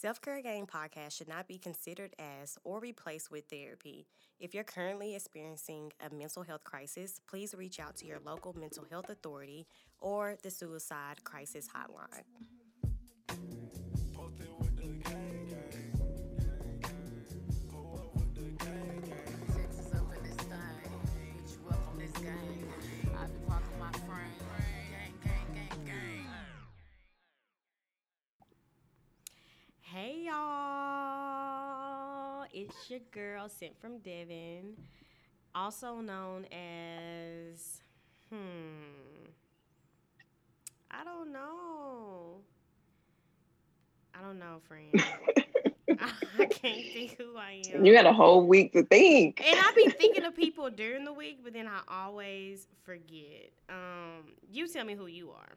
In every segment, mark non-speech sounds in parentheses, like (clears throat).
Self Care Gang podcast should not be considered as or replaced with therapy. If you're currently experiencing a mental health crisis, please reach out to your local mental health authority or the suicide crisis hotline. Y'all, it's your girl sent from Devyn, also known as, hmm, I don't know. I don't know, friend. (laughs) I can't think who I am. You had a whole week to think. And I've been thinking of people during the week, but then I always forget. Um, you tell me who you are.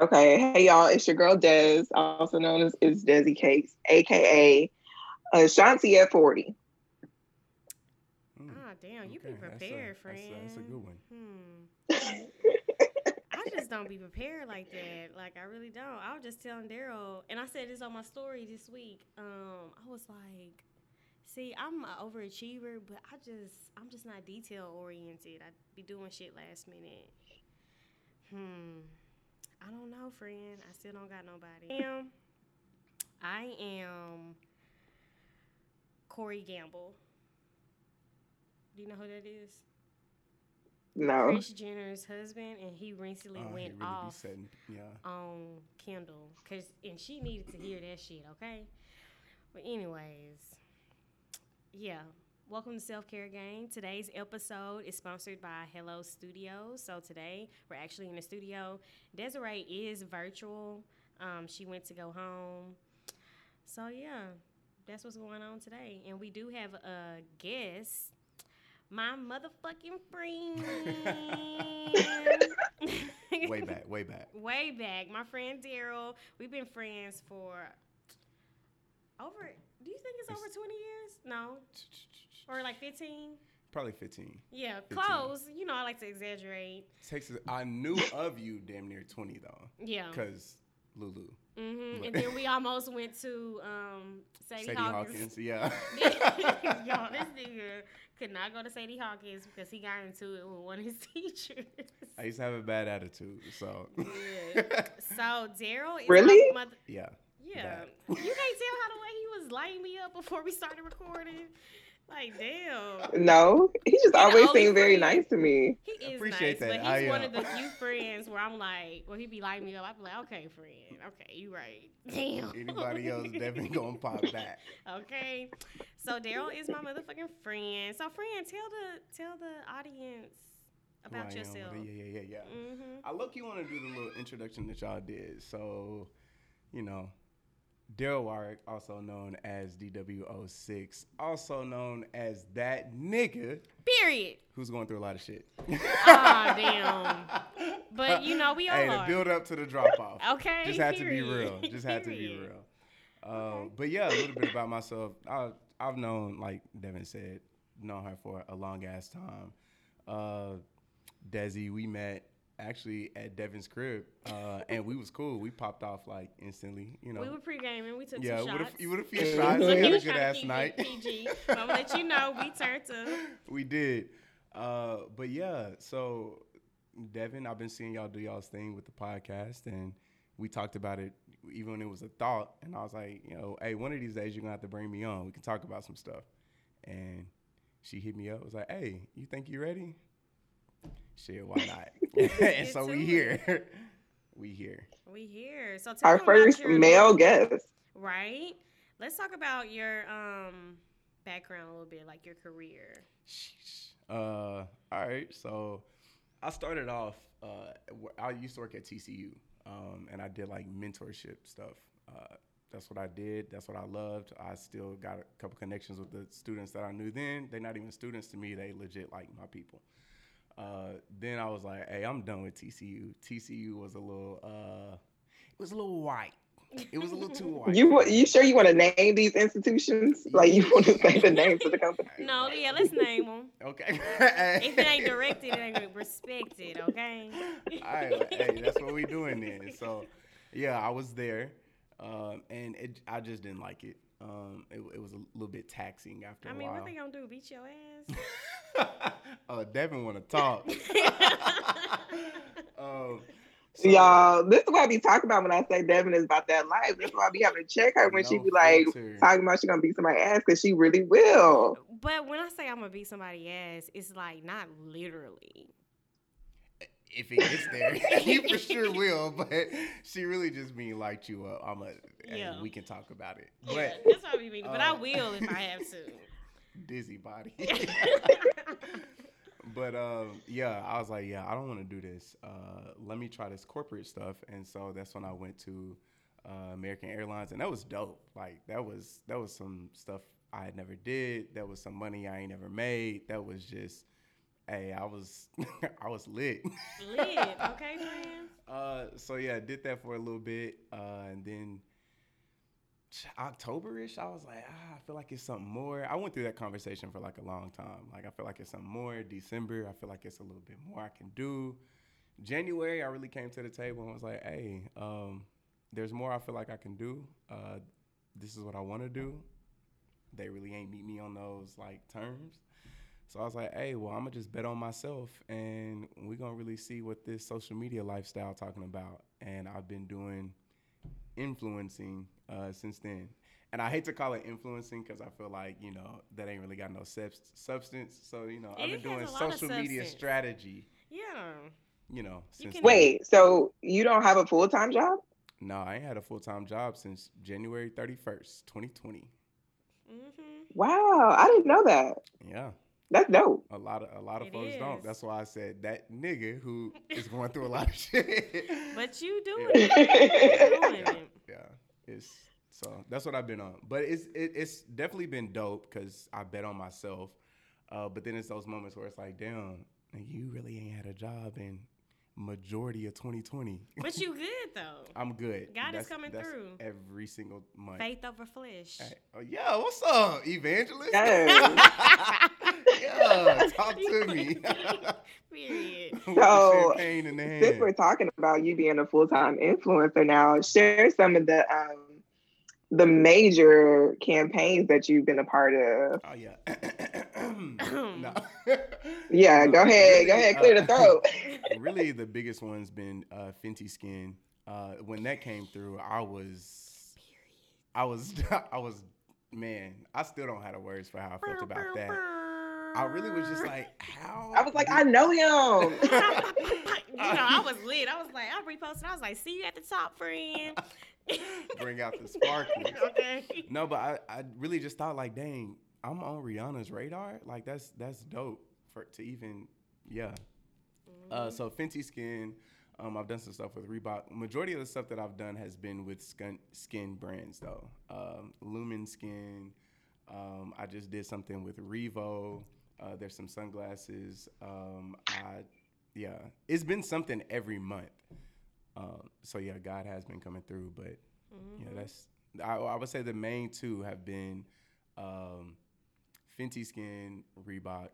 Okay, hey y'all, it's your girl Des, also known as is Desi Cakes, aka uh, Shanti at 40. Mm, Ah, damn, you be okay, that's a- prepared, that's friend. a- That's a good one. Hmm. I just don't be prepared like that. Like I really don't. I was just telling Darryl, and I said this on my story this week. Um, I was like, see, I'm an overachiever, but I just, I'm just not detail oriented. I be doing shit last minute. Hmm. I don't know, friend. I still don't got nobody. I Am I am Corey Gamble. Do you know who that is? No. Kris Jenner's husband, and he recently Oh, he went really off setting- yeah. on Kendall, cause and she needed to hear that shit, okay? But anyways, yeah. Welcome to Self Care Gang. Today's episode is sponsored by Hello Studios. So today we're actually in the studio. Desiree is virtual. Um, she went to go home. So yeah, that's what's going on today. And we do have a guest, my motherfucking friend. (laughs) Way back, way back. (laughs) way back. My friend Darryl. We've been friends for over. Do you think it's over twenty years? No, (laughs) or like fifteen? Probably 15. Yeah, 15. close. You know, I like to exaggerate. Texas, I knew of you damn near 20 though, Yeah. because Lulu. hmm And then we almost went to um, Sadie, Sadie Hawkins. Hawkins, yeah. (laughs) Y'all, this nigga could not go to Sadie Hawkins because he got into it with one of his (laughs) teachers. I used to have a bad attitude, so. Yeah. So Darryl Really? my mother. yeah. Yeah. Bad. You can't tell how the way he was lighting me up before we started recording. Like, damn. No, he just the always only seemed very nice to me. He is appreciate nice, that. but he's I, one uh, of the few friends where I'm like, well, he be lighting me up. I be like, okay, friend. Okay, you right. (laughs) Damn. Anybody else definitely (laughs) gonna pop back. okay. So Darryl is my motherfucking friend. So friend, tell the tell the audience who I about am, yourself. what- Yeah, yeah, yeah, yeah. Mm-hmm. I look you want to do the little introduction that y'all did. So, you know, Darryl Warwick, also known as DW06, also known as that nigga Period. who's going through a lot of shit. Ah, damn. (laughs) But you know, we all hey, are. the build up to the drop off. (laughs) Okay, Just had to be real. Just had to be real. Uh, But yeah, a little bit about myself. I, I've known, like Devyn said, known her for a long ass time. Uh, Desi, we met actually at Devyn's crib, uh, and we was cool. We popped off like instantly, you know. We were pre-gaming. We took yeah, two with shots. a, with a few Mhm. shots. So We had a good ass night. PG. But I'm gonna let you know we turned to. (laughs) we did. Uh, but yeah, so Devin, I've been seeing y'all do y'all's thing with the podcast, and we talked about it even when it was a thought. And I was like, you know, hey, one of these days you're gonna have to bring me on. We can talk about some stuff. And she hit me up. Was like, hey, you think you ready? Shit, why (laughs) not? (laughs) and so we it. here. (laughs) we here. We here. So tell Our first your- male guest. Right. Let's talk about your um background a little bit, like your career. Uh, all right. So I started off. Uh, I used to work at TCU, um, and I did like mentorship stuff. Uh, that's what I did. That's what I loved. I still got a couple connections with the students that I knew then. They're not even students to me. They legit like my people. Uh, then I was like, hey, I'm done with TCU. TCU was a little, uh, it was a little white. It was a little too white. You you sure you want to name these institutions? Like you want to say the names of the company? No, yeah, let's name them. Okay. If it ain't directed, it ain't respected. Okay. All right, hey, that's what we doing then. So, yeah, I was there. um, and it, I just didn't like it. Um, it, it was a little bit taxing after I a mean, while. what they gonna do? Beat your ass? oh, (laughs) Devyn want to talk. (laughs) (laughs) um, so- Y'all, this is what I be talking about when I say Devyn is about that life. This is why I be having to check her when she be like filter. talking about she gonna beat somebody's ass because she really will. but when I say I'm gonna beat somebody ass, it's like not literally. If it gets there, (laughs) you for sure (laughs) will. But she really just mean light you up. I'm a. Yeah. we can talk about it. Yeah, But that's what I mean. But I uh, will if I have to. (laughs) dizzy body. but um, yeah, I was like, yeah, I don't want to do this. Uh, let me try this corporate stuff, and so that's when I went to uh, American Airlines, and that was dope. Like that was that was some stuff I had never did. That was some money I ain't never made. That was just, hey, I was (laughs) I was lit. Lit, (laughs) okay, friend. Uh, so yeah, I did that for a little bit, uh, and then October-ish, I was like, ah, I feel like it's something more. I went through that conversation for like a long time. Like, I feel like it's something more. December, I feel like it's a little bit more I can do. January, I really came to the table and was like, hey, um, there's more I feel like I can do. Uh, this is what I want to do. They really ain't meet me on those like terms. So I was like, hey, well, I'm gonna just bet on myself and we're gonna really see what this social media lifestyle talking about. And I've been doing influencing uh, since then. And I hate to call it influencing because I feel like, you know, that ain't really got no subs- substance. So, you know, I've been doing a lot of social media strategy, Yeah. you know, since can- Wait, so you don't have a full time job? No, I ain't had a full time job since January 31st, 2020. Mm-hmm. Wow, I didn't know that. Yeah. That's dope. A lot of a lot of It folks don't. That's why I said that nigga who (laughs) is going through a lot of shit. But you doing Yeah. it. You doing it. yeah, it's so that's what I've been on. But it's it, it's definitely been dope because I bet on myself. Uh, but then it's those moments where it's like, damn, you really ain't had a job in majority of 2020. But you (laughs) good though. I'm good. God is coming that's through. every single month. Faith over flesh. Hey, oh, yeah, what's up, evangelist? Yes. (laughs) yeah, (laughs) talk to me. Period. (laughs) With the So, champagne in the. Since we're talking about you being a full time influencer now, share some of the um, the major campaigns that you've been a part of. Oh yeah. (clears throat) (laughs) Yeah, go ahead, go ahead, clear uh, the throat. really, the biggest one's been uh, Fenty Skin. Uh, when that came through, I was, I was, I was, man. I still don't have the words for how I felt about that. I really was just like, how? I was like, I know him. (laughs) you know, I (laughs) was lit. I was like, I reposted. I was like, see you at the top, friend. (laughs) bring out the sparkles. okay. No, but I, I really just thought like, dang, I'm on Rihanna's radar. Like that's that's dope for to even, yeah. Uh, so Fenty Skin, um, I've done some stuff with Reebok. Majority of the stuff that I've done has been with skin, skin brands though. Um, Lumin Skin. Um, I just did something with Revo. Uh, there's some sunglasses. Um, I, yeah, it's been something every month. Um, so yeah, God has been coming through, but yeah, that's I, I would say the main two have been um, Fenty Skin, Reebok,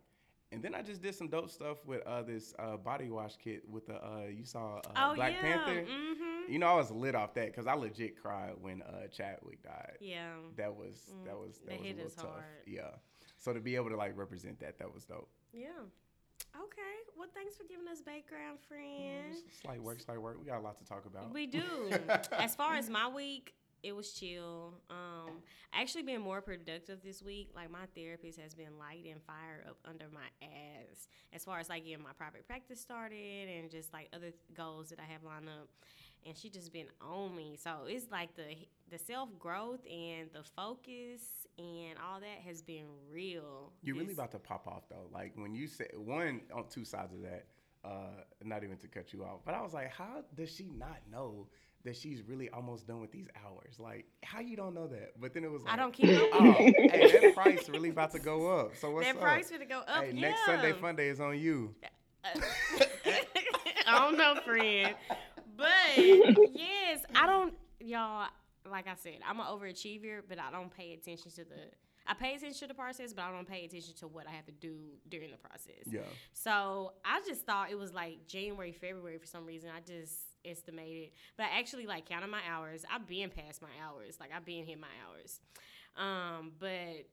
and then I just did some dope stuff with uh, this uh, body wash kit with the uh, you saw uh, Oh Black yeah. Panther. Mm-hmm. You know, I was lit off that because I legit cried when uh, Chadwick died. Yeah. That was that Mm, was that that was a little tough. hard. Yeah. So to be able to like represent that, that was dope. Yeah. Okay. Well, thanks for giving us background, friend. It's like work, like work. We got a lot to talk about. We do. (laughs) as far as my week, it was chill. Um, I actually been more productive this week. Like my therapist has been lighting fire up under my ass. As far as like getting my private practice started and just like other goals that I have lined up. And she just been on me. So it's like the the self growth and the focus and all that has been real. You're really about to pop off though. Like when you say one on two sides of that, uh, not even to cut you off, but I was like, how does she not know that she's really almost done with these hours? Like, how you don't know that? But then it was like, I don't keep up Oh, hey, that price really about to go up. So what's that up? price gonna go up. hey, yeah. next Sunday Fun Day is on you. (laughs) I don't know, friend. But (laughs) yes, I don't, y'all. Like I said, I'm an overachiever, but I don't pay attention to the. I pay attention to the process, but I don't pay attention to what I have to do during the process. Yeah. So I just thought it was like January, February for some reason. I just estimated. But I actually like counted my hours. I've been past my hours. Like I've been hit my hours. Um, but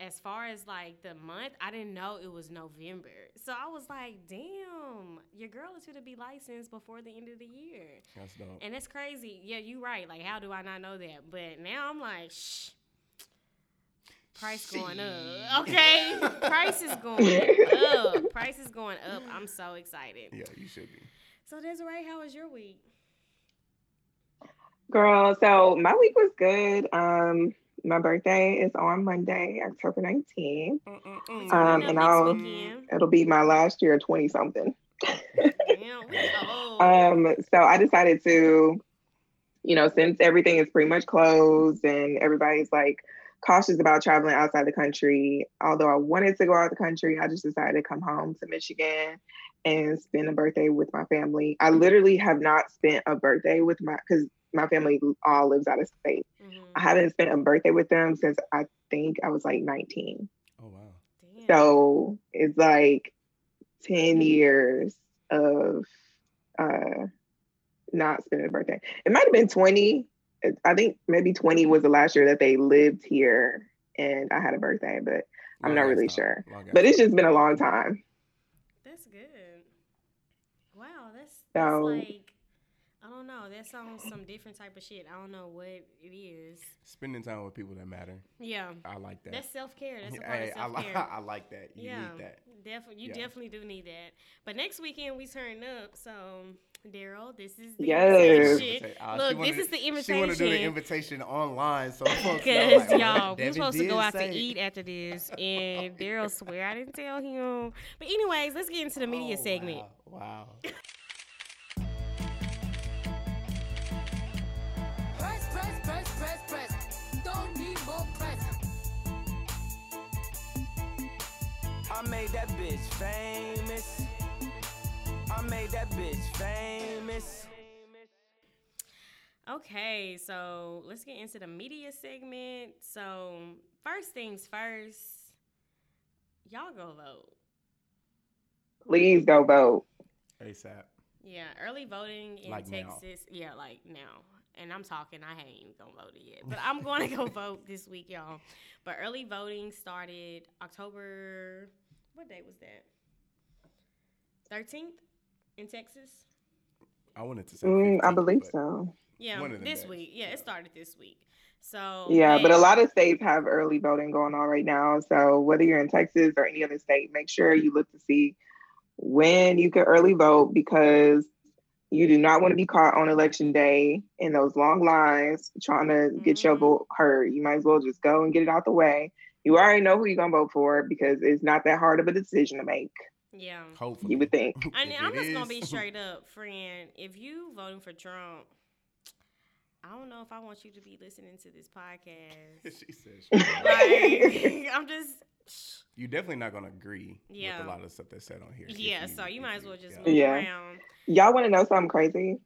as far as like the month, I didn't know it was November. So I was like, damn, your girl is going to be licensed before the end of the year. That's dope. And that's crazy. Yeah, you're right. Like, how do I not know that? But now I'm like, shh. Price going up. Okay. (laughs) Price is going up. Price is going up. I'm so excited. Yeah, you should be. So Desiree, how was your week? Girl, so my week was good. Um, my birthday is on Monday, October 19th. We Um, turning up and I'll- weekend. It'll be my last year, 20 something. Damn, we old. Um, so I decided to, you know, since everything is pretty much closed and everybody's like cautious about traveling outside the country, although I wanted to go out the country, I just decided to come home to Michigan and spend a birthday with my family. I literally have not spent a birthday with my because my family all lives out of state. Mhm. I haven't spent a birthday with them since I think I was like 19. Oh wow. Damn. So it's like 10 years of uh not spending a birthday. It might have been 20. I think maybe 20 was the last year that they lived here and I had a birthday, but I'm not really time. sure. Long but it's just been a long time. That's good. Wow, that's, that's So- like I don't know. That's on some different type of shit. I don't know what it is. spending time with people that matter. Yeah, I like that. that's self care. That's a part hey, of I, self li- care. (laughs) I like that. You yeah, need that. definitely. You Yeah. definitely do need that. But next weekend we turn up. So Darryl, this is the Yes. invitation. Uh, she Look, wanna this do- is the invitation. She want to do the invitation. invitation online, so folks know, (laughs) Because like, y'all, we Devyn supposed to go out to eat after this, (laughs) and Darryl swear I didn't tell him. But anyways, let's get into the media Oh, segment. Wow. wow. I made that bitch famous. I made that bitch famous. Okay, so let's get into the media segment. So first things first, y'all go vote. Please go vote. ASAP. Yeah, early voting in Like now. Texas. Yeah, like now. And I'm talking, I ain't even gonna vote it yet. But I'm gonna go (laughs) vote this week, y'all. But early voting started October what day was that? Thirteenth in Texas? I wanted to say. Mm, I believe so. Yeah, One of them this days. week. Yeah, Yeah. it started this week. So Yeah, but a lot of states have early voting going on right now. So whether you're in Texas or any other state, make sure you look to see when you can early vote because you do not want to be caught on election day in those long lines trying to get your Mhm. vote heard. You might as well just go and get it out the way. You already know who you're gonna vote for because it's not that hard of a decision to make. Yeah. Hopefully. You would think. (laughs) And If I'm it just gonna be (laughs) straight up, friend. If you voting for Trump, I don't know if I want you to be listening to this (laughs) podcast. she said. like, I'm just, You're definitely not gonna agree Yeah. with a lot of stuff that's said on here. if yeah. So you if might as well just yeah. move Yeah. around. Y'all want to know something crazy?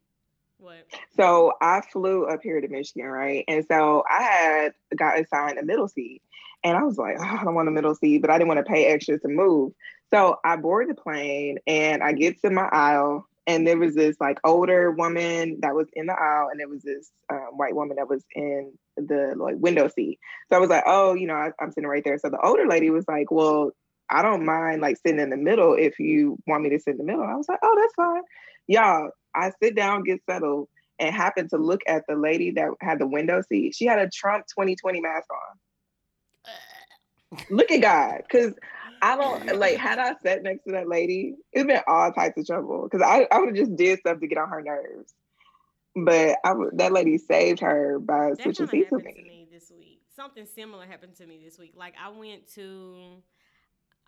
What? So I flew up here to Michigan, right? And so I had got assigned a middle seat. And I was like, oh, I don't want a middle seat, but I didn't want to pay extra to move. So I board the plane and I get to my aisle. And there was this like older woman that was in the aisle, and there was this um, white woman that was in the like window seat. So I was like, oh, you know, I, I'm sitting right there. So the older lady was like, well, I don't mind like sitting in the middle if you want me to sit in the middle. I was like, oh, that's fine. Y'all, I sit down, get settled, and happened to look at the lady that had the window seat. She had a Trump 2020 mask on. Look at God, because I don't like. Had I sat next to that lady, it'd been all types of trouble. Because I, I would have just did stuff to get on her nerves. But I would, that lady saved her by That switching seats with to me. me this week. Something similar happened to me this week. Like I went to,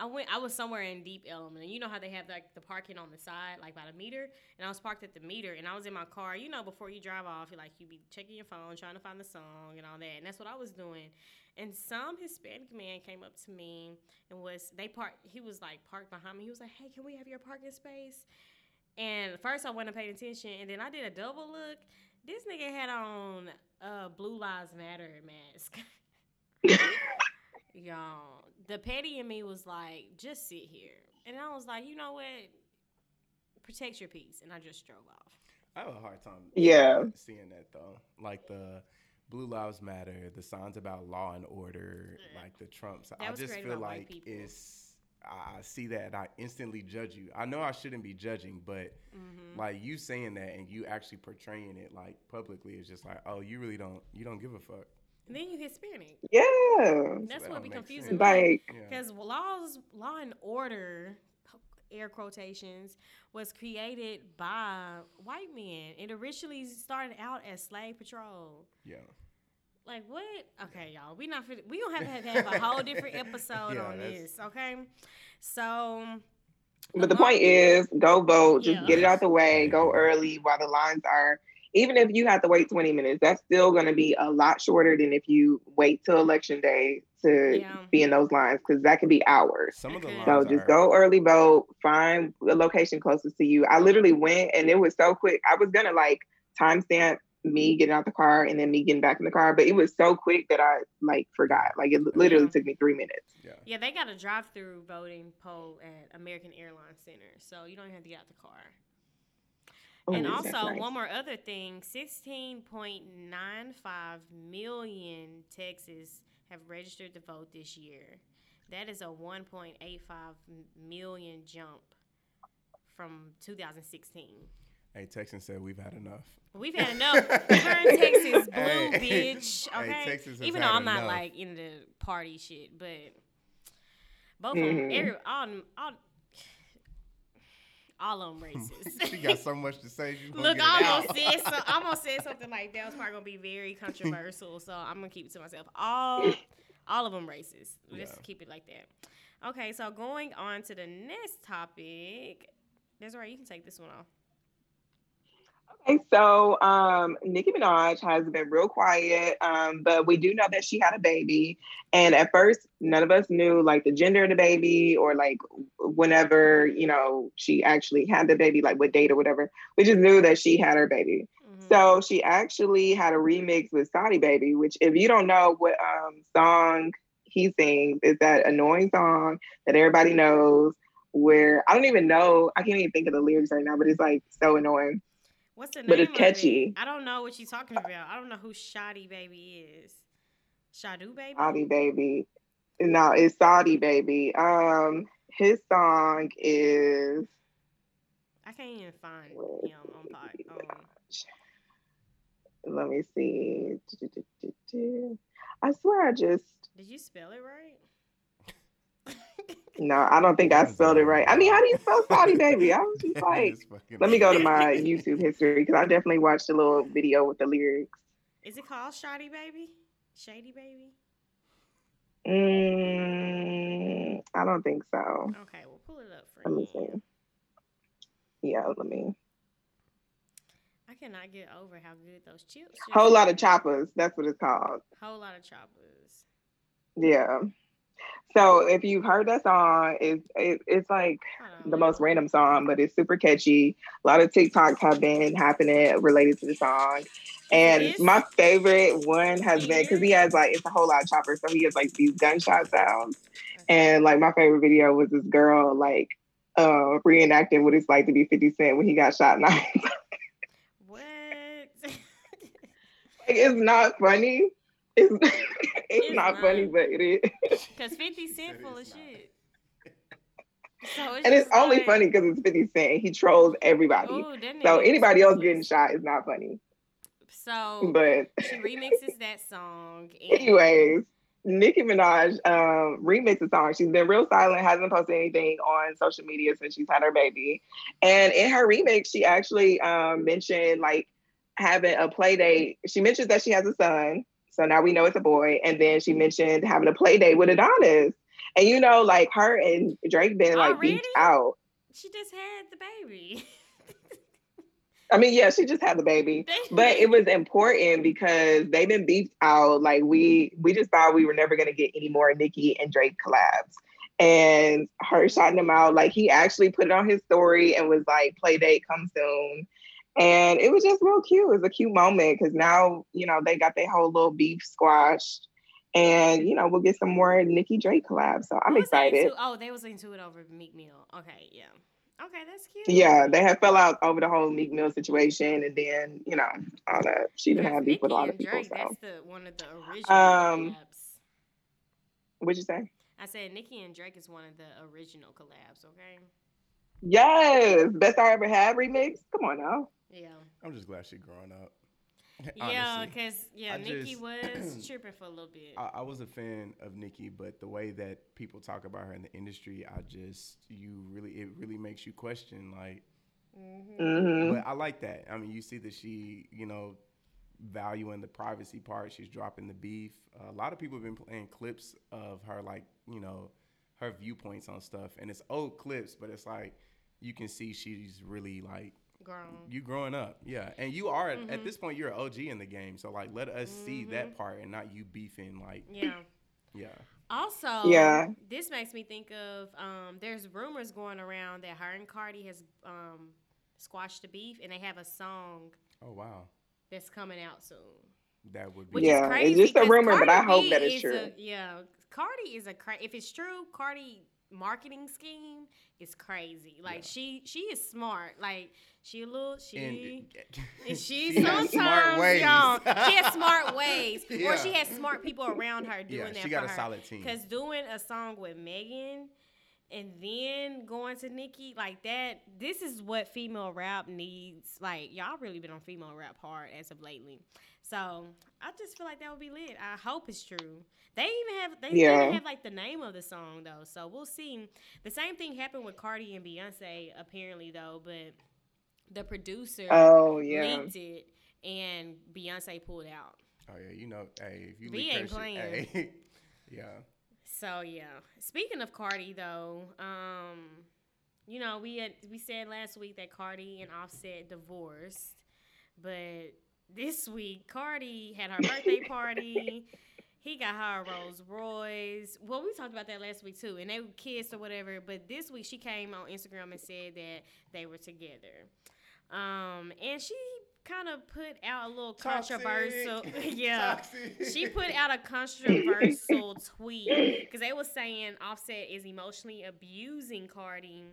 I went, I was somewhere in Deep Ellum, and you know how they have like the parking on the side, like by the meter, and I was parked at the meter, and I was in my car. You know, before you drive off, you like you be checking your phone, trying to find the song and all that, and that's what I was doing. And some Hispanic man came up to me and was they parked. He was like parked behind me. He was like, "Hey, can we have your parking space?" And first I wasn't paying attention, and then I did a double look. This nigga had on a Blue Lives Matter mask. (laughs) (laughs) Y'all, the petty in me was like, just sit here. And I was like, you know what? Protect your peace. And I just drove off. I have a hard time. Yeah. seeing- seeing that though. Like the Blue Lives Matter, the signs about law and order, like the Trumps. I was just feel like it's. I I see that and I instantly judge you. I know I shouldn't be judging, but Mm-hmm. like you saying that and you actually portraying it like publicly is just like, oh, you really don't, you don't give a fuck. And then you Hispanic. Yeah. That's that what be don't confusing. sense. Like, Yeah. Because laws, law and order, air quotations, was created by white men. It originally started out as slave patrol. yeah. Like what? Okay, y'all. We not fit, we gonna have to have a whole different (laughs) episode Yeah, on this. Okay, so But the point is, go vote. Just Yeah. get it out the way. Go early while the lines are. Even if you have to wait 20 minutes, that's still going to be a lot shorter than if you wait till election day to Yeah. be in those lines because that could be hours. Some of the Okay. lines So are, just go early vote. Find a location closest to you. I literally went and it was so quick. I was gonna like timestamp me getting out the car and then me getting back in the car, but it was so quick that I like forgot. Like it literally Yeah. took me three minutes. Yeah. yeah, they got a drive-through voting poll at American Airlines Center, so you don't even have to get out the car. And also, that's nice. one more other thing: sixteen point nine five million Texas have registered to vote this year. That is a one point eight five million jump from 2016. Hey, Texans said we've had enough. We've had enough. (laughs) We're in Texas, blue Hey. bitch. Hey, Okay, Texas has even though had I'm not enough. like into party shit, but both of them, Mhm. every, all, all, all of them racist. (laughs) she got so much to say. Look, I almost said so. I almost said something like that was probably gonna be very controversial, so I'm gonna keep it to myself. All, all of them racist. Let's Yeah. keep it like that. Okay, so going on to the next topic. That's right. You can take this one off. Okay, so um, Nicki Minaj has been real quiet, um, but we do know that she had a baby. And at first, none of us knew like the gender of the baby or like whenever you know she actually had the baby, like what date or whatever. We just knew that she had her baby. Mhm. So she actually had a remix with Sada Baby, which if you don't know what um, song he sings, is that annoying song that everybody knows. Where I don't even know, I can't even think of the lyrics right now, but it's like so annoying. What's the name? But it's of catchy. it? I don't know what you're talking about. I don't know who Shoddy Baby is. Shadu Baby. Sada baby. No, it's Sada baby. Um, his song is I can't even find him on pod. Um, let me see. I swear I just did you spell it right? No, I don't think I spelled it right. I mean, how do you spell Sada baby? I was just (laughs) like, let me go to my YouTube history because I definitely watched a little video with the lyrics. Is it called Shoddy Baby? Shady Baby? Mm, I don't think so. Okay, we'll pull it up for Let me see. Yeah, let me. I cannot get over how good those chips. just Whole lot of choppers. That's what it's called. Whole lot of choppers. Yeah. So if you've heard that song, it's it, it's like the most random song, but it's super catchy. A lot of TikToks have been happening related to the song. And my favorite one has been because he has like it's a whole lot of choppers, so he has like these gunshot sounds. And like my favorite video was this girl like uh reenacting what it's like to be 50 Cent when he got shot in the. (laughs) What? (laughs) like, it's not funny. It's (laughs) it's, It's not, not. funny, but it is. (laughs) Because 50 Cent full of not. shit. (laughs) So it's And it's only like, funny because it's 50 Cent. He trolls everybody. ooh, So anybody else getting shot is not funny. So But she remixes that song. And anyways, Nicki Minaj um, remixed the song. She's been real silent, hasn't posted anything on social media since she's had her baby. And in her remix, she actually um, mentioned like having a play date. She mentions that she has a son. So now we know it's a boy. And then she mentioned having a play date with Adonis. And you know, like her and Drake been like beefed Already? out. she just had the baby. I mean, yeah, she just had the baby. (laughs) But it was important because they've been beefed out. Like we we just thought we were never gonna get any more Nicki and Drake collabs. And her shouting them out, like he actually put it on his story and was like, "Play date come soon." And it was just real cute. It was a cute moment because now you know they got their whole little beef squashed, and you know we'll get some more Nicki Drake collabs. So I'm excited. into- Oh, they was into it over Meek Mill. Okay, yeah. Okay, that's cute. Yeah, they had fell out over the whole Meek Mill situation, and then you know all that. She didn't have beef with a lot of people. Drake, So, that's the one of the original Um, collabs. what'd you say? I said Nicki and Drake is one of the original collabs. Okay. Yes, best I ever had remix. Come on now. Yeah. I'm just glad she's growing up. Yeah, because yeah, I Nicki just- was (clears throat) tripping for a little bit. I, I was a fan of Nicki, but the way that people talk about her in the industry, I just you really it really makes you question like. hmm But I like that. I mean, you see that she, you know, valuing the privacy part. She's dropping the beef. a lot of people have been playing clips of her, like you know, her viewpoints on stuff, and it's old clips, but it's like you can see she's really like Grown. you growing up, yeah. And you are Mhm. at this point, you're an OG in the game, so like let us see that part and not you beefing, like Yeah. yeah. Also, Yeah. this makes me think of um, there's rumors going around that her and Cardi has um, squashed the beef, and they have a song Oh wow, that's coming out soon. that would be Which Yeah, is it's just a rumor, but I hope B that it's is true. a- yeah, Cardi is a cra- if it's true, Cardi marketing scheme is crazy. Like Yeah. she she is smart. Like she a little she. And, she, has sometimes, smart ways. y'all, she has smart ways, (laughs) Yeah. or she has smart people around her doing Yeah, that she got a her. solid team. Because doing a song with Megan and then going to Nicki like that, this is what female rap needs. Like y'all really been on female rap hard as of lately. So I just feel like that would be lit. I hope it's true. They even have they Yeah. even have like the name of the song though, so we'll see. The same thing happened with Cardi and Beyonce apparently though, but the producer Oh yeah. leaked it and Beyonce pulled out. Oh yeah, you know, hey, if you B leak her ain't shit, playing. hey, (laughs) yeah. So yeah. Speaking of Cardi though, um, you know, we had we said last week that Cardi and Offset divorced, but this week Cardi had her birthday party. (laughs) He got her a Rolls Royce. Well, we talked about that last week too, and they were kissed or whatever. But this week she came on Instagram and said that they were together. Um, and she kind of put out a little controversial. (laughs) yeah, Toxic. she put out a controversial (laughs) tweet because they were saying Offset is emotionally abusing Cardi,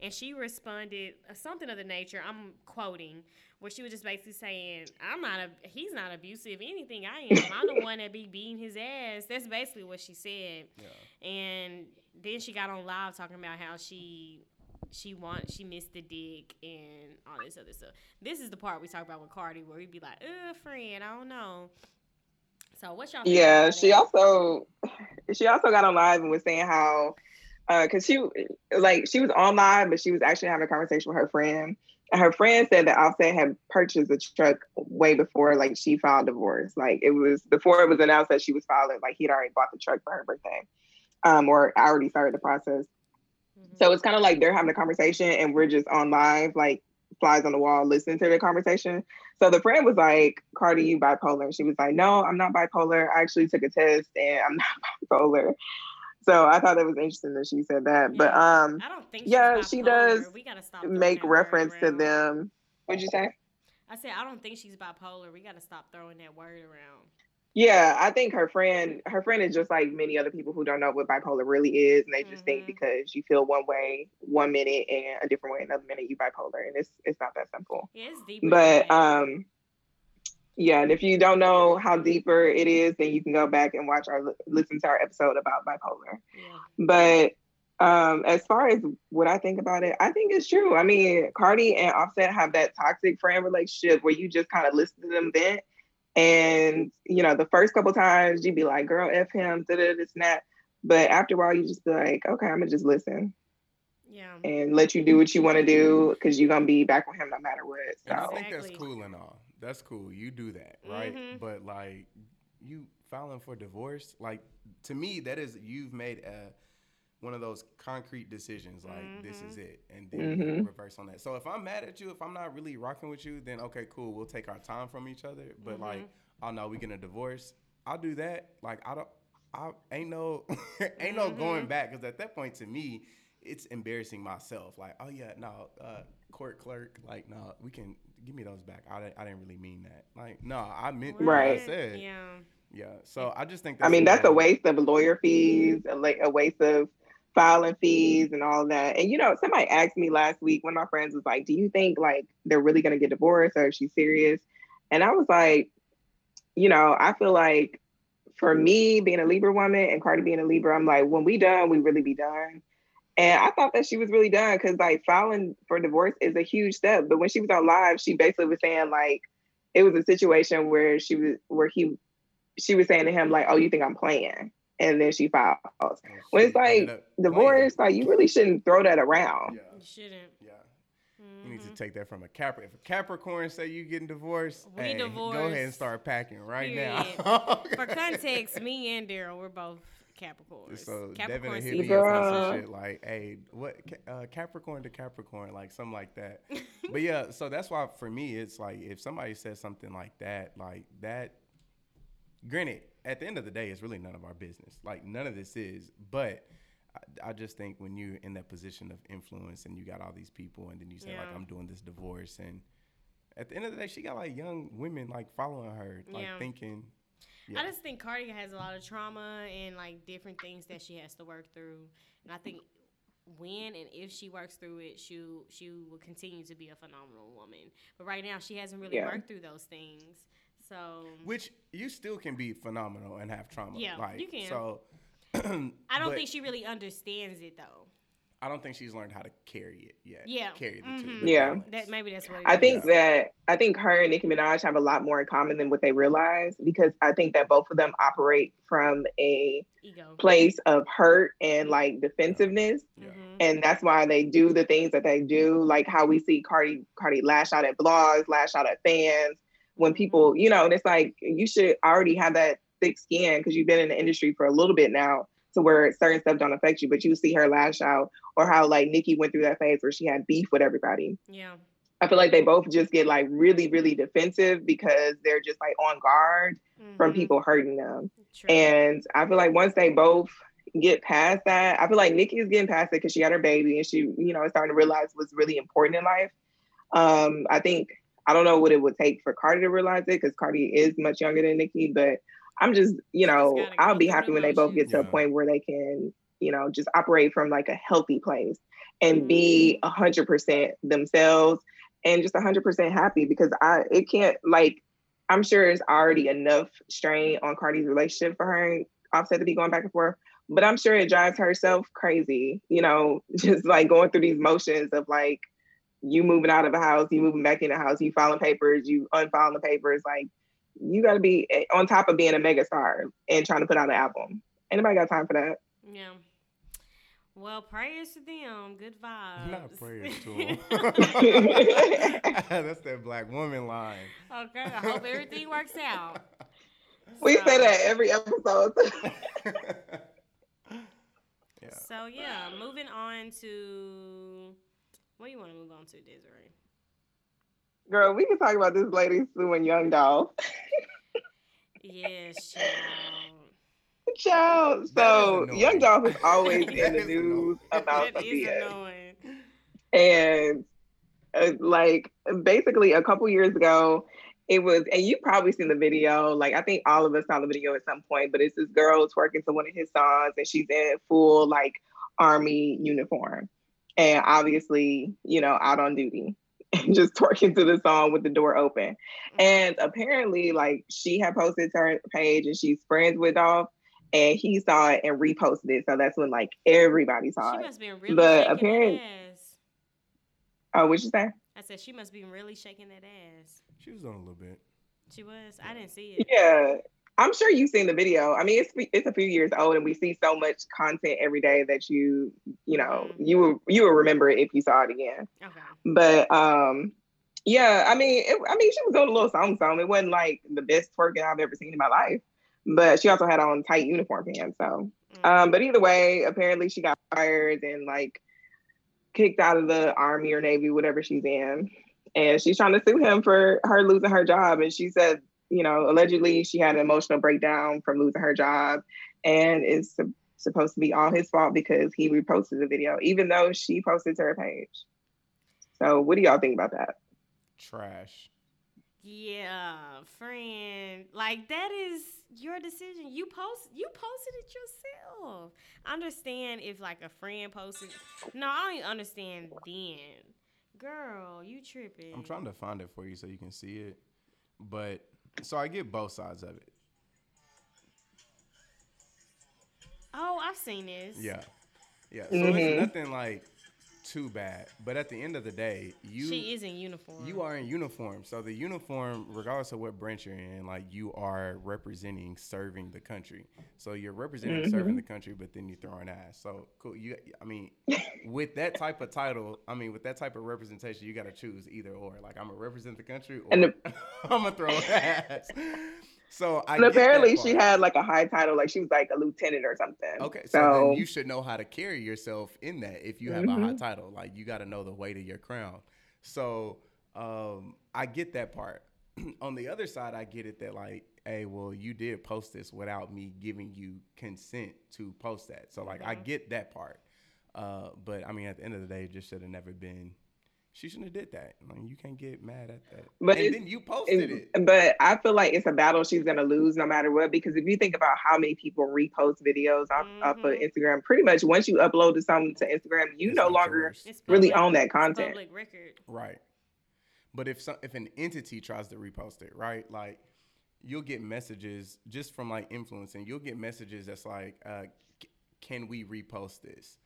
and she responded uh, something of the nature. I'm quoting where she was just basically saying, "I'm not a, he's not abusive. Anything I am, I'm the one that be beating his ass." That's basically what she said. Yeah. And then she got on live talking about how she she wants, she missed the dick and all this other stuff. This is the part we talk about with Cardi where we'd be like, "Uh, friend, I don't know." So what's y'all? Yeah, she that? also (laughs) she also got on live and was saying how because she like she was on live, but she was actually having a conversation with her friend. And her friend said that Offset had purchased a truck way before like she filed divorce. Like it was before it was announced that she was filing, like he'd already bought the truck for her birthday. Um, or already started the process. Mhm. So it's kind of like they're having a conversation and we're just on live, like flies on the wall, listening to the conversation. So the friend was like, Cardi, you bipolar. And she was like, No, I'm not bipolar. I actually took a test and I'm (laughs) not bipolar. So I thought that was interesting that she said that. But um I don't think. Yeah, she does We gotta stop make reference to them. What'd you say? I said I don't think she's bipolar. We gotta stop throwing that word around. Yeah, I think her friend, her friend is just like many other people who don't know what bipolar really is, and they just Mhm. think because you feel one way one minute and a different way another minute, you bipolar, and it's it's not that simple. Yeah, it's deeper. but um yeah and if you don't know how deeper it is then you can go back and watch our listen to our episode about bipolar yeah. but um as far as what i think about it i think it's true i mean cardi and offset have that toxic friend relationship where you just kind of listen to them vent and you know the first couple times you'd be like girl f him da da this and that but after a while you just be like okay i'm gonna just listen Yeah. and let you do what you want to do because you're gonna be back with him no matter what And I so think that's cool and all. That's cool. You do that, right? Mhm. But like you filing for divorce, like to me, that is you've made a one of those concrete decisions. Like this is it, and then you Mhm. reverse on that. So if I'm mad at you, if I'm not really rocking with you, then okay, cool. We'll take our time from each other. But like, Mhm. oh no, we're gonna divorce. I'll do that. Like I don't. I ain't no (laughs) ain't no going Mhm. back because at that point to me it's embarrassing myself like oh yeah no uh court clerk like no we can give me those back I, didn't- I didn't really mean that like no I meant what I said Yeah. yeah so I just think I mean, that's a waste of lawyer fees, a, a waste of filing fees mm-hmm. and all that. And you know, somebody asked me last week, one of my friends was like, Do you think like they're really gonna get divorced or is she serious? And I was like, you know, I feel like for mm-hmm. me being a Libra woman and Cardi being a Libra, I'm like, when we done, we really be done. And I thought that she was really done because like filing for divorce is a huge step. But when she was on live, she basically was saying like it was a situation where she was where he she was saying to him like, "Oh, you think I'm playing?" And then she files. Oh, When it's she ended like divorce, like you really shouldn't throw that around. playing. You shouldn't. Yeah, yeah. You need to Mhm. take that from a Capricorn. If a Capricorn say you getting divorced, We hey, Go ahead and start packing right Period. now. (laughs) For context, me and Darryl, we're both Capricorns. So Devyn Capricorn had hit me up some shit like, "Hey, what uh, Capricorn to Capricorn, like something like that." but yeah, so that's why for me, it's like if somebody says something like that, like that. Granted, at the end of the day, it's really none of our business. Like none of this is, but. I, I just think when you're in that position of influence and you got all these people, and then you say like, "I'm doing this divorce," and at the end of the day, she got like young women like following her, like Yeah. thinking. I just think Cardi has a lot of trauma and like different things that she has to work through, and I think when and if she works through it, she she will continue to be a phenomenal woman. But right now, she hasn't really Yeah. worked through those things. So Which you still can be phenomenal and have trauma. Yeah, like, you can. So (clears throat) I don't think she really understands it though. I don't think she's learned how to carry it yet. Yeah. carry the Mhm. two. Yeah. That maybe that's what it I is. think that I think her and Nicki Minaj have a lot more in common than what they realize because I think that both of them operate from a ego. place of hurt and like defensiveness. Yeah. Mhm. And that's why they do the things that they do, like how we see Cardi Cardi lash out at blogs, lash out at fans. When people, you know, and it's like you should already have that thick skin because you've been in the industry for a little bit now to where certain stuff don't affect you, but you see her lash out or how like Nicki went through that phase where she had beef with everybody. Yeah. I feel like they both just get like really, really defensive because they're just like on guard from Mhm. people hurting them. True. And I feel like once they both get past that, I feel like Nicki is getting past it because she had her baby and she, you know, is starting to realize what's really important in life. Um, I think I don't know what it would take for Cardi to realize it because Cardi is much younger than Nicki, but I'm just, you know, I'll be happy when they both get to a point where they can, you know, just operate from like a healthy place and be Mm-hmm. a hundred percent themselves and just a hundred percent happy because I it can't like I'm sure it's already enough strain on Cardi's relationship for her and Offset to be going back and forth. But I'm sure it drives herself crazy, you know, (laughs) just like going through these motions of like you moving out of a house, you moving back in the house, you filing papers, you unfiling the papers. Like you got to be eh, on top of being a mega star and trying to put out an album. Anybody got time for that? Yeah. Well, prayers to them. Good vibes. Not prayers to him. (laughs) (laughs) That's that black woman line. okay. I hope everything works out. (laughs) We So- say that every episode. yeah. So yeah, moving on to what do you want to move on to, Desiree? Girl, we can talk about this lady suing Young Dolph. Yes, child. (laughs) Child. So. Young Dolph is always (laughs) in the news about that is Sophia. annoying. And uh, like basically a couple years ago, it was, and you probably seen the video. Like I think all of us saw the video at some point, but it's this girl twerking to one of his songs, and she's in full like army uniform, and obviously, you know, out on duty, (laughs) and just twerking to the song with the door open. And apparently, like she had posted to her page, and she's friends with Dolph, and he saw it and reposted it. So that's when like everybody saw She it. must be really But apparently, apparent- that ass. Oh, what'd you say? I said she must be really shaking that ass. She was on a little bit. She was. I didn't see it. Yeah, I'm sure you've seen the video. I mean, it's it's a few years old, and we see so much content every day that you you know Mhm. you will you will remember it if you saw it again. Okay. But um, yeah, I mean, it, I mean, she was doing a little song song. It wasn't like the best twerking I've ever seen in my life, but she also had on tight uniform pants. So, Mm. um, but either way, apparently she got fired and like kicked out of the army or navy, whatever she's in, and she's trying to sue him for her losing her job. And she said, you know, allegedly she had an emotional breakdown from losing her job, and it's sup- supposed to be all his fault because he reposted the video, even though she posted to her page. So, what do y'all think about that? Trash. Yeah, friend. Like that is your decision. You post you posted it yourself. I understand if like a friend posted No, I don't even understand then. Girl, you tripping. I'm trying to find it for you so you can see it. But so I get both sides of it. Oh, I've seen this. Yeah. Yeah. So Mhm. it's nothing like too bad. But at the end of the day, you she is in uniform. you are in uniform. So the uniform, regardless of what branch you're in, like you are representing serving the country. So you're representing mm-hmm. serving the country, but then you throwing ass. So cool. You I mean, (laughs) with that type of title, I mean with that type of representation, you gotta choose either or. Like I'm gonna represent the country or And the- (laughs) I'm gonna throw ass. So I apparently she had like a high title, like she was like a lieutenant or something. Okay, so, So, then you should know how to carry yourself in that if you have a Mm-hmm. high title. Like you got to know the weight of your crown. So um, I get that part. (clears throat) On the other side, I get it that like, hey, well, you did post this without me giving you consent to post that. So like, I get that part. Uh, but I mean, at the end of the day, it just should have never been. She shouldn't have did that. Like, you can't get mad at that. But and then you posted it- it. but I feel like it's a battle she's gonna lose no matter what. Because if you think about how many people repost videos off, off of Mhm. Instagram, pretty much once you upload to something to Instagram, you It's no longer yours. Really public- own that content. Public record. Right. But if some, if an entity tries to repost it, right? Like you'll get messages just from like influencing. You'll get messages that's like, uh, c- "Can we repost this?"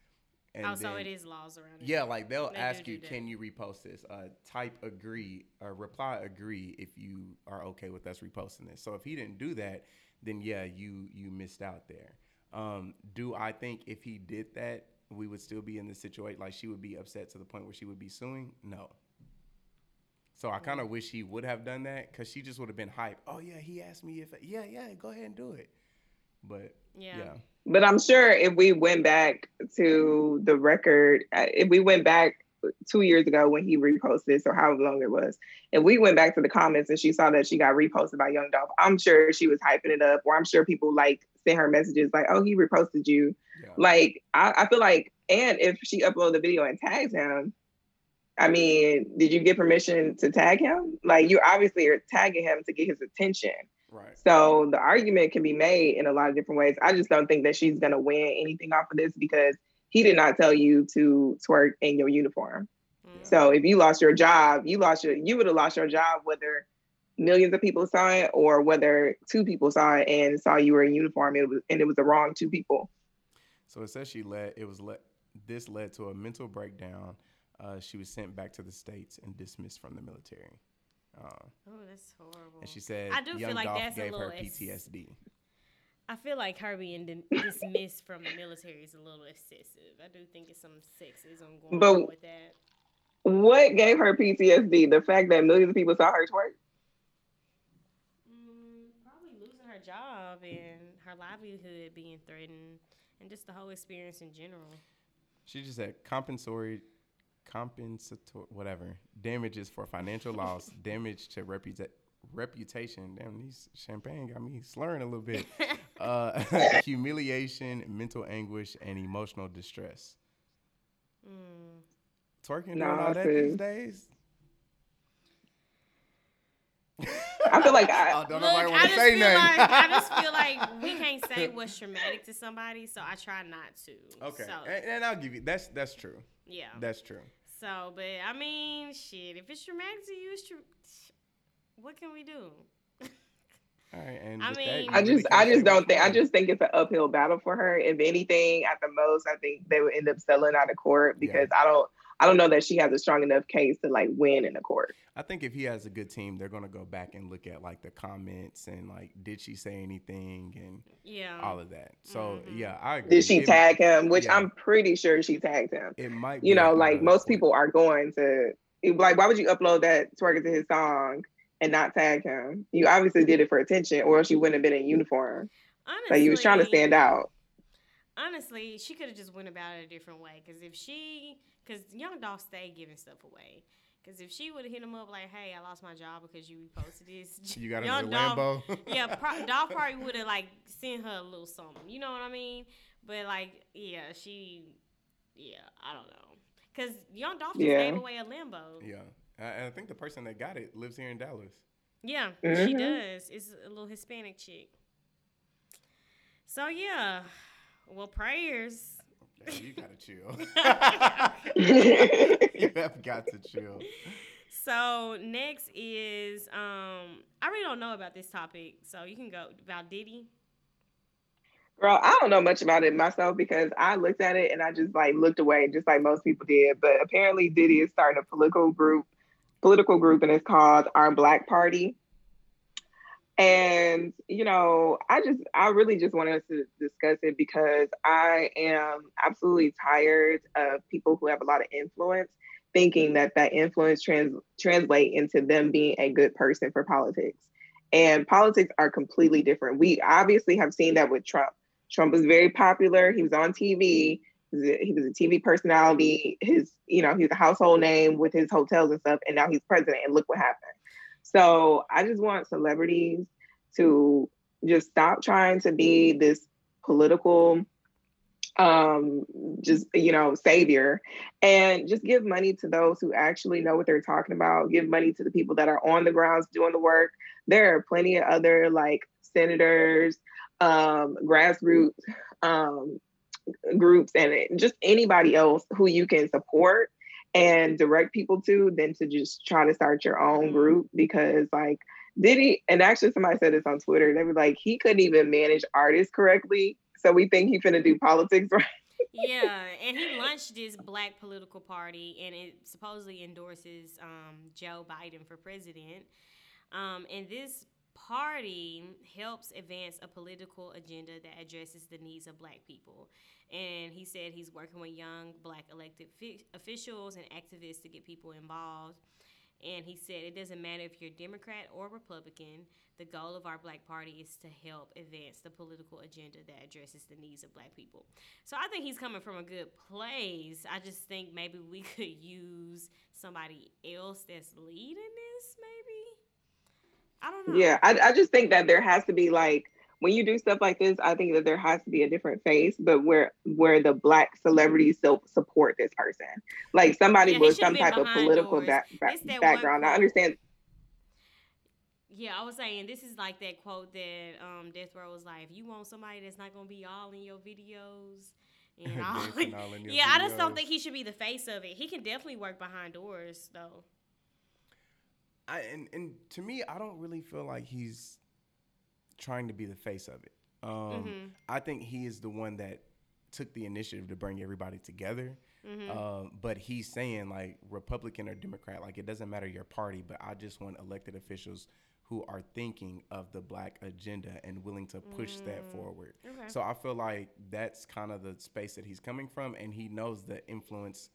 And oh, so then- it is laws around it. Yeah, like they'll They ask do you, that. "Can you repost this?" Uh, type agree or reply agree if you are okay with us reposting this. So if he didn't do that, then yeah, you you missed out there. Um, do I think if he did that, we would still be in this situation? Like she would be upset to the point where she would be suing? No. So I kind of wish he would have done that because she just would have been hype. Oh yeah, he asked me if yeah yeah go ahead and do it. But Yeah. yeah. But I'm sure if we went back to the record, uh, if we went back two years ago when he reposted this or however long it was, if we went back to the comments and she saw that she got reposted by Young Dolph, I'm sure she was hyping it up, or I'm sure people like sent her messages like, "Oh, he reposted you." yeah. Like I, I feel like, and if she uploaded the video and tags him, I mean, did you get permission to tag him? Like you obviously are tagging him to get his attention. Right. So the argument can be made in a lot of different ways. I just don't think that she's gonna win anything off of this because he did not tell you to twerk in your uniform. Mm. So if you lost your job, you lost your you would have lost your job whether millions of people saw it or whether two people saw it and saw you were in uniform. It was and it was the wrong two people. So it says she led. It was let. This led to a mental breakdown. Uh, she was sent back to the states and dismissed from the military. Uh, Oh, that's horrible. and she said, I do feel "Young like Dolph that's a gave her little ex- PTSD." I feel like her being di- (laughs) dismissed from the military is a little excessive. I do think it's some sexism going But- on with that. What gave her PTSD? The fact that millions of people saw her twerk. Mm, probably losing her job and her livelihood being threatened, and just the whole experience in general. She just said compensatory, compensatory, whatever damages for financial (laughs) loss, damage to reputa- reputation. Damn, these champagne got me slurring a little bit. (laughs) uh, (laughs) humiliation, mental anguish, and emotional distress. Mm. Twerking doing Nah, all that these days. I feel like I- oh, don't Look, nobody I want to say feel nothing. like I just feel like we can't say what's traumatic to somebody, so I try not to. Okay, So, and, and I'll give you that's that's true. Yeah. That's true. So, but I mean, shit. If it's traumatic to you, it's true. What can we do? (laughs) All right, and I with that, mean- I just I just don't think I just think it's an uphill battle for her. If anything, at the most, I think they would end up settling out of court Yeah. because I don't I don't know that she has a strong enough case to like win in the court. I think if he has a good team, they're gonna go back and look at like the comments and like did she say anything and Yeah. all of that. So Mhm. yeah, I agree. Did she It- tag him? Which yeah. I'm pretty sure she tagged him. It might. You be know, like most court. people are going to like why would you upload that twerking to his song and not tag him? You obviously did it for attention, or else you wouldn't have been in uniform. Honestly, Like you was trying to stand out. Honestly, she could have just went about it a different way. Cause if she, cause Young Dolph stay giving stuff away. Cause if she would have hit him up like, "Hey, I lost my job because you reposted this," (laughs) You got (laughs) Young another Dolph- Lambo. (laughs) yeah, pro- Dolph probably would have like sent her a little something. You know what I mean? But like, yeah, she, yeah, I don't know. Cause Young Dolph just Yeah. gave away a Lambo. yeah, I, I think the person that got it lives here in Dallas. Yeah, she Mhm. does. It's a little Hispanic chick. So yeah, well, prayers. Yeah, you gotta chill. (laughs) You have got to chill. So next is um, I really don't know about this topic, so you can go about Diddy. Girl, I don't know much about it myself because I looked at it and I just like looked away, just like most people did. But apparently, Diddy is starting a political group, political group, and it's called Our Black Party. And you know, I just, I really just wanted to discuss it because I am absolutely tired of people who have a lot of influence thinking that that influence trans translate into them being a good person for politics. And politics are completely different. We obviously have seen that with Trump. Trump was very popular. He was on TV. He was a, he was a TV personality. His, you know, he's a household name with his hotels and stuff. And now he's president. And look what happened. So I just want celebrities to just stop trying to be this political, um, just you know, savior, and just give money to those who actually know what they're talking about. Give money to the people that are on the grounds doing the work. There are plenty of other like senators, um, grassroots um, groups, and just anybody else who you can support and direct people to than to just try to start your own Mhm. group because like Diddy and actually somebody said this on twitter they were like he couldn't even manage artists correctly so we think he's gonna do politics (laughs) right yeah, and he launched this black political party, and it supposedly endorses um, Joe Biden for president. Um, and this party helps advance a political agenda that addresses the needs of black people. And he said he's working with young black elected fi- officials and activists to get people involved. And he said it doesn't matter if you're Democrat or Republican, the goal of our black party is to help advance the political agenda that addresses the needs of black people. So I think he's coming from a good place. I just think maybe we (laughs) could use somebody else that's leading this, maybe. I don't know. yeah I, I just think that there has to be like when you do stuff like this i think that there has to be a different face but where where the black celebrities still support this person like somebody Yeah, with some type of political doors. back, back, It's that one background i understand Yeah, I was saying this is like that quote that um, Death Row was like, if you want somebody that's not gonna be all in your videos (laughs) and all, Dancing all in your yeah, I just don't think he should be the face of it. He can definitely work behind doors though. I, and and to me, I don't really feel like he's trying to be the face of it. Um, Mhm. I think he is the one that took the initiative to bring everybody together. Mhm. Um, but he's saying like Republican or Democrat, like it doesn't matter your party, but I just want elected officials who are thinking of the black agenda and willing to push that Mm. forward. Okay. So I feel like that's kind of the space that he's coming from, and he knows the influence,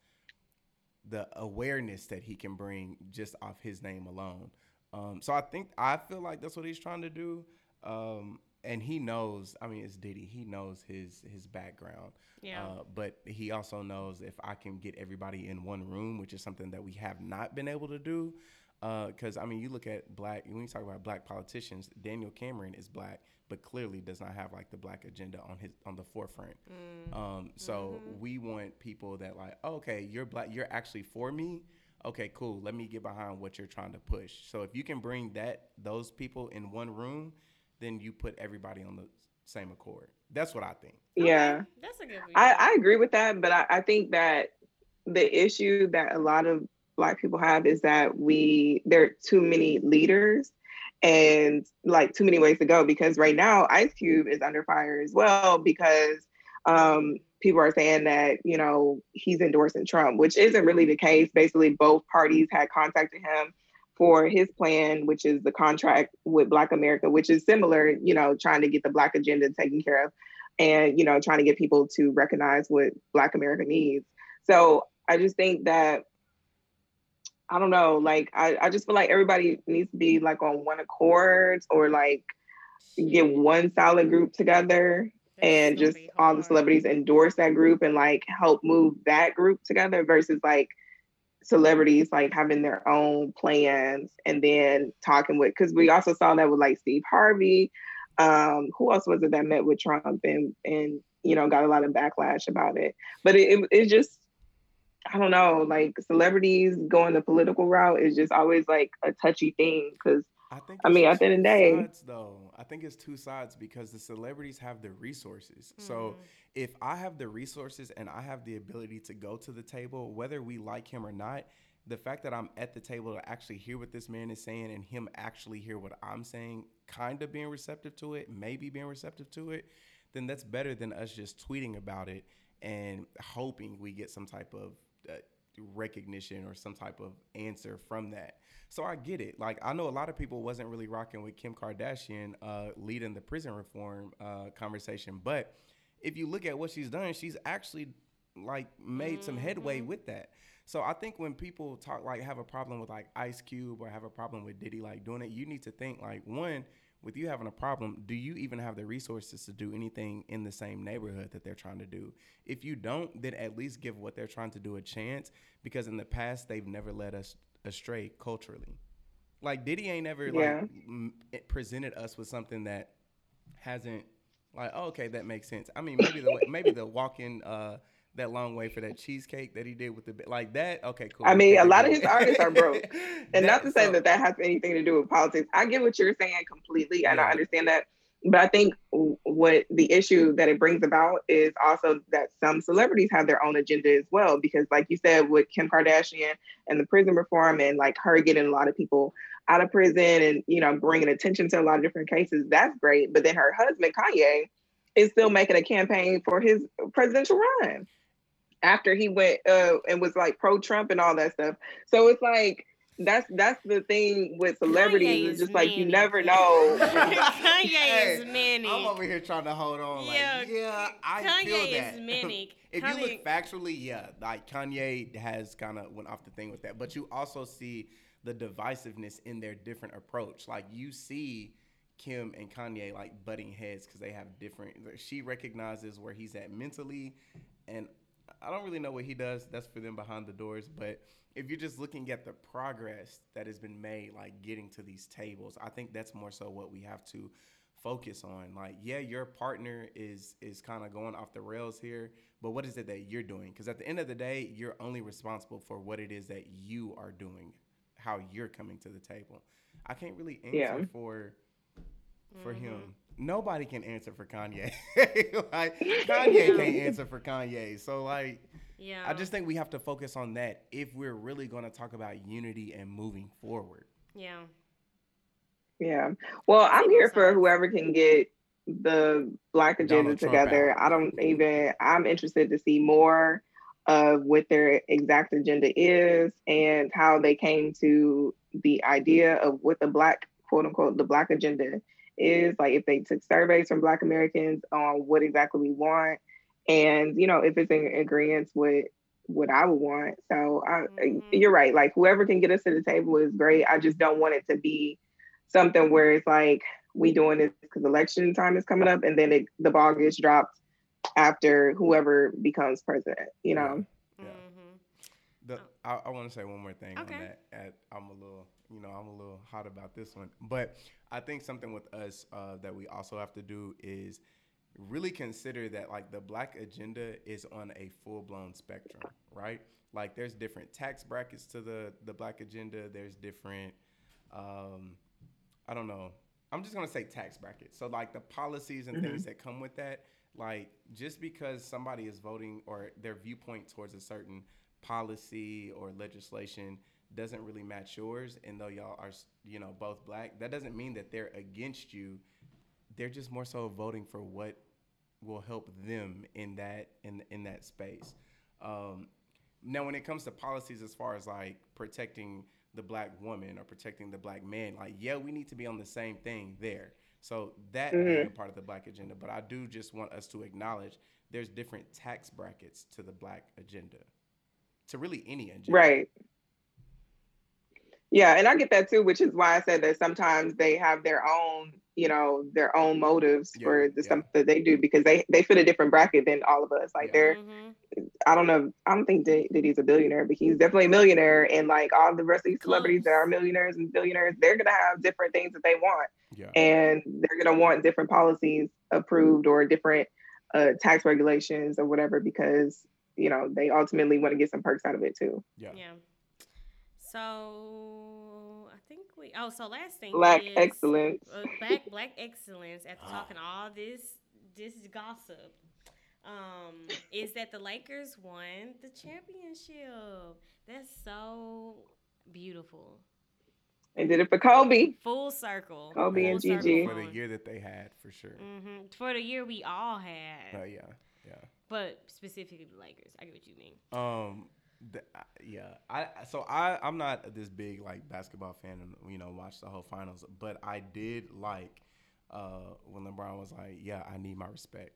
the awareness that he can bring just off his name alone. Um, so I think I feel like that's what he's trying to do, um, and he knows. I mean, it's Diddy. He knows his his background, Yeah. uh, but he also knows if I can get everybody in one room, which is something that we have not been able to do. Because I mean, you look at black when you talk about black politicians. Daniel Cameron is black, but clearly does not have like the black agenda on his on the forefront. Mm. Um, so we want people that like, oh, okay, you're black, you're actually for me. Okay, cool. Let me get behind what you're trying to push. So if you can bring that those people in one room, then you put everybody on the same accord. That's what I think. yeah Okay, That's a good view. I, I agree with that, but I, I think that the issue that a lot of black people have is that we there are too many leaders and like too many ways to go because right now Ice Cube is under fire as well because um, people are saying that you know he's endorsing Trump, which isn't really the case. Basically, both parties had contacted him for his plan, which is the contract with Black America, which is similar, you know, trying to get the Black agenda taken care of and you know trying to get people to recognize what black america needs. So i just think that i don't know like i, I just feel like everybody needs to be like on one accord or like get one solid group together and just all the celebrities endorse that group and like help move that group together versus like celebrities like having their own plans and then talking with because we also saw that with like Steve Harvey. Um, who else was it that met with Trump and and you know got a lot of backlash about it? But it, it it's just I don't know, like celebrities going the political route is just always like a touchy thing because I think. I mean, it's at the end of the day- sides, though, I think it's two sides because the celebrities have the resources. So Mhm. if I have the resources and I have the ability to go to the table, whether we like him or not, the fact that I'm at the table to actually hear what this man is saying and him actually hear what I'm saying, kind of being receptive to it, maybe being receptive to it, then that's better than us just tweeting about it and hoping we get some type of uh, recognition or some type of answer from that. So I get it. Like I know a lot of people wasn't really rocking with Kim Kardashian uh, leading the prison reform uh, conversation, but if you look at what she's done, she's actually like made some headway with that. So I think when people talk like have a problem with like Ice Cube or have a problem with Diddy like doing it, you need to think like one with you having a problem, do you even have the resources to do anything in the same neighborhood that they're trying to do? If you don't, then at least give what they're trying to do a chance because in the past they've never led us astray culturally. Like Diddy ain't ever Yeah. like m- presented us with something that hasn't like oh, okay that makes sense. I mean maybe the maybe the walking uh that long way for that cheesecake that he did with the like that okay cool. I mean, a lot of his artists are broke. (laughs) And not to say so- that that has anything to do with politics. I get what you're saying completely, and Yeah. I understand that. But I think what the issue that it brings about is also that some celebrities have their own agenda as well. Because, like you said, with Kim Kardashian and the prison reform, and like her getting a lot of people out of prison and you know bringing attention to a lot of different cases, that's great. But then her husband Kanye is still making a campaign for his presidential run after he went uh, and was like pro Trump and all that stuff. So it's like that's that's the thing with celebrities. Kanye It's is just like you never know. (laughs) Kanye Hey, is manic. I'm over here trying to hold on. Yeah, like, yeah, I Kanye feel is that. (laughs) manic. if Kanye- you look factually, yeah, like Kanye has kind of went off the thing with that, but you also see the divisiveness in their different approach. Like you see Kim and Kanye like butting heads because they have different. She recognizes where he's at mentally, and I don't really know what he does. That's for them behind the doors, but. If you're just looking at the progress that has been made, like getting to these tables, I think that's more so what we have to focus on like yeah your partner is is kind of going off the rails here but what is it that you're doing because at the end of the day you're only responsible for what it is that you are doing how you're coming to the table i can't really answer Yeah. for for Mm-hmm. him nobody can answer for kanye (laughs) like (laughs) kanye can't answer for kanye so like yeah. i just think we have to focus on that if we're really going to talk about unity and moving forward yeah. Yeah. Well, I'm here for whoever can get the black agenda Donald Trump together. I don't even I'm interested to see more of what their exact agenda is and how they came to the idea of what the black quote unquote the black agenda is like if they took surveys from black Americans on what exactly we want and you know if it's in agreement with what I would want. So I, Mhm. you're right. Like whoever can get us to the table is great. I just don't want it to be something where it's like we doing this because election time is coming up and then it, the ball gets dropped after whoever becomes president. You know. Yeah. The, I, I want to say one more thing Okay. on that. At, I'm a little, you know, I'm a little hot about this one, but I think something with us uh, that we also have to do is really consider that like the black agenda is on a full blown spectrum, right? Like there's different tax brackets to the the black agenda. There's different, um, I don't know. I'm just gonna say tax brackets. So like the policies and things that come with that. Like just because somebody is voting or their viewpoint towards a certain policy or legislation doesn't really match yours, and though y'all are you know both black, that doesn't mean that they're against you. They're just more so voting for what will help them in that in in that space. Um, now, when it comes to policies, as far as like protecting the black woman or protecting the black man, like yeah, we need to be on the same thing there. So that being a part of the black agenda, but I do just want us to acknowledge there's different tax brackets to the black agenda, to really any engine. Right. Yeah, and I get that too, which is why I said that sometimes they have their own, you know, their own motives Yeah, for the yeah. stuff that they do because they they fit a different bracket than all of us. Like Yeah. they're, Mhm. I don't know, I don't think that he's a billionaire, but he's definitely a millionaire. And like all the rest of these celebrities that are millionaires and billionaires, they're gonna have different things that they want, Yeah. and they're gonna want different policies approved or different uh, tax regulations or whatever because you know they ultimately want to get some perks out of it too. Yeah. Yeah. So I think we. Oh, so last thing. Black is, excellence. Uh, black black excellence. After (gasps) talking all this this gossip, um, is that the Lakers won the championship. That's so beautiful. They did it for Kobe. Full circle. Kobe Full and circle Gigi. for the year that they had for sure. hmm For the year we all had, Uh, yeah, yeah. But specifically the Lakers. I get what you mean. Um, th- I- yeah. I so I I'm not this big like basketball fan and you know watch the whole finals, but I did like uh when LeBron was like, yeah, I need my respect.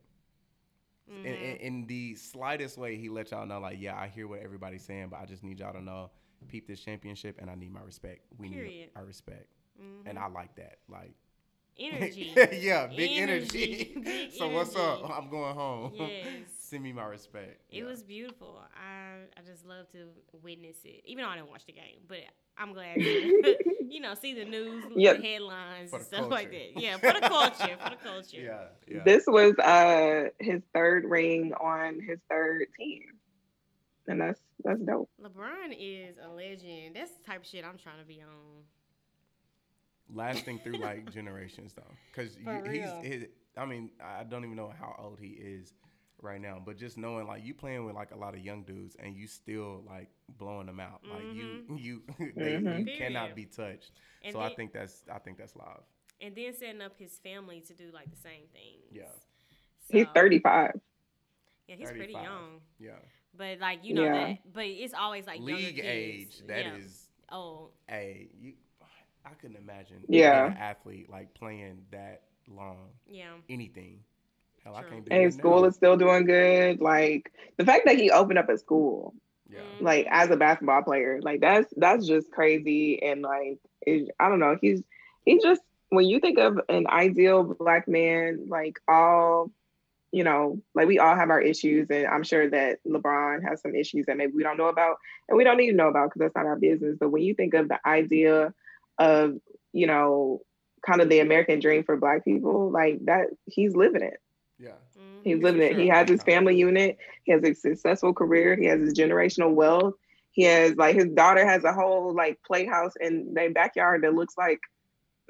In, in, Mm-hmm. in the slightest way, he let y'all know, like, yeah, I hear what everybody's saying, but I just need y'all to know, peep this championship, and I need my respect. We Period. need our respect, Mhm. and I like that. Like, Energy. (laughs) yeah, big energy. Energy. (laughs) Big so what's up? I'm going home. Yes. Send me my respect. It Yeah. was beautiful. I I just love to witness it. Even though I didn't watch the game, but I'm glad (laughs) to, (laughs) you know, see the news, Yep. the headlines, For and the stuff like that. Yeah, for the culture, for the culture. Yeah, yeah. This was uh his third ring on his third team. And that's that's dope. LeBron is a legend. That's the type of shit I'm trying to be on. lasting (laughs) through like generations though, because he's. His, I mean, I don't even know how old he is right now, but just knowing like you playing with like a lot of young dudes and you still like blowing them out, like you you (laughs) they, Mhm. you cannot be touched. And so I think that's I think that's live. And then setting up his family to do like the same thing. Yeah. He's 35. Yeah, he's pretty young. Yeah, But like you know Yeah. that, but it's always like younger league kids. age. That is yeah. Oh, hey you. I couldn't imagine. Yeah. being an athlete like playing that long. yeah. Anything. Hell, I can't do And his school now. is still doing good. Like the fact that he opened up a school, Yeah. Mhm. like as a basketball player, like that's that's just crazy. And like it, I don't know, he's he just when you think of an ideal black man, like all you know, like we all have our issues, and I'm sure that LeBron has some issues that maybe we don't know about, and we don't need to know about because that's not our business. But when you think of the idea of, you know, kind of the American dream for black people, like that, he's living it. Yeah. Mhm. He's living it. sure He has his icon. family unit. He has a successful career. He has his generational wealth. He has like his daughter has a whole like playhouse in their backyard that looks like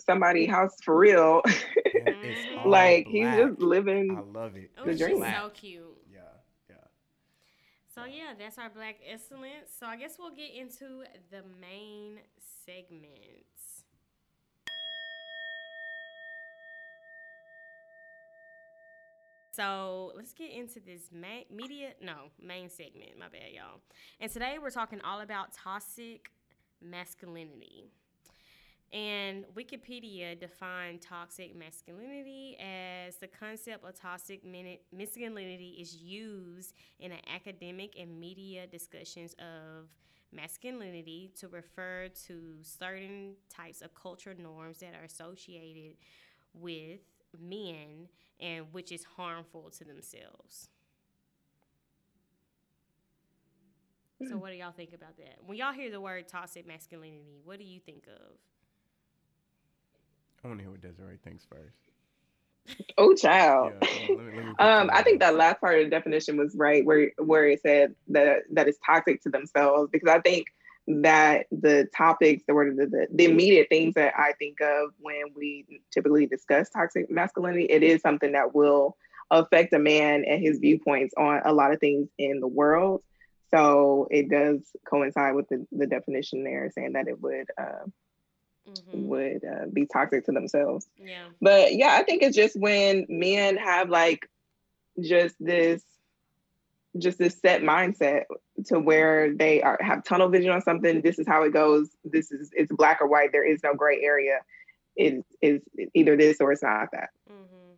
somebody house for real. And it's Mhm. all like he's just living. I love it. Oh, the she's dream. so cute. Yeah, yeah. So yeah, that's our black excellence. So I guess we'll get into the main segments. So let's get into this ma- media, no, main segment. My bad, y'all. And today we're talking all about toxic masculinity. And Wikipedia defined toxic masculinity as the concept of toxic masculinity is used in an academic and media discussions of masculinity to refer to certain types of cultural norms that are associated with men and which is harmful to themselves. So what do y'all think about that? When y'all hear the word toxic masculinity, what do you think of? I want to hear what Desiree thinks first. (laughs) Oh, child. Yeah, hold on, let me- let me (laughs) Um, I think that last part of the definition was right, where where it said that that is toxic to themselves, because I think that the topics, the word, the, the, the immediate things that I think of when we typically discuss toxic masculinity, it is something that will affect a man and his viewpoints on a lot of things in the world. So it does coincide with the, the definition there, saying that it would uh, Mm-hmm. would uh, be toxic to themselves. Yeah. But yeah, I think it's just when men have like just this just this set mindset to where they are have tunnel vision on something. This is how it goes. This is it's black or white. There is no gray area. It is either this or it's not that. Mm-hmm.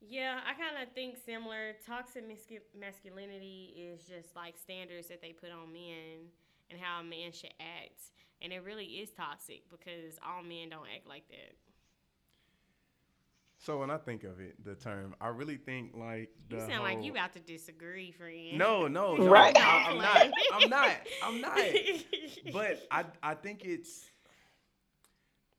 Yeah, I kind of think similar. Toxic mascu- masculinity is just like standards that they put on men and how a man should act. And it really is toxic because all men don't act like that. So when I think of it, the term, I really think like the You sound like you about to disagree, friend. No, no, (laughs) no. Right. I, am not. I'm not. I'm (laughs) not. But I, I think it's.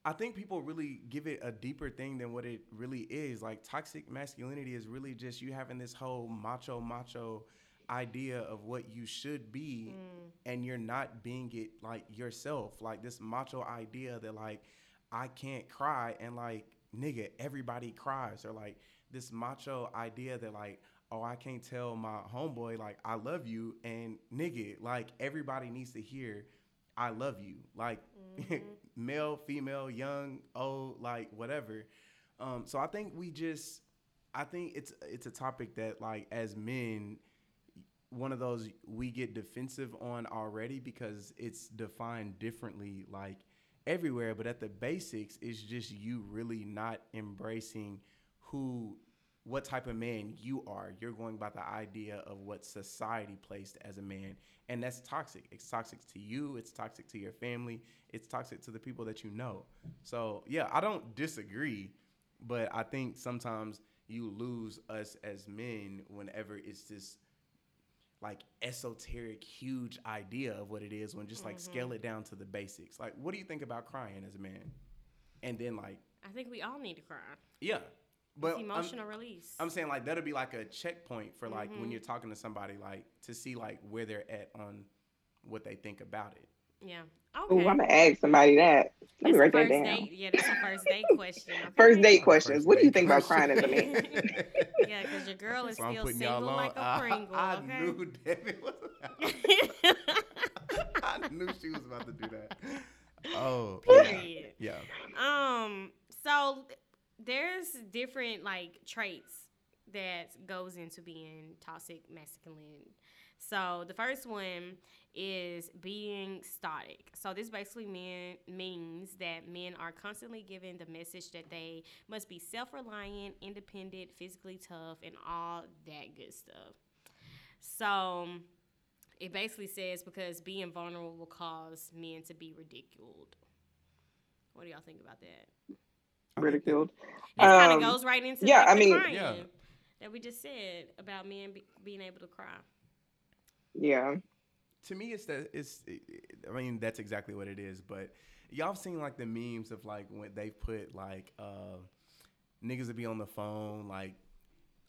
I think people really give it a deeper thing than what it really is. Like toxic masculinity is really just you having this whole macho, macho idea of what you should be mm. and you're not being it like yourself like this macho idea that like i can't cry and like nigga everybody cries or like this macho idea that like oh i can't tell my homeboy like i love you and nigga like everybody needs to hear i love you. Like (laughs) male female young old like whatever. Um so i think we just i think it's it's a topic that like as men one of those we get defensive on already because it's defined differently like everywhere but at the basics it's just you really not embracing who what type of man you are. You're going by the idea of what society placed as a man and that's toxic. It's toxic to you it's toxic to your family it's toxic to the people that you know. So yeah i don't disagree but i think sometimes you lose us as men whenever it's this like esoteric huge idea of what it is when just like mm-hmm. scale it down to the basics like what do you think about crying as a man and then like I think we all need to cry. yeah but It's I'm- emotional release. I'm saying like that'll be like a checkpoint for like when mm-hmm. you're talking to somebody like to see like where they're at on what they think about it. yeah. Ooh, Okay. I'm gonna ask somebody that. Let That's me write that down. date. Yeah, that's a first date (laughs) question. Okay? First date questions. First What do you date think about crying as a man? (laughs) Yeah, because your girl is So still single y'all on. like a I, Pringle. I okay? knew Debbie was. (laughs) I knew she was about to do that. Oh, yeah. Period. yeah. Um, so there's different like traits that goes into being toxic masculine. So the first one is being static. So this basically mean, means that men are constantly given the message that they must be self-reliant, independent, physically tough, and all that good stuff. So it basically says because being vulnerable will cause men to be ridiculed. What do y'all think about that? Ridiculed. It kind Um, of goes right into yeah, like, I mean- Yeah. that we just said about men be, being able to cry. Yeah. To me it's that it's i mean that's exactly what it is but y'all seen like the memes of like when they put like uh niggas would be on the phone like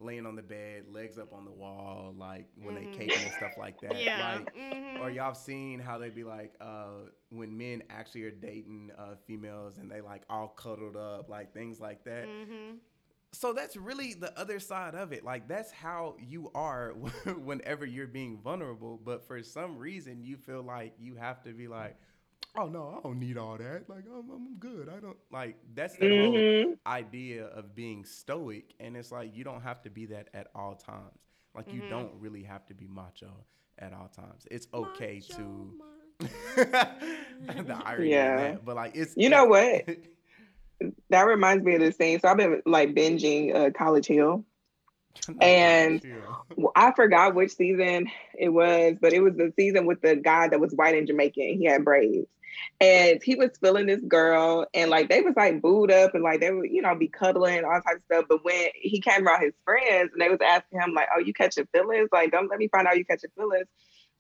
laying on the bed legs up on the wall like when they caking and stuff like that (laughs) Yeah. like mhm. or y'all seen how they be like uh when men actually are dating uh females and they like all cuddled up like things like that Mhm. So that's really the other side of it. Like that's how you are (laughs) whenever you're being vulnerable. But for some reason, you feel like you have to be like, "Oh no, I don't need all that. Like I'm, I'm good. I don't like." That's the whole Mhm. idea of being stoic, and it's like you don't have to be that at all times. Like you don't really have to be macho at all times. It's okay Macho, to. macho. (laughs) the irony Yeah. of that, but like it's You know what? (laughs) That reminds me of the scene. So I've been like binging uh, College Hill. And- I forgot which season it was, but it was the season with the guy that was white and Jamaican. He had braids. And he was feeling this girl, and like they was like booed up, and like they would, you know, be cuddling, all types of stuff. But when he came around his friends, and they was asking him, like, "Oh, you catching feelings? Like, don't let me find out you catching feelings."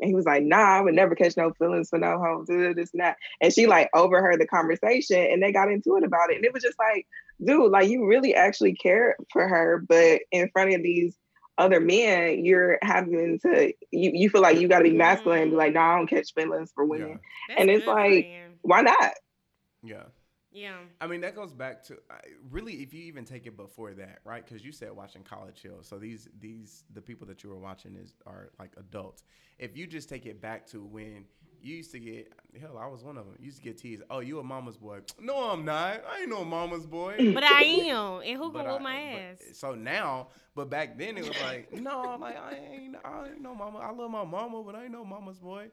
And he was like, "Nah, I would never catch no feelings for no hoes, this this and that." And she like overheard the conversation, and they got into it about it. And it was just like, dude, like you really actually care for her, but in front of these other men, you're having to you, you feel like you gotta be masculine and be like, no, I don't catch feelings for women. yeah, and it's good, like- friend. Why not? yeah. Yeah. I mean, that goes back to really if you even take it before that, right? Because you said watching College Hill, so these these the people that you were watching is are like adults. If you just take it back to when you used to get hell, I was one of them. You used to get teased. Oh, you a mama's boy? (tsk) No, I'm not. I ain't no mama's boy. (laughs) But I am, and who can whoop my but- ass? so now, but back then it was like, (laughs) no, like I ain't, I ain't no mama. I love my mama, but I ain't no mama's boy.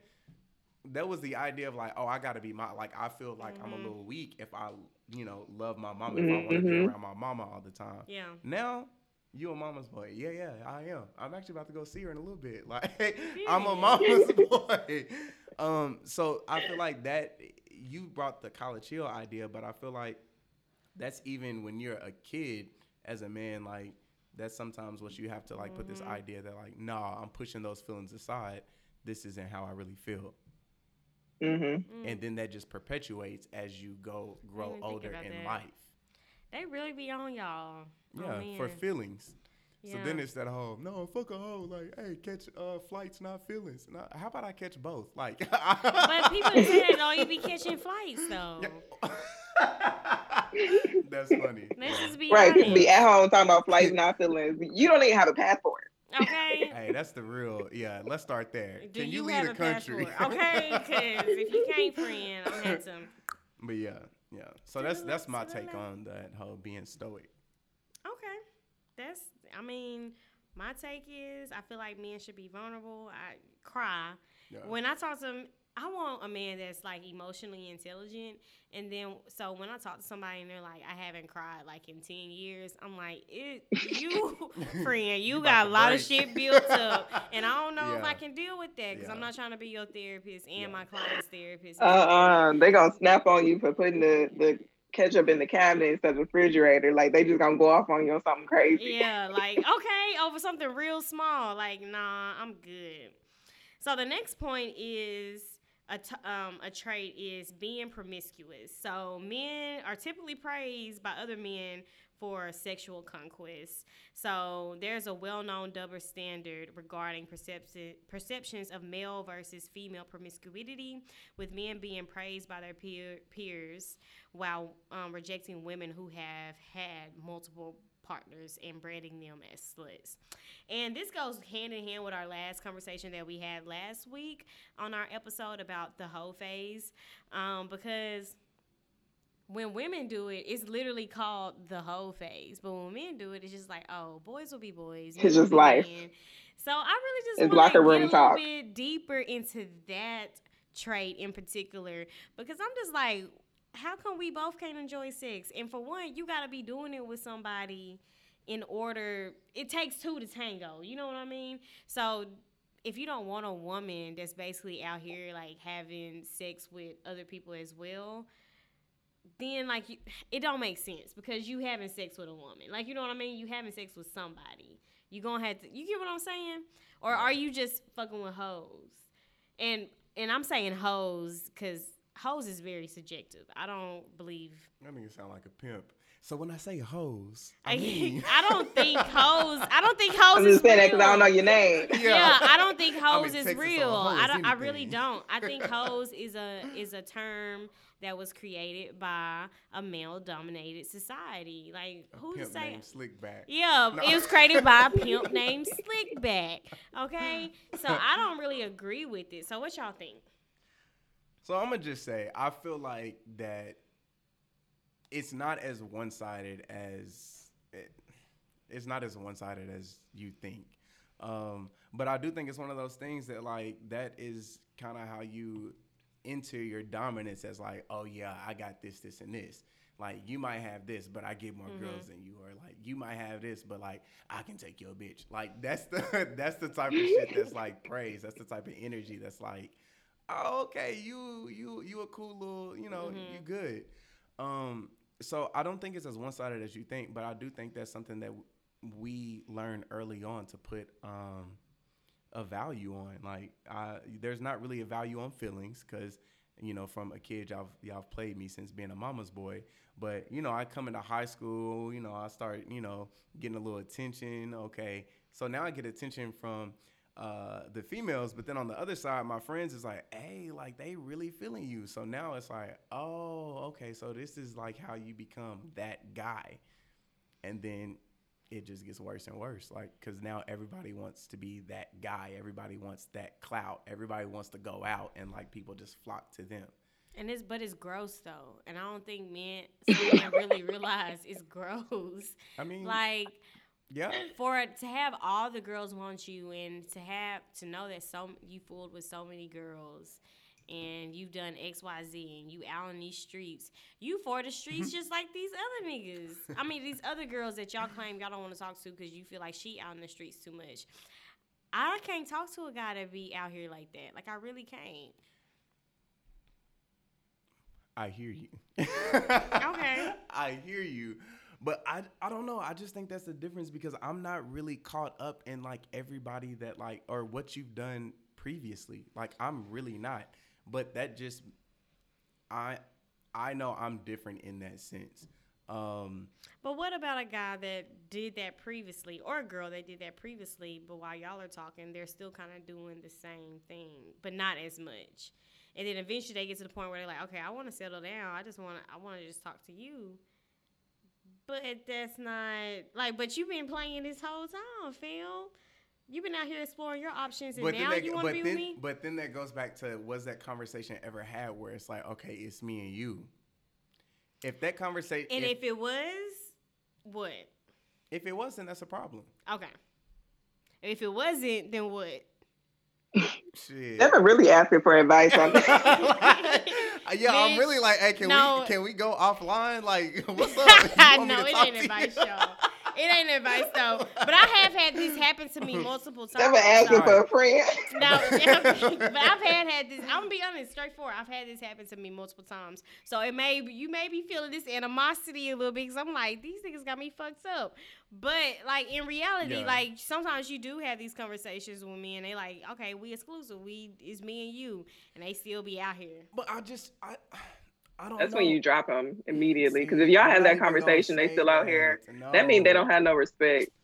That was the idea of like, oh, I gotta be my like. I feel like I'm a Mhm. little weak if I, you know, love my mama. If I want to be Mhm. around my mama all the time. Yeah. Now, you a mama's boy. Yeah, yeah, I am. I'm actually about to go see her in a little bit. (laughs) Like, I'm a mama's (laughs) boy. Um, so I feel like that you brought the college hill idea, but I feel like that's even when you're a kid as a man, like that's sometimes what you have to like put this idea that like, nah, I'm pushing those feelings aside. This isn't how I really feel. Hmm Mm. And then that just perpetuates as you go grow older in that. life. They really be on y'all. Oh, Yeah, for man. feelings. So then it's that whole no fuck a hoe like hey catch uh flights not feelings. No, how about I catch both? Like, But people (laughs) say that you be catching flights (laughs) though. (laughs) that's funny. Let's just be Right, honest. be at home talking about flights, not feelings. You don't even have a passport. Okay. (laughs) Hey, that's the real. Yeah, let's start there. Do Can you, you, leave have a country? passport? Okay, because if you can't friend, I'm to. (laughs) but yeah, yeah. So that's that's my take on that whole being stoic. Okay, that's. I mean, my take is I feel like men should be vulnerable. I cry Yeah. when I talk to them. I want a man that's like emotionally intelligent, and then so when I talk to somebody and they're like, "I haven't cried like in ten years," I'm like, "It (laughs) you friend, you, You got a to lot of shit built up, (laughs) and I don't know if I can deal with that because I'm not trying to be your therapist and Yeah. my client's therapist." Uh uh they gonna snap on you for putting the, the ketchup in the cabinet instead of the refrigerator. Like they just gonna go off on you on something crazy. Yeah, like okay, over something real small. Like, nah, I'm good. So the next point is a t- um, a trait is being promiscuous. So men are typically praised by other men for sexual conquest. So there's a well-known double standard regarding perception perceptions of male versus female promiscuity, with men being praised by their peer, peers while um, rejecting women who have had multiple partners and branding them as sluts. And this goes hand in hand with our last conversation that we had last week on our episode about the whole phase, um, because when women do it, it's literally called the whole phase. But when men do it, it's just like, oh, boys will be boys. It's just life. men. So I really just want to get a talk. little bit deeper into that trait in particular because I'm just like, how come we both can't enjoy sex? And for one, you got to be doing it with somebody in order. It takes two to tango. You know what I mean? So if you don't want a woman that's basically out here like having sex with other people as well, then like you, it don't make sense because you having sex with a woman. Like you know what I mean? You having sex with somebody. You gonna have to. You get what I'm saying? Or are you just fucking with hoes? And and I'm saying hoes because hoes is very subjective. I don't believe. That nigga sound like a pimp. So when I say hoes, I mean (laughs) I don't think (laughs) hoes. I don't think hoes I'm is just saying that because I don't know your name. (laughs) yeah. I don't think I'm hoes is Texas, real. a hoe I don't. I really don't. I think hoes is a is a term that was created by a male dominated society. Like a who pimp say? Slickback. Yeah, No. it was created by a pimp named Slickback. Okay, so I don't really agree with it. So what y'all think? So I'm gonna just say I feel like that it's not as one sided as it, it's not as one sided as you think. Um, but I do think it's one of those things that like that is kind of how you enter your dominance as like, oh yeah, I got this, this, and this. Like you might have this, but I get more girls than you, or like you might have this, but like I can take your bitch. Like that's the (laughs) that's the type of shit that's like praise. That's the type of energy that's like, oh, okay, you you you a cool little, you know, you good. Um, so I don't think it's as one sided as you think, but I do think that's something that w- we learn early on to put um a value on. Like, I, there's not really a value on feelings because, you know, from a kid, y'all y'all played me since being a mama's boy. But you know, I come into high school, you know, I start, you know, getting a little attention. Okay, so now I get attention from uh, the females, but then on the other side, my friends is like, hey, like they really feeling you. So now it's like, oh, okay, so this is like how you become that guy, and then it just gets worse and worse. Like, cause now everybody wants to be that guy. Everybody wants that clout. Everybody wants to go out, and like people just flock to them. And it's but it's gross though, and I don't think men men really realize it's (laughs) gross. I mean, Like yeah, (clears throat) for to have all the girls want you, and to have to know that so you fooled with so many girls. And you've done X, Y, Z, and you out in these streets. You for the streets (laughs) just like these other niggas. I mean, these other girls that y'all claim y'all don't want to talk to because you feel like she out in the streets too much. I can't talk to a guy that be out here like that. Like I really can't. I hear you. Okay. (laughs) I hear you. But I, I don't know. I just think that's the difference because I'm not really caught up in like everybody that like or what you've done previously. Like I'm really not. But that just I I know I'm different in that sense. Um, But what about a guy that did that previously, or a girl that did that previously, but while y'all are talking, they're still kind of doing the same thing, but not as much. And then eventually they get to the point where they're like, okay, I want to settle down. I just want I want to just talk to you. But that's not like, but you've been playing this whole time, Phil. You've been out here exploring your options, and now that, you want to be then, with me. but then that goes back to was that conversation ever had where it's like, okay, it's me and you. If that conversation, And if, if it was, what? if it wasn't, that's a problem. Okay. If it wasn't, then what? Shit. (laughs) Never really asking for advice on that. (laughs) (laughs) Uh, yeah, I'm really like, hey, can no. we can we go offline? Like, (laughs) what's up? (laughs) No, it ain't advice, y'all. It ain't advice though. But I have had this happen to me multiple (laughs) times. Never asking so- for a friend. No, (laughs) but I've had had this. I'm gonna be honest, straightforward. I've had this happen to me multiple times. So it may you may be feeling this animosity a little bit because I'm like these niggas got me fucked up. But like in reality, Yeah. like sometimes you do have these conversations with me, and they like, okay, we exclusive. We it's me and you, and they still be out here. But I just I I don't That's know. when you drop them immediately. Because if y'all I'm have that conversation, they still out that. here. That means they don't have no respect. (sighs)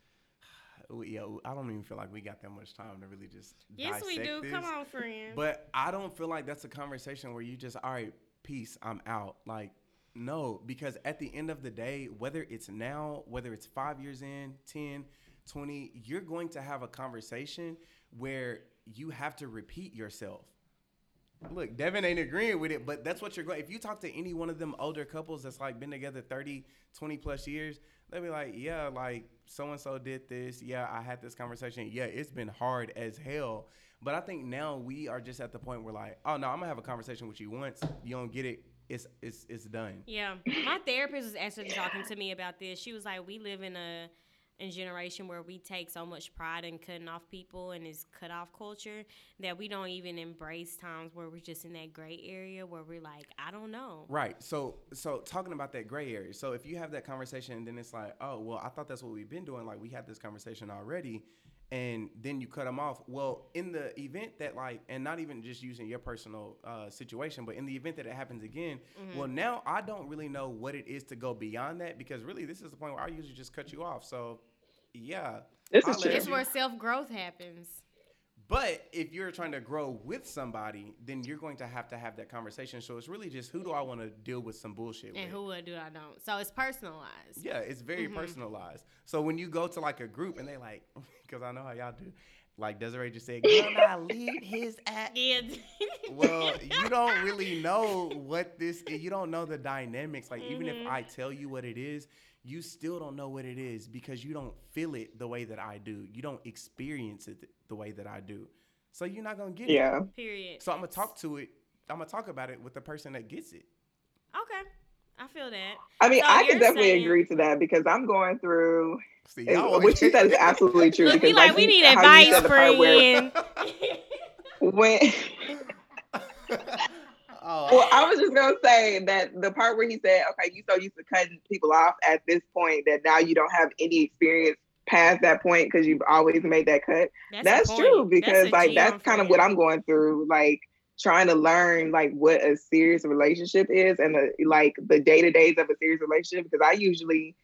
We- Yeah, I don't even feel like we got that much time to really just. Yes, we dissect do. Come on, friend. But I don't feel like that's a conversation where you just, all right, peace, I'm out. Like, no, because at the end of the day, whether it's now, whether it's five years in, 10, 20, you're going to have a conversation where you have to repeat yourself. Look, Devyn ain't agreeing with it, but that's what you're going. If you talk to any one of them older couples that's like been together 30, 20 plus years, they'll be like, yeah, like so and so did this. Yeah, I had this conversation. Yeah, it's been hard as hell. But I think now we are just at the point where like, oh no, I'm gonna have a conversation with you once. You don't get it. It's it's it's done. Yeah, my therapist was actually talking to me about this. She was like, "We live in a, in generation where we take so much pride in cutting off people and this cut off culture that we don't even embrace times where we're just in that gray area where we're like, I don't know. Right. So so talking about that gray area. So if you have that conversation and then it's like, oh well, I thought that's what we've been doing. Like we had this conversation already, and then you cut them off. Well, in the event that like, and not even just using your personal uh, situation, but in the event that it happens again, well now I don't really know what it is to go beyond that because really this is the point where I usually just cut you off. So yeah. This is I'll true. It's where self growth happens. But if you're trying to grow with somebody, then you're going to have to have that conversation. So it's really just who do I want to deal with some bullshit And with? who would do I don't. So it's personalized. Yeah, it's very Mm-hmm. personalized. So when you go to like a group and they like, (laughs) because I know how y'all do, like Desiree just said, "Can (laughs) I leave his at?" (laughs) Yeah. Well, you don't really know what this. is. You don't know the dynamics. Like even Mm-hmm. if I tell you what it is, you still don't know what it is because you don't feel it the way that I do. You don't experience it the way that I do. So you're not gonna get it. Yeah. Period. So I'm gonna talk to it. I'm gonna talk about it with the person that gets it. Okay. I feel that. I mean, So I can definitely saying- agree to that because I'm going through See, is- y'all what you said is absolutely true. (laughs) Look, because like, we need advice, said the part where- when (laughs) (laughs) oh, well, I was just gonna say that the part where he said, "Okay, you so used to cutting people off at this point that now you don't have any experience past that point because you've always made that cut." That's, That's, true point. because a like that's kind of what. I'm going through, like trying to learn like what a serious relationship is and the, like the day to days of a serious relationship because I usually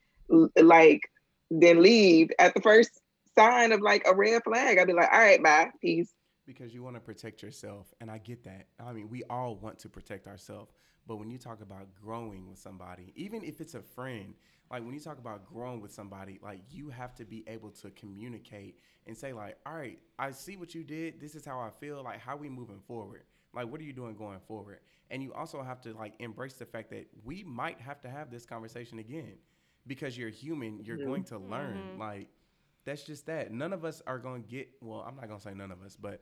like then leave at the first sign of like a red flag. I'd be like, "All right, bye, peace." Because you want to protect yourself and i get that. I mean we all want to protect ourselves but when you talk about growing with somebody even if it's a friend like when you talk about growing with somebody like you have to be able to communicate and say like all right i see what you did. This is how i feel. Like how we moving forward? Like what are you doing going forward? And you also have to like embrace the fact that we might have to have this conversation again because you're human. You're going to learn. Mhm. like that's just that. None of us are going to get well i'm not going to say none of us but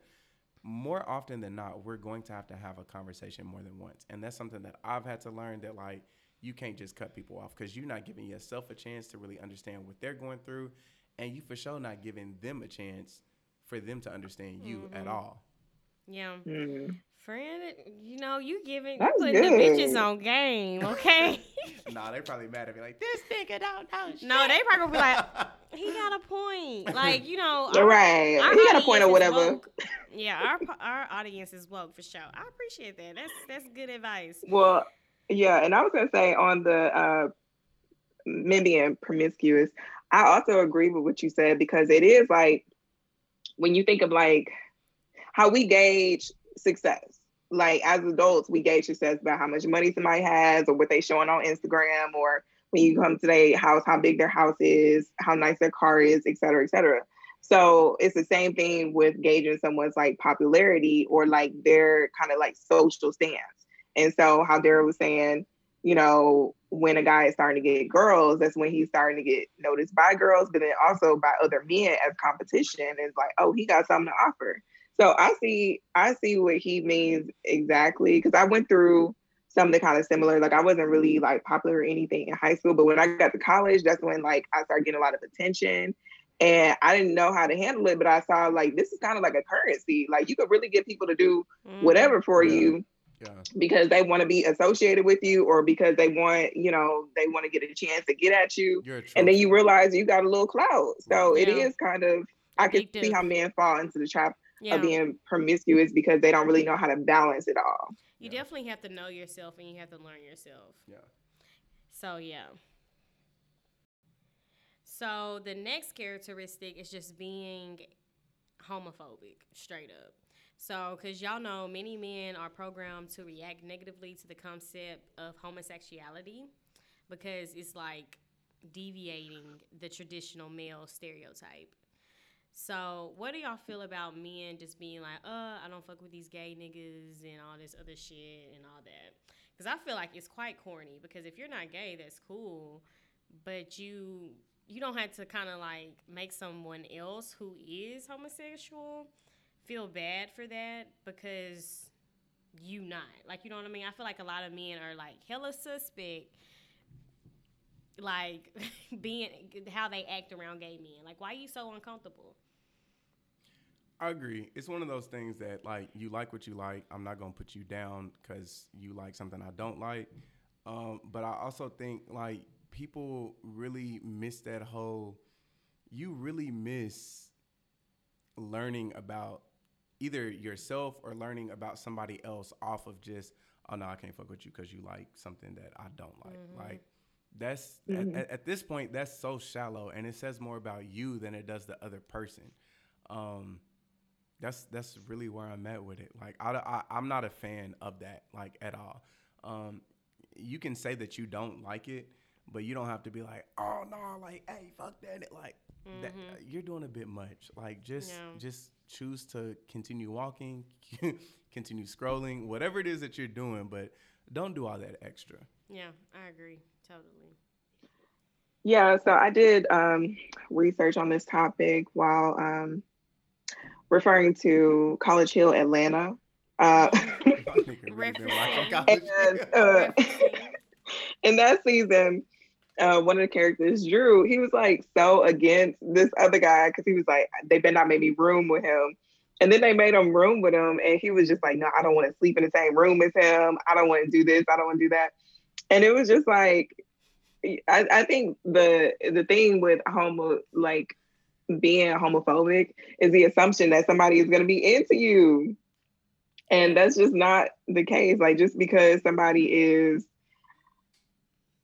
more often than not, we're going to have to have a conversation more than once. And that's something that I've had to learn that like you can't just cut people off because you're not giving yourself a chance to really understand what they're going through, and you for sure not giving them a chance for them to understand you at Mhm. all. Yeah. Mm. Friend, you know, you giving you That's putting the bitches on game, okay? (laughs) nah, they probably mad at me like this nigga don't know shit. no, they probably gonna be like, (laughs) he got a point. Like, you know, right? our he got a point or audience is whatever. woke. (laughs) Yeah, our our audience is woke for sure. I appreciate that. That's that's good advice. Well, yeah, and I was gonna say on the uh men being promiscuous, I also agree with what you said because it is like when you think of like how we gauge success. Like as adults, we gauge success by how much money somebody has or what they showing on Instagram or when you come to their house, how big their house is, how nice their car is, et cetera, et cetera. So it's the same thing with gauging someone's like popularity or like their kind of like social stance. And so how Darryl was saying, you know, when a guy is starting to get girls, that's when he's starting to get noticed by girls, but then also by other men as competition. It's like, oh, he got something to offer. So I see, I see what he means exactly because I went through something kind of similar. Like I wasn't really like popular or anything in high school, but when I got to college, that's when like I started getting a lot of attention. And I didn't know how to handle it, but I saw like this is kind of like a currency. Like you could really get people to do Mhm. whatever for Yeah. you Yeah. because they want to be associated with you or because they want, you know, they want to get a chance to get at you. And then you realize you got a little clout. So it Yeah. is kind of I can see how men fall into the trap Yeah. of being promiscuous because they don't really know how to balance it all. You Yeah. definitely have to know yourself and you have to learn yourself. Yeah. So yeah. So the next characteristic is just being homophobic, straight up. So, because y'all know many men are programmed to react negatively to the concept of homosexuality because it's like deviating the traditional male stereotype. So, what do y'all feel about men just being like, uh, I don't fuck with these gay niggas and all this other shit and all that? Because I feel like it's quite corny. Because if you're not gay, that's cool, but you you don't have to kind of like make someone else who is homosexual feel bad for that because you not like you know what I mean. I feel like a lot of men are like hella suspect like (laughs) being how they act around gay men. Like, why are you so uncomfortable? I agree. It's one of those things that like you like what you like. I'm not gonna put you down because you like something I don't like. Um, but I also think like people really miss that whole. You really miss learning about either yourself or learning about somebody else off of just oh no I can't fuck with you because you like something that I don't like. Like that's Mhm. at, at, at this point that's so shallow and it says more about you than it does the other person. Um, that's that's really where I'm at with it. Like I, I I'm not a fan of that like at all. Um, you can say that you don't like it, but you don't have to be like, oh no, like hey, fuck that. It like that, you're doing a bit much. Like just Yeah. just choose to continue walking, (laughs) continue scrolling, whatever it is that you're doing, but don't do all that extra. Yeah, I agree totally. Yeah, so I did um, research on this topic while um, referring to College Hill, Atlanta. Uh, (laughs) Nigga (laughs) really been watching college. (laughs) and uh, in that season, uh, one of the characters, Drew, he was like so against this other guy because he was like, they better not make me room with him. And then they made him room with him, and he was just like, no, I don't want to sleep in the same room as him. I don't want to do this. I don't want to do that. And it was just like, I, I think the the thing with homo like being homophobic is the assumption that somebody is going to be into you. And that's just not the case like just because somebody is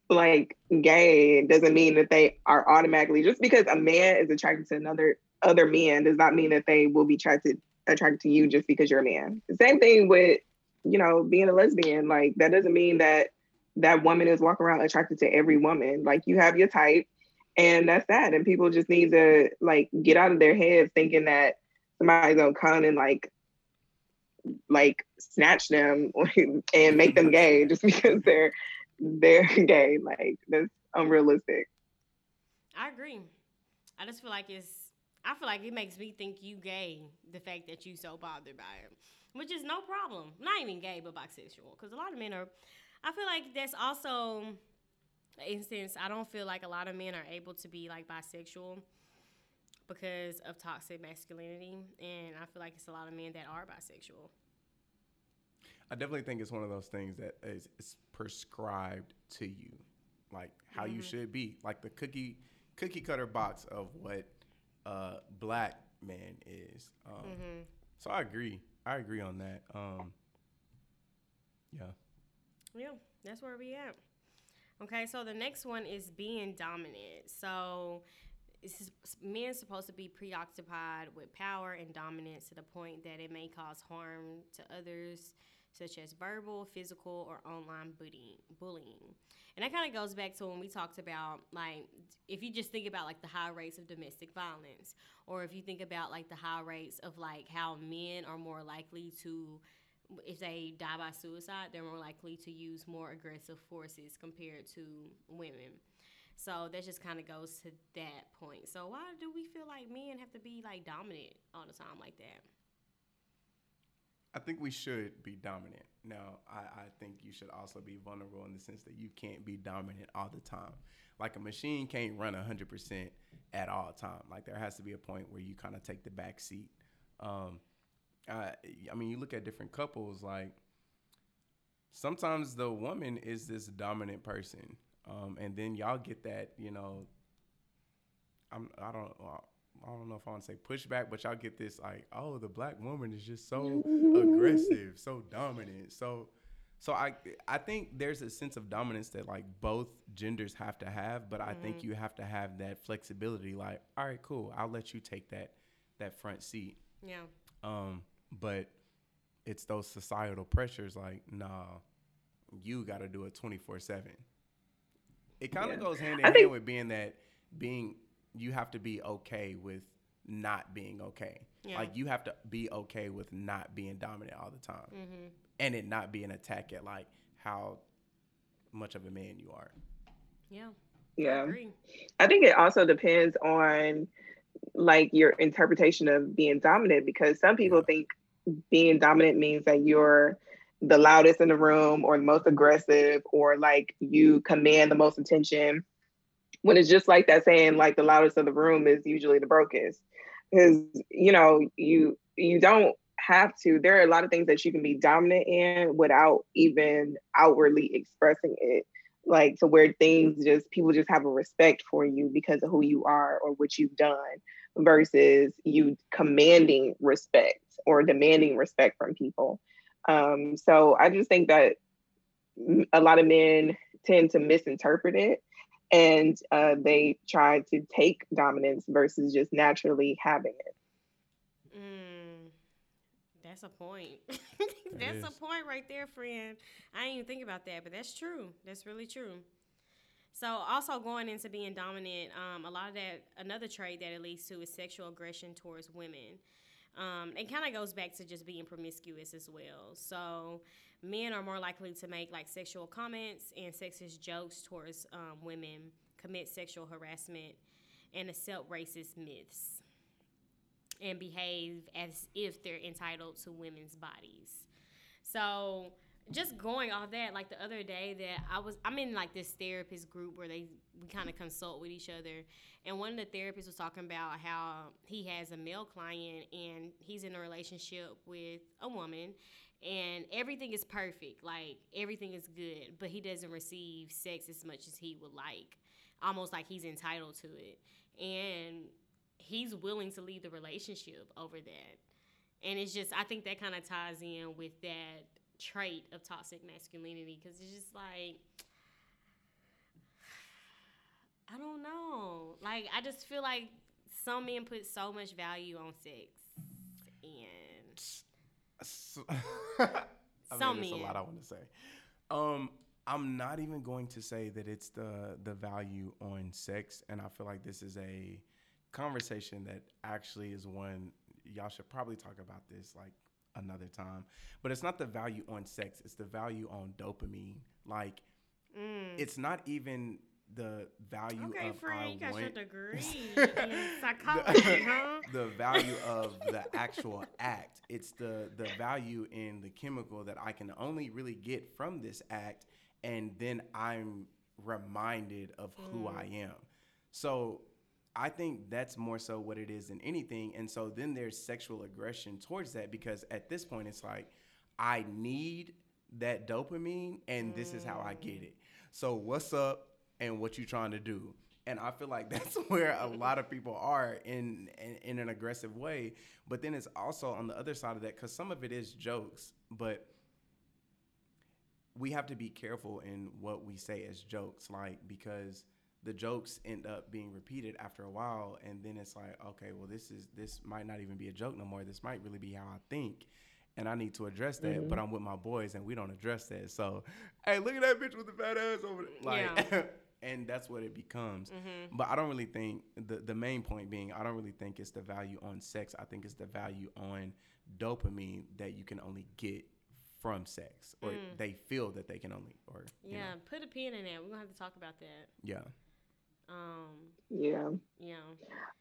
like gay doesn't mean that they are automatically just because a man is attracted to another other men does not mean that they will be attracted attracted to you just because you're a man. Same thing with you know being a lesbian like that doesn't mean that that woman is walking around attracted to every woman. Like you have your type and that's that and people just need to like get out of their heads thinking that somebody's gonna come and like like snatch them (laughs) and make them gay just because they're they're (laughs) gay. Like that's unrealistic. I agree. I just feel like it's. I feel like it makes me think you gay. The fact that you so bothered by it, which is no problem. Not even gay, but bisexual. Because a lot of men are. I feel like that's also instance. I don't feel like a lot of men are able to be like bisexual because of toxic masculinity, and I feel like it's a lot of men that are bisexual. I definitely think it's one of those things that is, is prescribed to you, like how you should be, like the cookie cookie cutter box of what uh, black man is. Um, So I agree. I agree on that. Um, yeah. Yeah, that's where we at. Okay, so the next one is being dominant. So men supposed to be preoccupied with power and dominance to the point that it may cause harm to others, such as verbal, physical, or online bullying. And that kind of goes back to when we talked about like if you just think about like the high rates of domestic violence, or if you think about like the high rates of like how men are more likely to if they die by suicide, they're more likely to use more aggressive forces compared to women. So that just kind of goes to that point. So why do we feel like men have to be like dominant all the time like that? I think we should be dominant. Now, I, I think you should also be vulnerable in the sense that you can't be dominant all the time. Like a machine can't run 100% at all time. Like there has to be a point where you kind of take the back seat. Um, I, I mean, you look at different couples, like sometimes the woman is this dominant person. Um, and then y'all get that, you know, I'm, I don't, I don't know if I want to say pushback, but y'all get this like, oh, the black woman is just so (laughs) aggressive, so dominant, so. So I I think there's a sense of dominance that like both genders have to have, but I think you have to have that flexibility. Like, all right, cool, I'll let you take that that front seat. Yeah. Um, but it's those societal pressures like, nah, you got to do it 24 7. It kind of Yeah. goes hand in I hand think- with being that being, you have to be okay with not being okay. Yeah. Like, you have to be okay with not being dominant all the time Mm-hmm. and it not be an attack at like how much of a man you are. Yeah. Yeah. agree. I think it also depends on like your interpretation of being dominant because some people Yeah. think being dominant means that you're the loudest in the room or the most aggressive or like you mm-hmm. command the most attention. When it's just like that saying like the loudest of the room is usually the brokest. Because you know you you don't have to. There are a lot of things that you can be dominant in without even outwardly expressing it. Like to where things just people just have a respect for you because of who you are or what you've done versus you commanding respect or demanding respect from people um, so i just think that a lot of men tend to misinterpret it and uh, they try to take dominance versus just naturally having it Mm, that's a point. (laughs) that's a point right there, friend. I didn't even think about that, but that's true. That's really true. So, also going into being dominant, um, a lot of that, another trait that it leads to is sexual aggression towards women. Um, it kind of goes back to just being promiscuous as well. So, men are more likely to make like sexual comments and sexist jokes towards um, women, commit sexual harassment, and accept racist myths and behave as if they're entitled to women's bodies. So just going off that, like the other day that I was I'm in like this therapist group where they we kind of consult with each other. And one of the therapists was talking about how he has a male client and he's in a relationship with a woman and everything is perfect. Like everything is good, but he doesn't receive sex as much as he would like. Almost like he's entitled to it. And he's willing to leave the relationship over that. And it's just, I think that kind of ties in with that trait of toxic masculinity because it's just like, I don't know. Like, I just feel like some men put so much value on sex. And So, (laughs) I Some mean, there's a lot I want to say. Um, I'm not even going to say that it's the the value on sex, and I feel like this is a conversation that actually is one y'all should probably talk about this like another time. But it's not the value on sex; it's the value on dopamine. Like, mm. it's not even the value okay, of friend, I you got your degree (laughs) in psychology, huh? (laughs) the value of the actual act. It's the the value in the chemical that I can only really get from this act, and then I'm reminded of who I am. So I think that's more so what it is than anything. And so then there's sexual aggression towards that because at this point it's like I need that dopamine, and this is how I get mm. it. So what's up, and what you trying to do? And I feel like (laughs) that's where a lot of people are in, in in an aggressive way. But then it's also on the other side of that because some of it is jokes, but we have to be careful in what we say as jokes, like because the jokes end up being repeated after a while, and then it's like, okay, well, this is this might not even be a joke no more. This might really be how I think. And I need to address that, but I'm with my boys and we don't address that. So, hey, look at that bitch with the fat ass over there. Like, Yeah. (laughs) and that's what it becomes. Mm-hmm. But I don't really think the the main point being I don't really think it's the value on sex. I think it's the value on dopamine that you can only get from sex, or they feel that they can only, or you Mm. Yeah, know, put a pin in it We're gonna have to talk about that. yeah. Um, Yeah. yeah.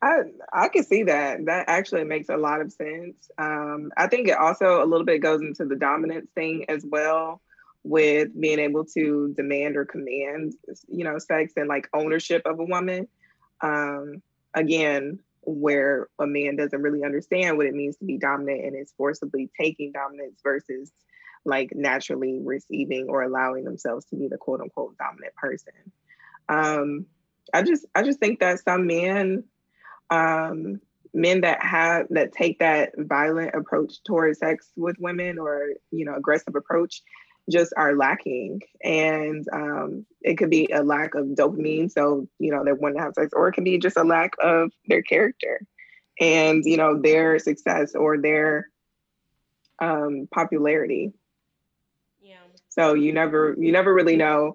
I I can see that. That actually makes a lot of sense. Um, I think it also a little bit goes into the dominance thing as well, with being able to demand or command, you know, sex and like ownership of a woman. Um, again, where a man doesn't really understand what it means to be dominant and is forcibly taking dominance versus like naturally receiving or allowing themselves to be the quote unquote dominant person. Um, I just I just think that some men um men that have that take that violent approach towards sex with women or you know aggressive approach just are lacking. And um it could be a lack of dopamine. So you know they want to have sex or it can be just a lack of their character and you know their success or their um popularity. Yeah. so you never you never really know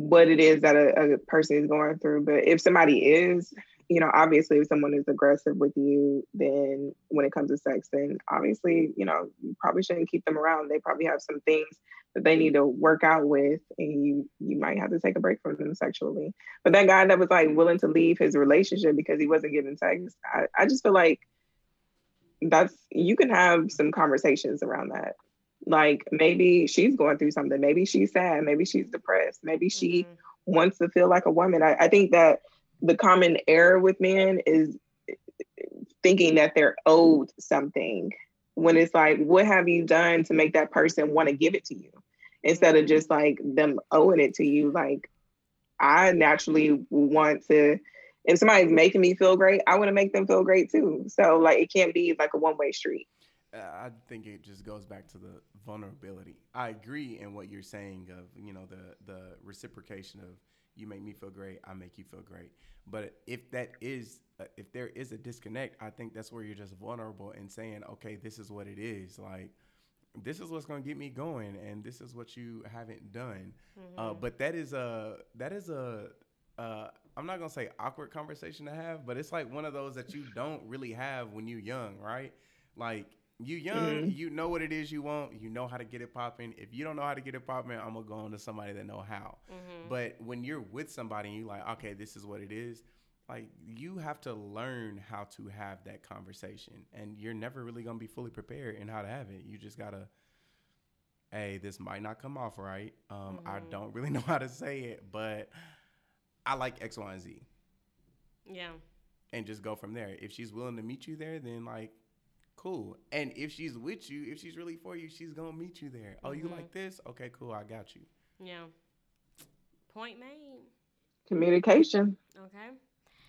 what it is that a, a person is going through. But if somebody is, you know, obviously if someone is aggressive with you, then when it comes to sex, then obviously, you know, you probably shouldn't keep them around. They probably have some things that they need to work out with and you you might have to take a break from them sexually. But that guy that was like willing to leave his relationship because he wasn't getting sex, I, I just feel like that's you can have some conversations around that like maybe she's going through something. Maybe she's sad. Maybe she's depressed. Maybe she Mhm. wants to feel like a woman. I, I think that the common error with men is thinking that they're owed something when it's like what have you done to make that person want to give it to you? Instead of just like them owing it to you. Like i naturally want to if somebody's making me feel great i want to make them feel great too. So like it can't be like a one-way street. Uh, I think it just goes back to the vulnerability. I agree in what you're saying of you know the the reciprocation of you make me feel great, I make you feel great. But if that is uh, if there is a disconnect, I think that's where you're just vulnerable and saying, okay, this is what it is. Like this is what's gonna get me going, and this is what you haven't done. Uh, but that is a that is a uh, I'm not gonna say awkward conversation to have, but it's like one of those that you don't really have when you're young, right? Like you young, mm-hmm. you know what it is you want, you know how to get it popping. If you don't know how to get it popping, I'm gonna go on to somebody that know how. Mm-hmm. But when you're with somebody and you're like, okay, this is what it is, like you have to learn how to have that conversation, and you're never really gonna be fully prepared in how to have it. You just gotta hey, this might not come off right. Um, I mm-hmm. don't really (laughs) know how to say it, but I like X, Y, and Z. Yeah. And just go from there. If she's willing to meet you there, then like, cool. And if she's with you, if she's really for you, she's gonna meet you there. Oh, you mm-hmm. like this? Okay, cool. I got you. Yeah. Point made. communication Okay.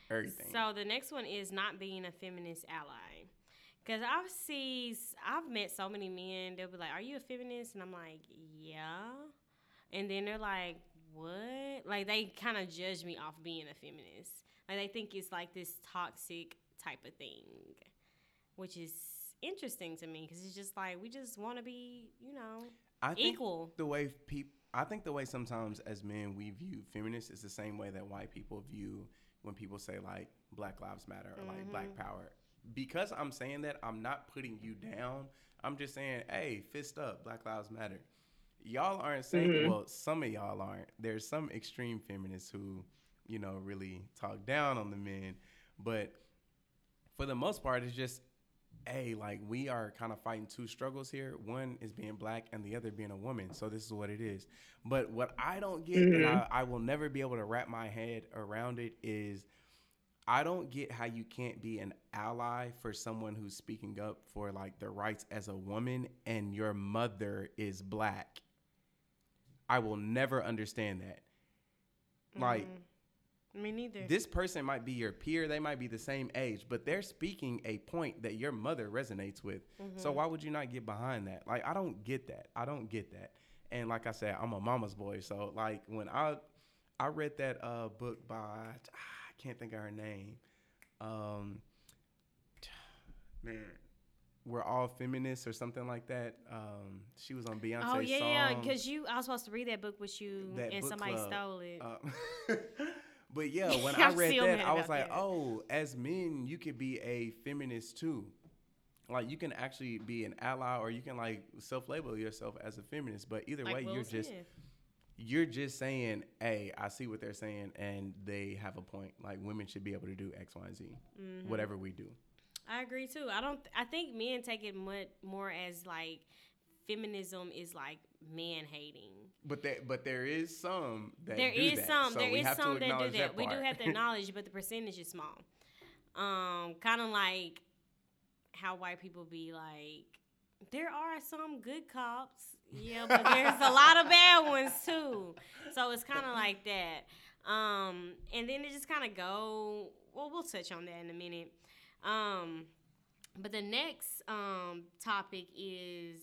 Everything. So the next one is not being a feminist ally. Cause I've seen, I've met so many men. They'll be like, "Are you a feminist?" And I'm like, "Yeah." And then they're like, "What?" Like they kind of judge me off being a feminist. Like they think it's like this toxic type of thing, which is interesting to me because it's just like we just want to be, you know, I think equal. the way people I think the way sometimes as men we view feminists is the same way that white people view when people say like Black Lives Matter or like Black mm-hmm. Power. Because I'm saying that, I'm not putting you down. I'm just saying, hey, fist up, Black Lives Matter. Y'all aren't saying mm-hmm. well, some of y'all aren't. There's some extreme feminists who, you know, really talk down on the men. But for the most part, it's just hey, like we are kind of fighting two struggles here. One is being black and the other being a woman. So this is what it is. But what I don't get, and mm-hmm. I, I will never be able to wrap my head around it, is I don't get how you can't be an ally for someone who's speaking up for like their rights as a woman and your mother is black. I will never understand that. Like, mm-hmm. Me neither. this person might be your peer they might be the same age but they're speaking a point that your mother resonates with so why would you not get behind that like i don't get that i don't get that And like I said, I'm a mama's boy, so like when I I read that uh book by I can't think of her name. Um, man, we're all feminists or something like that. Um, she was on Beyonce's Oh yeah, yeah. Because you, I was supposed to read that book with you, That and somebody club, stole it. uh, (laughs) but yeah, (laughs) when I read that, I was like, that. oh, as men, you could be a feminist too. Like you can actually be an ally, or you can like self-label yourself as a feminist. But either like way, Will you're just you're just saying, hey, I see what they're saying, and they have a point. Like women should be able to do X, Y, and Z, Mm-hmm. whatever we do. I agree too. I don't. I think men take it much more as like feminism is like man hating. But that, but there is some that There is that. some. So there is some that do acknowledge that. we do have to (laughs) acknowledge, but the percentage is small. Um, kind of like how white people be like, there are some good cops, yeah, but there's a lot of (laughs) bad ones too. So it's kind of like that. Um, and then it just kind of go. Well, we'll touch on that in a minute. Um, but the next um topic is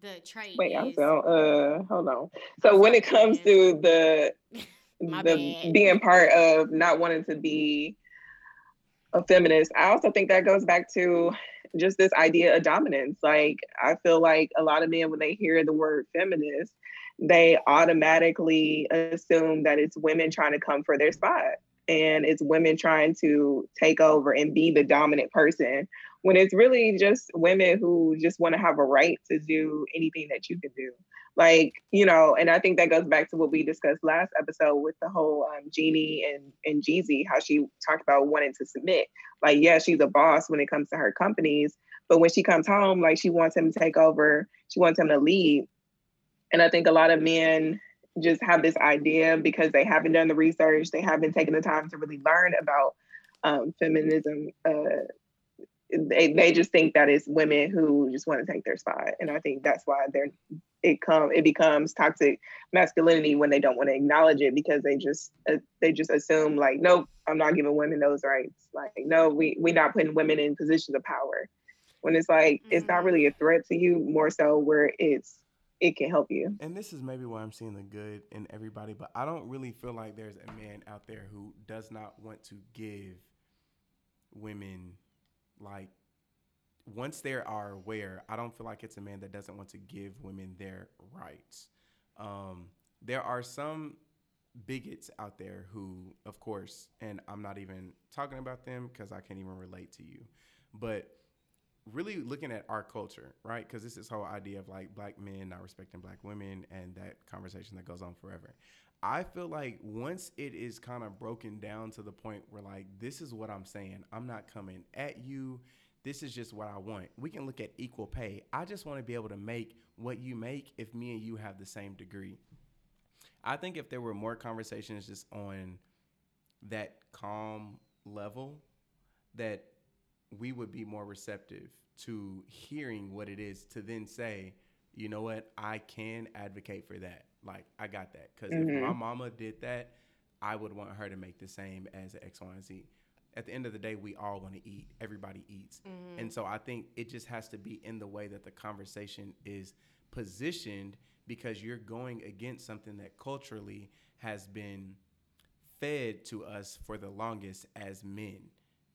the trait. Wait, I'm is, so uh hold on. So when it comes to the (laughs) the bad. being part of not wanting to be a feminist, I also think that goes back to just this idea of dominance. Like I feel like a lot of men when they hear the word feminist, they automatically assume that it's women trying to come for their spot and it's women trying to take over and be the dominant person when it's really just women who just want to have a right to do anything that you can do. Like, you know, and I think that goes back to what we discussed last episode with the whole um, Jeannie and, and Jeezy, how she talked about wanting to submit. Like, yeah, she's a boss when it comes to her companies, but when she comes home, like, she wants him to take over, she wants him to lead. And I think a lot of men just have this idea because they haven't done the research, they haven't taken the time to really learn about um, feminism. Uh, they, they just think that it's women who just want to take their spot, and I think that's why they're it come it becomes toxic masculinity when they don't want to acknowledge it because they just uh, they just assume like nope I'm not giving women those rights. Like no we we're not putting women in positions of power. When it's like it's not really a threat to you more so where it's it can help you. And this is maybe why I'm seeing the good in everybody, but I don't really feel like there's a man out there who does not want to give women like once they are aware, I don't feel like it's a man that doesn't want to give women their rights. Um, there are some bigots out there who, of course, and I'm not even talking about them because I can't even relate to you, but really looking at our culture, right? Because this is whole idea of like black men not respecting black women and that conversation that goes on forever. I feel like once it is kind of broken down to the point where like this is what I'm saying, I'm not coming at you. This is just what I want. We can look at equal pay. I just want to be able to make what you make if me and you have the same degree. I think if there were more conversations just on that calm level, that we would be more receptive to hearing what it is to then say, you know what, I can advocate for that. Like, I got that. Because if my mm-hmm. mama did that, I would want her to make the same as X, Y, and Z. At the end of the day, we all want to eat. Everybody eats. Mm-hmm. And so I think it just has to be in the way that the conversation is positioned because you're going against something that culturally has been fed to us for the longest as men.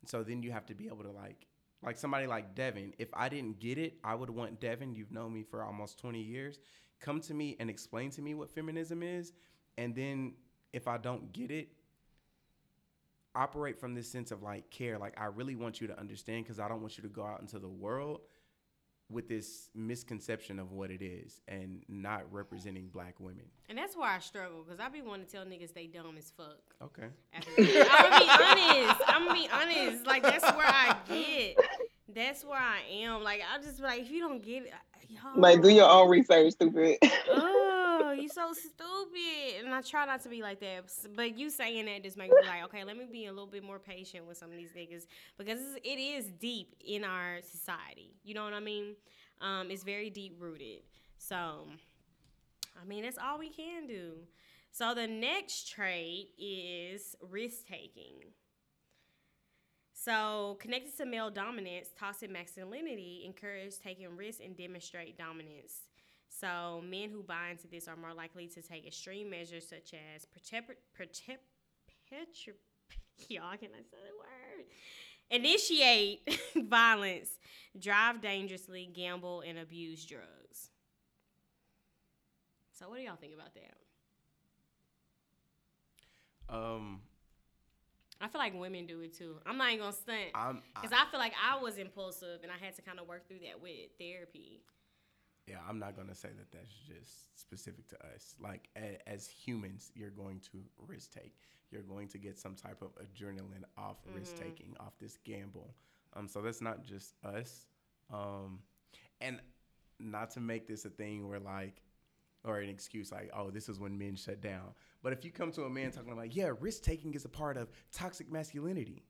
So then you have to be able to like like somebody like Devyn, if I didn't get it, I would want Devyn, you've known me for almost 20 years, come to me and explain to me what feminism is. And then if I don't get it, operate from this sense of like care. Like I really want you to understand because I don't want you to go out into the world with this misconception of what it is and not representing black women. And that's why I struggle because I be wanting to tell niggas they dumb as fuck. Okay. I'm gonna be honest. I'm gonna be honest. Like that's where I get. That's where I am. Like I just be like if you don't get it, y'all. like do your own research stupid Oh, you so stupid. And I try not to be like that. But you saying that just makes me like, okay, let me be a little bit more patient with some of these niggas because it is deep in our society. You know what I mean? Um, it's very deep rooted. So, I mean, that's all we can do. So the next trait is risk taking. So, connected to male dominance, toxic masculinity encourages taking risks and demonstrate dominance. So, men who buy into this are more likely to take extreme measures such as protect, petri- (laughs) y'all can I say the word? Initiate (laughs) violence, drive dangerously, gamble, and abuse drugs. So, what do y'all think about that? Um, I feel like women do it too. I'm not even gonna stunt I'm. I, because I feel like I was impulsive and I had to kind of work through that with therapy. yeah, I'm not gonna say that that's just specific to us. Like a, as humans, you're going to risk take. You're going to get some type of adrenaline off risk taking, off this gamble. Um, so that's not just us. Um, and not to make this a thing where like, or an excuse like, oh, this is when men shut down. But if you come to a man talking like, yeah, risk taking is a part of toxic masculinity.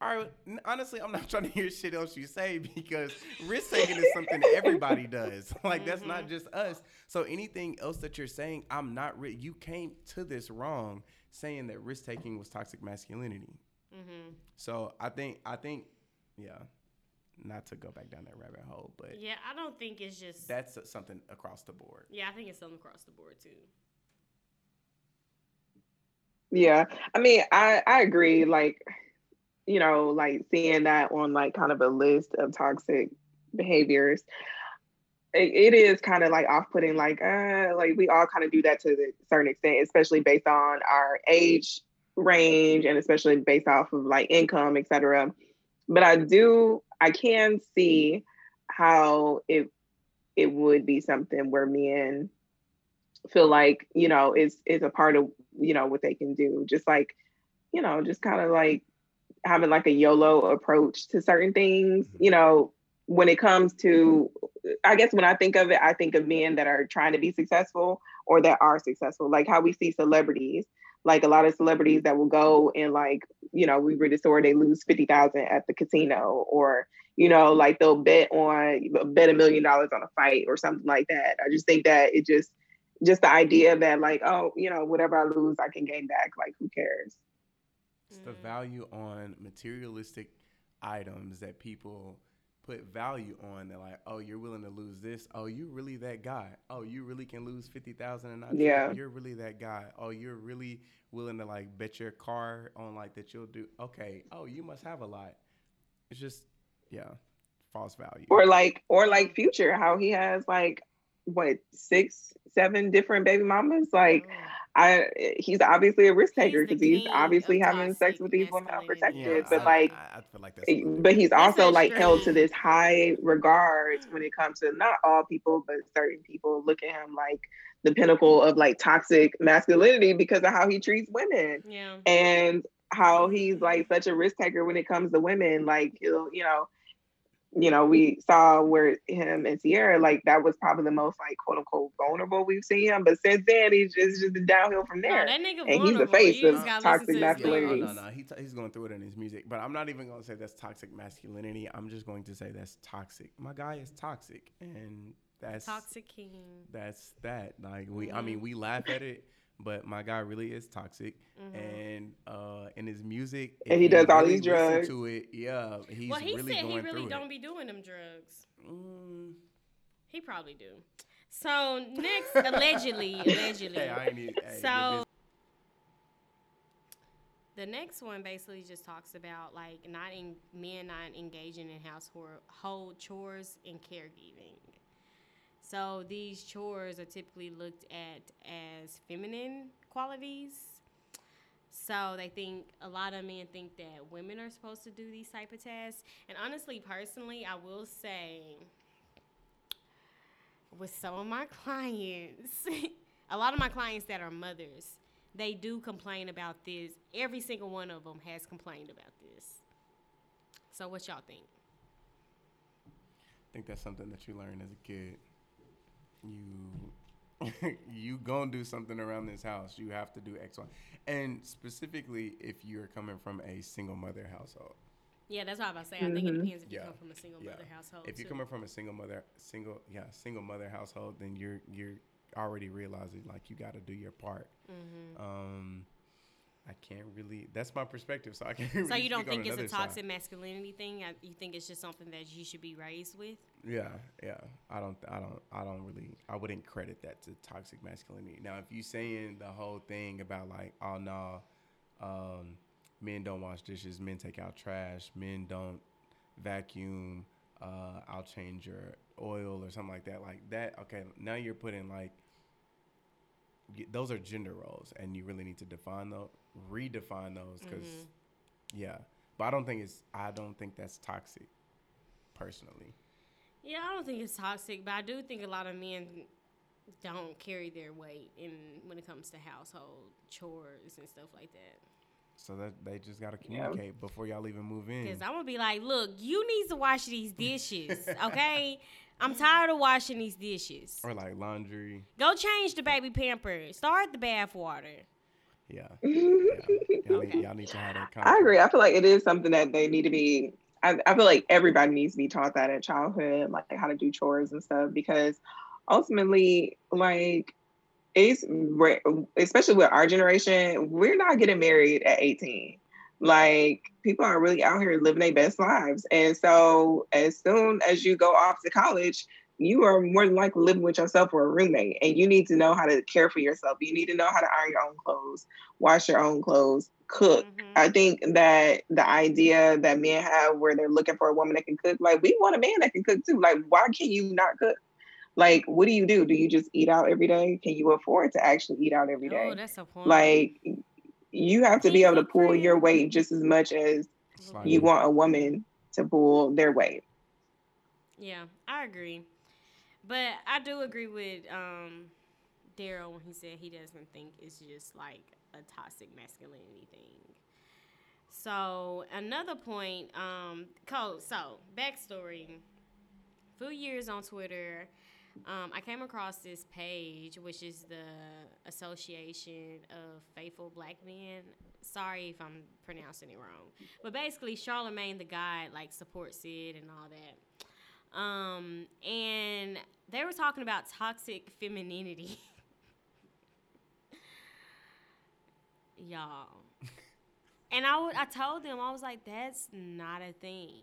All right, honestly, I'm not (laughs) trying to hear shit else you say because risk taking is something everybody does. (laughs) Like that's not just us. So anything else that you're saying, I'm not. Ri- you came to this wrong, saying that risk taking was toxic masculinity. Mm-hmm. So I think, I think, yeah, not to go back down that rabbit hole, but Yeah, I don't think it's just. that's something across the board. yeah, I think it's something across the board too. Yeah. I mean, I I agree. Like, you know, like seeing that on like kind of a list of toxic behaviors, it, it is kind of like off-putting. Like, uh, like we all kind of do that to a certain extent, especially based on our age range and especially based off of like income, etc. But I do, I can see how it it would be something where men feel like you know is is a part of you know what they can do. Just like you know just kind of like having like a yolo approach to certain things mm-hmm. you know when it comes to i guess when i think of it i think of men that are trying to be successful or that are successful. Like how we see celebrities like a lot of celebrities mm-hmm. that will go and like you know we read a story they lose 50000 at the casino or you know like they'll bet on bet a million dollars on a fight or something like that. I just think that it just just the idea that like oh you know whatever i lose i can gain back. Like who cares? It's the value on materialistic items that people put value on. They're like, oh, you're willing to lose this. Oh, you really that guy. Oh, you really can lose fifty thousand and not. Yeah. You're really that guy. Oh, you're really willing to like bet your car on like that you'll do. Okay. Oh, you must have a lot. It's just yeah, false value. or like or like future how he has like what six seven different baby mamas like oh. I he's obviously a risk taker because he's king obviously having sex with these women unprotected yeah, but I- like I, I feel like that's. Eh, but he's also not like held to this high regard when it comes to not all people but certain people look at him like the pinnacle of like toxic masculinity because of how he treats women Yeah. and how he's like such a risk taker when it comes to women. Like he'll, you know, you know, we saw where him and Ciara, like that was probably the most like quote unquote vulnerable we've seen him. But since then, he's just just downhill from No, there. that nigga And he's the vulnerable. face You of toxic listen to his Yeah, masculinity. lyrics. no, no, he t- he's going through it in his music, but I'm not even going to say that's toxic masculinity. I'm just going to say that's toxic. My guy is toxic, and that's Toxic king. That's that. Like we, I Mm-hmm. mean, we laugh at it, but my guy really is toxic, and uh, in his music, And he you does all really these listen drugs. To it, yeah, he's well, he really said going he really don't it. be doing them drugs. Mm, He probably do. So next, allegedly, (laughs) allegedly. hey, I need, hey, So- The next one basically just talks about like not in men not engaging in household chores and caregiving. So these chores are typically looked at as feminine qualities. So they think a lot of men think that women are supposed to do these type of tasks. And honestly, personally, I will say with some of my (laughs) clients, a lot of my clients that are mothers, they do complain about this. Every single one of them has complained about this. So what y'all think? I think that's something that you learn as a kid. You (laughs) you gonna do something around this house. You have to do X, Y, and specifically if you're coming from a single mother household. Yeah, that's what I'm about to say. I think it Mhm. depends if you come from a single Yeah. mother household. If you're too. coming from a single mother, single yeah, single mother household, then you're you're already realizing like you got to do your part. Mm-hmm. Um, I can't really. That's my perspective, so I can't. Really So you don't think it's a another side. toxic masculinity thing? You think it's just something that you should be raised with? Yeah, yeah. I don't, I don't, I don't really. I wouldn't credit that to toxic masculinity. Now, if you're saying the whole thing about like, oh no, um, men don't wash dishes, men take out trash, men don't vacuum. Uh, I'll change your oil or something like that. Like that. Okay, now you're putting like. Those are gender roles, and you really need to define those, redefine those, because, Mhm. yeah. But I don't think it's. I don't think that's toxic, personally. Yeah, I don't think it's toxic, but I do think a lot of men don't carry their weight in when it comes to household chores and stuff like that. So that they just gotta Yeah. communicate before y'all even move in. Because I'm gonna be like, look, you need to wash these dishes, okay? I'm tired of washing these dishes. Or like laundry. Go change the baby pamper. Start the bath water. Yeah. (laughs) yeah. Y'all, Okay. need, y'all need to have that I agree. I feel like it is something that they need to be. I, I feel like everybody needs to be taught that at childhood, like how to do chores and stuff, because ultimately, like, it's especially with our generation, we're not getting married at 18. Like, people are really out here living their best lives. And so, as soon as you go off to college, you are more than likely living with yourself or a roommate, and you need to know how to care for yourself. You need to know how to iron your own clothes, wash your own clothes, cook. Mhm. I think that the idea that men have where they're looking for a woman that can cook, like we want a man that can cook too. Like, why can you not cook? Like, what do you do? Do you just eat out every day? Can you afford to actually eat out every day? Oh, that's a point. like, you have to be able to pull your weight just as much as Slide you want a woman to pull their weight. Yeah, I agree. But I do agree with um, Darryl when he said he doesn't think it's just like a toxic masculinity thing. So another point, um, so backstory. A Few years on Twitter, um, I came across this page, which is the Association of Faithful Black Men. Sorry if I'm pronouncing it wrong, but basically, Charlemagne the God like supports it and all that. Um, and they were talking about toxic femininity. (laughs) Y'all. And I I told them, I was like, that's not a thing.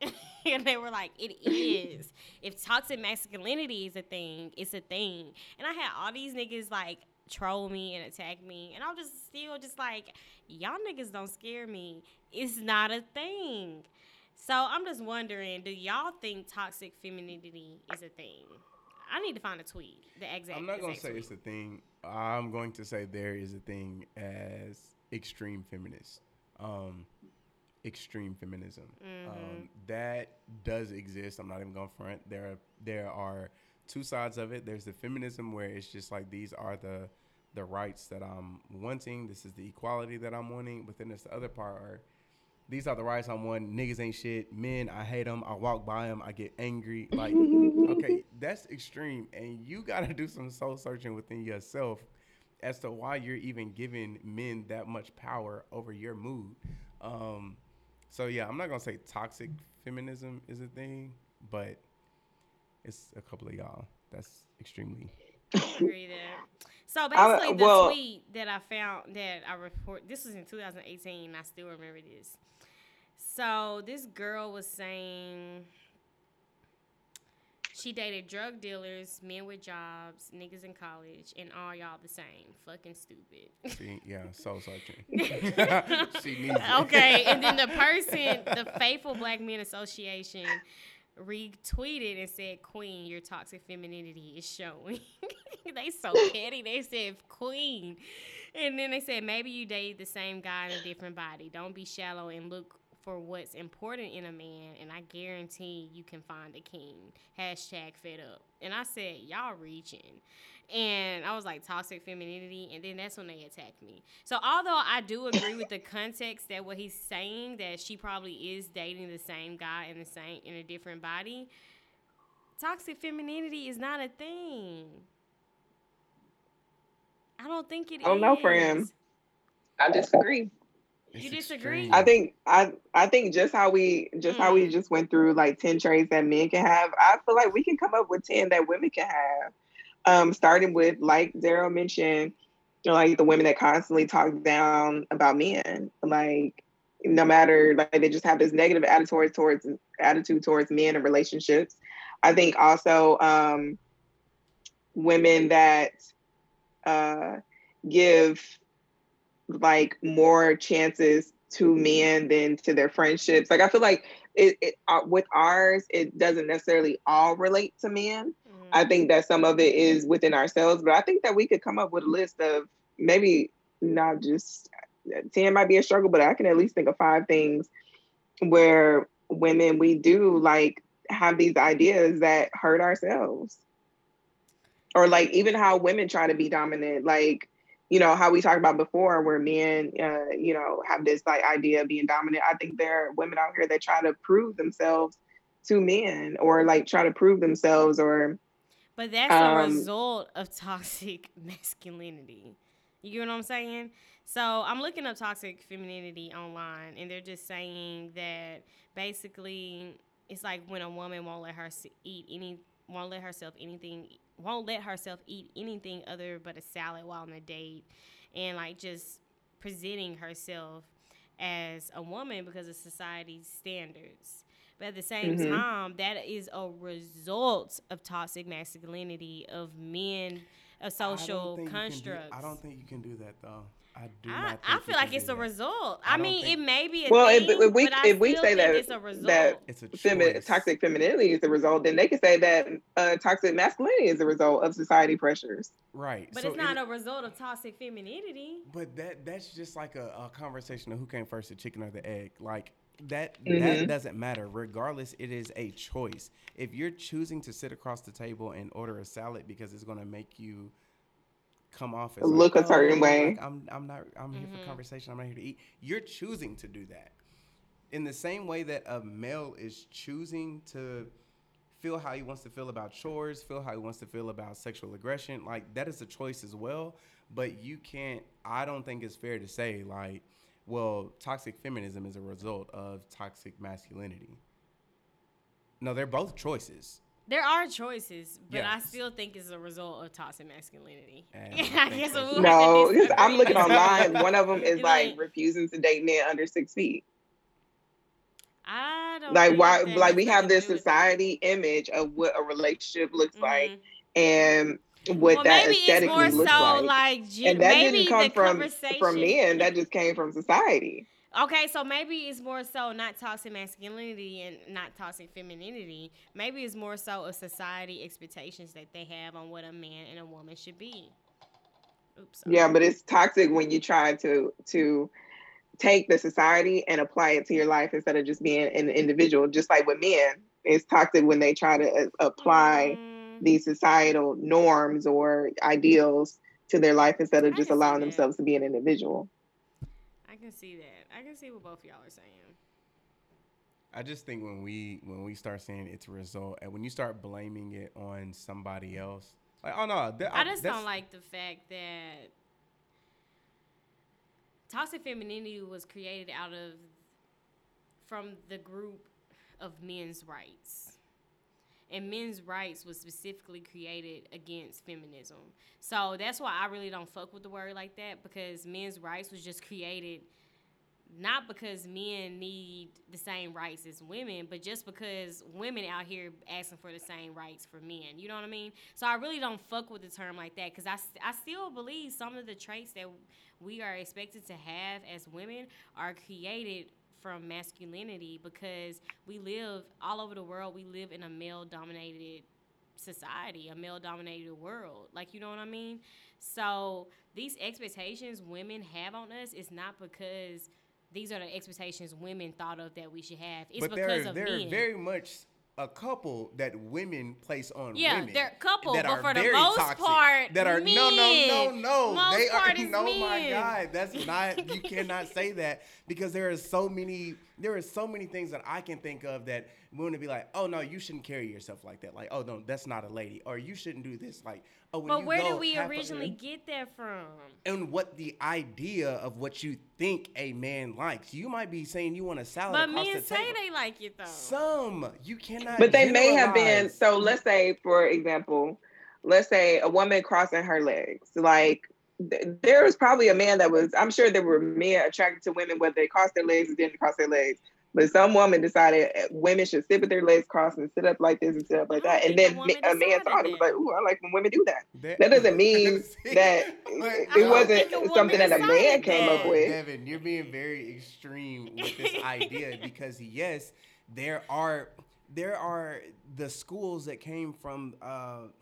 (laughs) and they were like, it is. If toxic masculinity is a thing, it's a thing. And I had all these niggas like troll me and attack me. And I'm just still just like, y'all niggas don't scare me. It's not a thing. So I'm just wondering, do y'all think toxic femininity is a thing? I need to find a tweet. The exact. I'm not gonna say tweet. it's a thing. I'm going to say there is a thing as extreme feminists. Um, extreme feminism. Mm-hmm. Um, that does exist. I'm not even going to front. There are there are two sides of it. There's the feminism where it's just like these are the the rights that I'm wanting. This is the equality that I'm wanting. But then there's the other part are these are the rights I'm wanting. Niggas ain't shit. Men, I hate them. I walk by them. I get angry. Like, (laughs) okay, that's extreme. And you got to do some soul searching within yourself as to why you're even giving men that much power over your mood. Um, so yeah, I'm not gonna say toxic feminism is a thing, but it's a couple of y'all. That's extremely. agree there. So I- basically, the tweet that I found that I report this was in 2018. I still remember this. So this girl was saying she dated drug dealers, men with jobs, niggas in college, and all y'all the same. Fucking stupid. See, yeah, soul (laughs) (laughs) searching. she needs it. okay, and then the (laughs) person, the Faithful Black Men Association, retweeted and said, "Queen, your toxic femininity is showing." they so petty. They said, "Queen," and then they said, "Maybe you date the same guy in a different body. Don't be shallow and look." For what's important in a man, and I guarantee you can find a king. Hashtag fed up. And I said, Y'all reaching. And I was like, toxic femininity. And then that's when they attacked me. So, although I do agree with the context that what he's saying, that she probably is dating the same guy in the same, in a different body, toxic femininity is not a thing. I don't think it oh, is. I don't know, friend. I disagree. It's You disagree? extreme. I think I I think just how we just how we Mm. just went through like 10 traits that men can have, I feel like we can come up with 10 that women can have. Um, starting with like Darryl mentioned, you know, like the women that constantly talk down about men, like no matter like they just have this negative attitude towards attitude towards men and relationships. I think also um, women that uh, give like more chances to men than to their friendships. Like I feel like it, it uh, with ours, it doesn't necessarily all relate to men. Mm-hmm. I think that some of it is within ourselves, but I think that we could come up with a list of maybe not just 10 might be a struggle, but I can at least think of five things where women we do like have these ideas that hurt ourselves. Or like even how women try to be dominant, like you know how we talked about before where men uh, you know have this like idea of being dominant. I think there are women out here that try to prove themselves to men or like try to prove themselves or but that's um, a result of (laughs) toxic masculinity. You get what i'm saying? So i'm looking up toxic femininity online and they're just saying that basically it's like when a woman won't let her eat any won't let herself anything won't let herself eat anything other but a salad while on a date and like just presenting herself as a woman because of society's standards. But at the same mm-hmm. time, that is a result of toxic masculinity of men of social I constructs. Do, I don't think you can do that though. I do I, not. I feel like it's a result. I, I mean, it may be a. well. Thing, if, if, we if we say that it's a result. that it's a femi- toxic femininity is the result, then they could say that uh, toxic masculinity is a result of society pressures. Right, but so it's not it, a result of toxic femininity. But that that's just like a, a conversation of who came first, the chicken or the egg. Like that mm-hmm. that doesn't matter. Regardless, it is a choice. If you're choosing to sit across the table and order a salad because it's going to make you come off as look like, a certain oh, way. Like, I'm I'm not I'm mm-hmm. here for mm-hmm. conversation. I'm not here to eat. You're choosing to do that. In the same way that a male is choosing to feel how he wants to feel about chores, feel how he wants to feel about sexual aggression, like that is a choice as well. But you can't. I don't think it's fair to say like, well, toxic feminism is a result of toxic masculinity. No, they're both choices. There are choices, but yes. I still think it's a result of toxic masculinity. (laughs) I guess we'll no, I'm looking online. One of them (laughs) is like, like, refusing to date men under six feet. I don't like why. Like we have this society image of what a relationship looks mm-hmm. like, and what well, that aesthetically looks so like. like and that didn't come from from men. That just came from society. Okay, so maybe it's more so not toxic masculinity and not toxic femininity. Maybe it's more so a society expectations that they have on what a man and a woman should be. Oops. Sorry. Yeah, but it's toxic when you try to to take the society and apply it to your life instead of just being an individual. Just like with men, it's toxic when they try to uh, apply mm. these societal norms or ideals to their life instead of just allowing themselves to be an individual. I can see that. I can see what both y'all are saying. I just think when we when we start saying it's a result, and when you start blaming it on somebody else, like oh no, that, I just don't like the fact that toxic femininity was created out of from the group of men's rights and men's rights was specifically created against feminism. So that's why I really don't fuck with the word like that because men's rights was just created not because men need the same rights as women, but just because women out here asking for the same rights for men. You know what I mean? So I really don't fuck with the term like that because I, I still believe some of the traits that we are expected to have as women are created from masculinity because we live all over the world. We live in a male dominated society, a male dominated world. Like, you know what I mean? So, these expectations women have on us is not because these are the expectations women thought of that we should have. It's but because there, of there men. are very much a couple that women place on yeah, women. they're couple, but for the most toxic, part, that are men. no, no, no, no. Most they are (laughs) no, men. my God, that's not. you cannot say that because there are so many. There are so many things that I can think of that women would be like, oh no, you shouldn't carry yourself like that. Like, oh no, that's not a lady, or you shouldn't do this. Like, oh, but where did we originally a, get that from? And what the idea of what you think a man likes. You might be saying you want a salad. But men the say table. they like it though. Some you cannot. But they may have been. So let's say, for example, let's say a woman crossing her legs, like th- there was probably a man that was. I'm sure there were men attracted to women whether they crossed their legs or didn't cross their legs. But some woman decided uh, women should sit with their legs crossed and sit up like this and sit up like that. And then a woman ma- a man decided saw it and was like, "Ooh, I like when women do that." That, That doesn't (laughs) mean (laughs) that (laughs) it wasn't think a woman something that a man decided came up with. Devyn, you're being very extreme with this idea because yes, there are there are the schools that came from uh, f-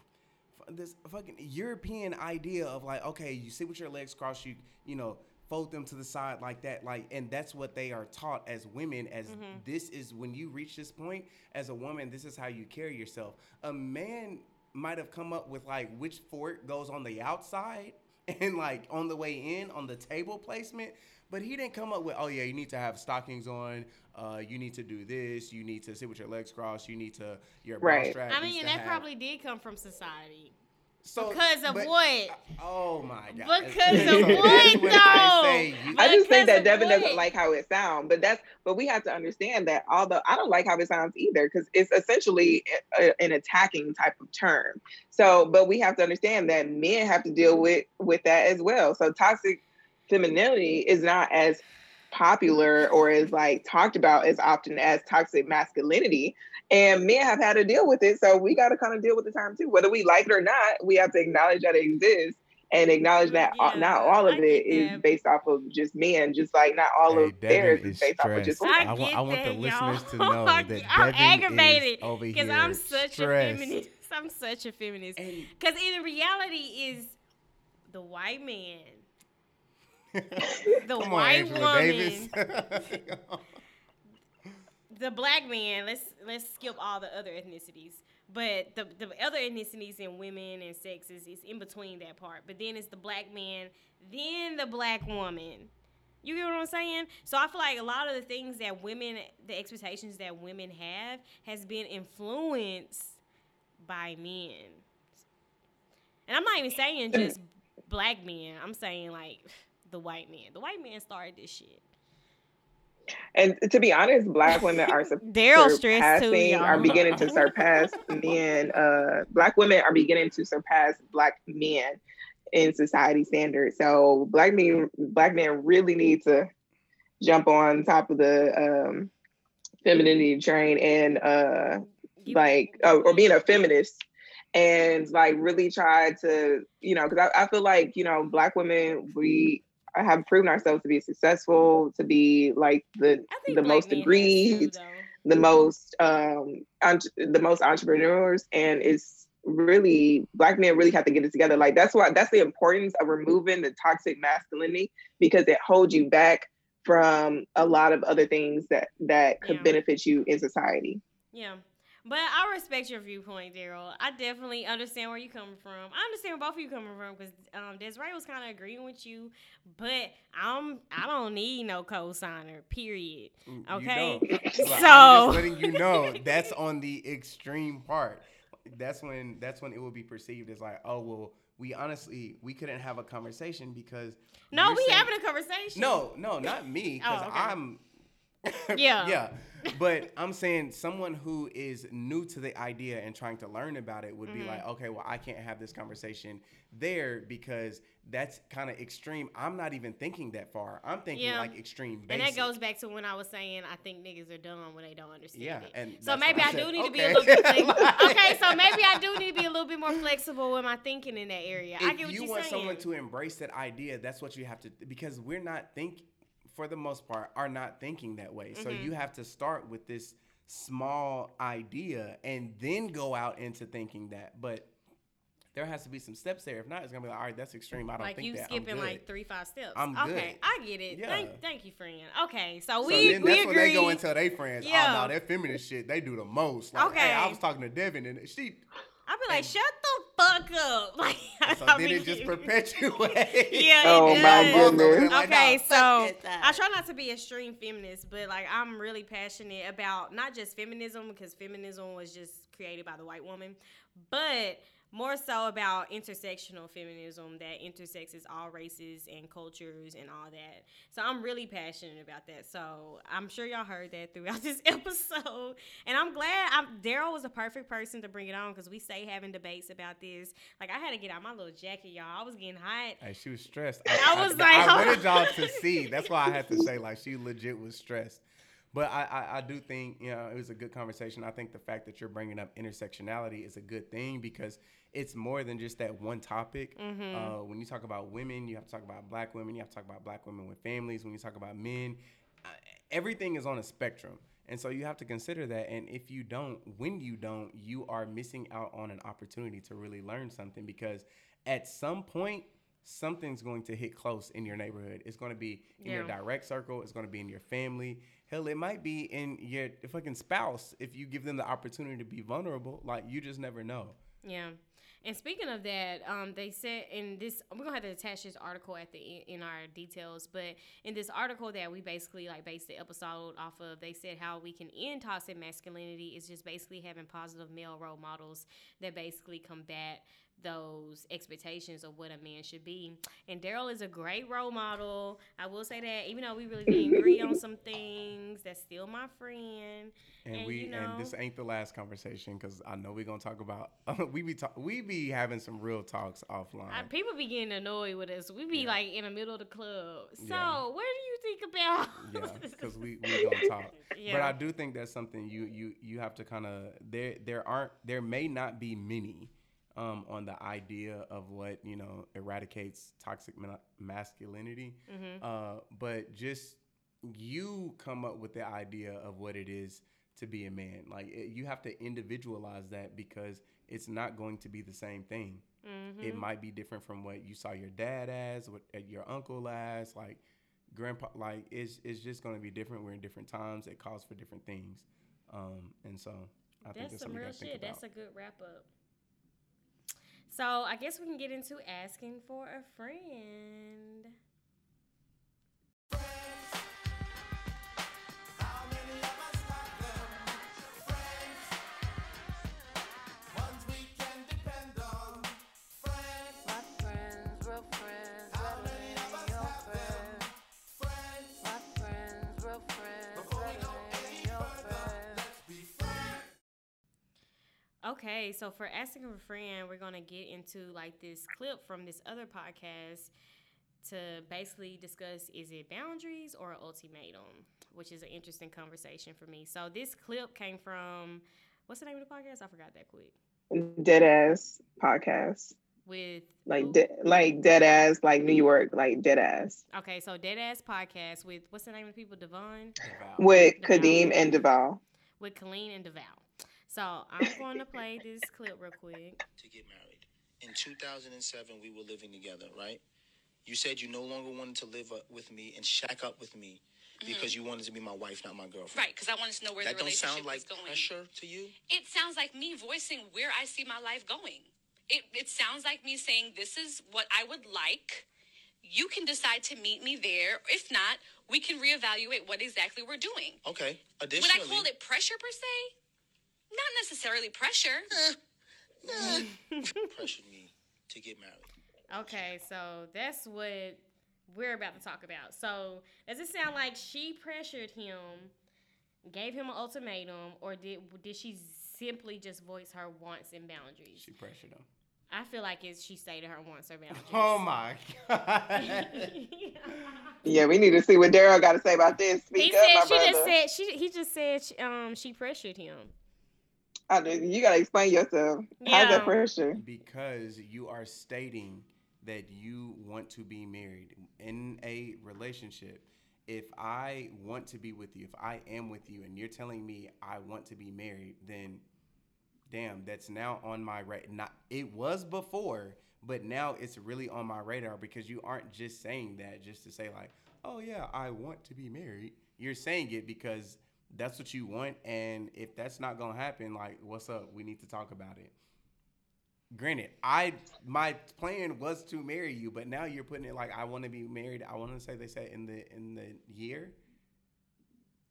this fucking European idea of like, okay, you sit with your legs crossed, you you know, fold them to the side like that, like, and that's what they are taught as women. As this is when you reach this point as a woman, this is how you carry yourself. A man might have come up with like which fork goes on the outside (laughs) and like on the way in on the table placement. But he didn't come up with, oh yeah, you need to have stockings on. Uh, you need to do this. You need to sit with your legs crossed. You need to your bra Right. strap. I mean, to that have- probably did come from society. So, because of but- what? Uh, oh my god! Because (laughs) of what, that's when I though? say I just think that Devyn what? doesn't like how it sounds, but that's but we have to understand that although I don't like how it sounds either, because it's essentially a, an attacking type of term. So, but we have to understand that men have to deal with with that as well. So, toxic femininity is not as popular or as like talked about as often as toxic masculinity. And men have had to deal with it. So we got to kind of deal with the time too. Whether we like it or not, we have to acknowledge that it exists and acknowledge that Yeah, not all of I it get that. based off of just men, just like not all Hey, of theirs is is based off of just stressed. women. I I want, I get want the that, listeners to y'all. know (laughs) that I'm Devyn aggravated Because I'm such stressed. a feminist. I'm such a feminist. Because in reality is the white man, (laughs) the come on, white Angela woman, Davis. (laughs) the black man. Let's let's skip all the other ethnicities. But the, the other ethnicities and women and sexes is in between that part. But then it's the black man, then the black woman. You get what I'm saying? So I feel like a lot of the things that women, the expectations that women have, has been influenced by men. And I'm not even saying just (clears throat) black men. I'm saying like the white man. The white man started this shit. And to be honest, black women are sur- (laughs) Darryl stressed too, surpassing, are beginning to (laughs) surpass men. Uh, black women are beginning to surpass black men in society standards. So black men, black men really need to jump on top of the um, femininity train and uh, like uh, or being a feminist and like really try to you know because I, I feel like you know black women we have proven ourselves to be successful to be like the the most agreed, too, the most um the most entrepreneurs and it's really black men really have to get it together like that's why that's the importance of removing the toxic masculinity because it holds you back from a lot of other things that that could Yeah. benefit you in society Yeah. But I respect your viewpoint, Darryl. I definitely understand where you're coming from. I understand where both of you coming from because um, Desiree was kind of agreeing with you, but I'm I don't need no co-signer. Period. You Okay. don't. But So- I'm just letting you know that's on the extreme part. That's when that's when it will be perceived as like, oh well, we honestly we couldn't have a conversation because No, we saying- having a conversation. No, no, not me, because Oh, okay. I'm. Yeah. (laughs) yeah, but (laughs) I'm saying someone who is new to the idea and trying to learn about it would be Mm-hmm. like, okay, well, I can't have this conversation there because that's kind of extreme. I'm not even thinking that far. I'm thinking Yeah. like extreme. And that goes back to when I was saying I think niggas are dumb when they don't understand Yeah, it. and so maybe I I do said, need to be a little bit (laughs) okay, so maybe I do need to be a little bit more flexible with my thinking in that area. I if get what you want saying. someone to embrace that idea, that's what you have to because we're not think for the most part are not thinking that way. So Mm-hmm. you have to start with this small idea and then go out into thinking that. But there has to be some steps there. If not, it's gonna be like, all right, that's extreme. I don't like think you that. Skipping good." like three, five steps. I'm okay, good. I get it. Yeah. Thank, thank you, friend. Okay, so, So we then we that's agree. when they go and tell their friends, Yeah. oh no, that feminist shit, they do the most. Like, hey, I was talking to Devyn and she I'll be like, shut the fuck up. (laughs) Like, so I'll then be it just kidding. perpetuates. (laughs) Yeah, Oh, it my does. goodness. Like, Okay, so fuck it, nah. I try not to be extreme feminist, but like I'm really passionate about not just feminism because feminism was just created by the white woman, but more so about intersectional feminism that intersects all races and cultures and all that. So I'm really passionate about that. So I'm sure y'all heard that throughout (laughs) this episode, and I'm glad. I'm, Darryl was a perfect person to bring it on because we stay having debates about this. Like I had to get out my little jacket, y'all. I was getting hot. Hey, she was stressed. I was like, I wanted y'all to see. That's why I had to say like she legit was stressed. But I, I, I do think you know it was a good conversation. I think the fact that you're bringing up intersectionality is a good thing because it's more than just that one topic. Mm-hmm. Uh, when you talk about women, you have to talk about black women. You have to talk about black women with families. When you talk about men, uh, everything is on a spectrum. And so you have to consider that. And if you don't, when you don't, you are missing out on an opportunity to really learn something because at some point, something's going to hit close in your neighborhood. It's going to be in your direct circle. It's going to be in your family. Hell, it might be in your fucking spouse if you give them the opportunity to be vulnerable. Like you just never know. Yeah. And speaking of that, um, they said in this, we're gonna have to attach this article at the in our details. But in this article that we basically like based the episode off of, they said how we can end toxic masculinity is just basically having positive male role models that basically combat those expectations of what a man should be. And Darryl is a great role model. I will say that, even though we really didn't (laughs) agree on some things, that's still my friend. And, And, we you know- and this ain't the last conversation because I know we're gonna talk about (laughs) we be talk, we be having some real talks offline. I, people be getting annoyed with us. We be Yeah. like in the middle of the club. So, Yeah. what do you think about? yeah, because we we gonna talk. (laughs) Yeah. But I do think that's something you you you have to kind of there there aren't there may not be many um, on the idea of what you know eradicates toxic ma- masculinity, Mm-hmm. uh, but just you come up with the idea of what it is to be a man. Like it, you have to individualize that because it's not going to be the same thing. Mm-hmm. It might be different from what you saw your dad as, what uh, your uncle as, like grandpa. Like it's it's just going to be different. We're in different times. It calls for different things, um, and so I think That's that's some real shit. That's a good wrap up. So, I guess we can get into asking for a friend. Okay, so for asking for a friend, we're gonna get into like this clip from this other podcast to basically discuss is it boundaries or ultimatum, which is an interesting conversation for me. So this clip came from what's the name of the podcast? I forgot that quick. Dead ass podcast. With Like de- like dead ass, like New York, like dead ass. okay, so dead ass podcast with what's the name of the people? Devon With Devout. Khadeen and Devale. with Colleen and Devale. So I'm going to play this clip real quick. to get married. In 2007, we were living together, right? You said you no longer wanted to live up with me and shack up with me mm. because you wanted to be my wife, not my girlfriend. Right, because I wanted to know where That the don't relationship sound like was going. pressure to you. It sounds like me voicing where I see my life going. It it sounds like me saying this is what I would like. You can decide to meet me there. If not, we can reevaluate what exactly we're doing. Okay. Additionally, Would I call it pressure per se? Not necessarily pressure. (laughs) pressured me to get married. Okay, so that's what we're about to talk about. So does it sound like she pressured him, gave him an ultimatum, or did did she simply just voice her wants and boundaries? She pressured him. I feel like it's she stated her wants or boundaries. Oh my god. (laughs) Yeah, we need to see what Darryl got to say about this. he Speak up, said my she brother. just said she he just said she, um she pressured him. I know, you got to explain yourself. How's Yeah. that pressure? because you are stating that you want to be married in a relationship. If I want to be with you, if I am with you, and you're telling me I want to be married, then damn, that's now on my radar. Not it was before, but now it's really on my radar because you aren't just saying that just to say like, oh yeah, I want to be married. You're saying it because that's what you want, and if that's not gonna happen, like, what's up? We need to talk about it. Granted i my plan was to marry you but now you're putting it like i want to be married i want to say they said in the in the year.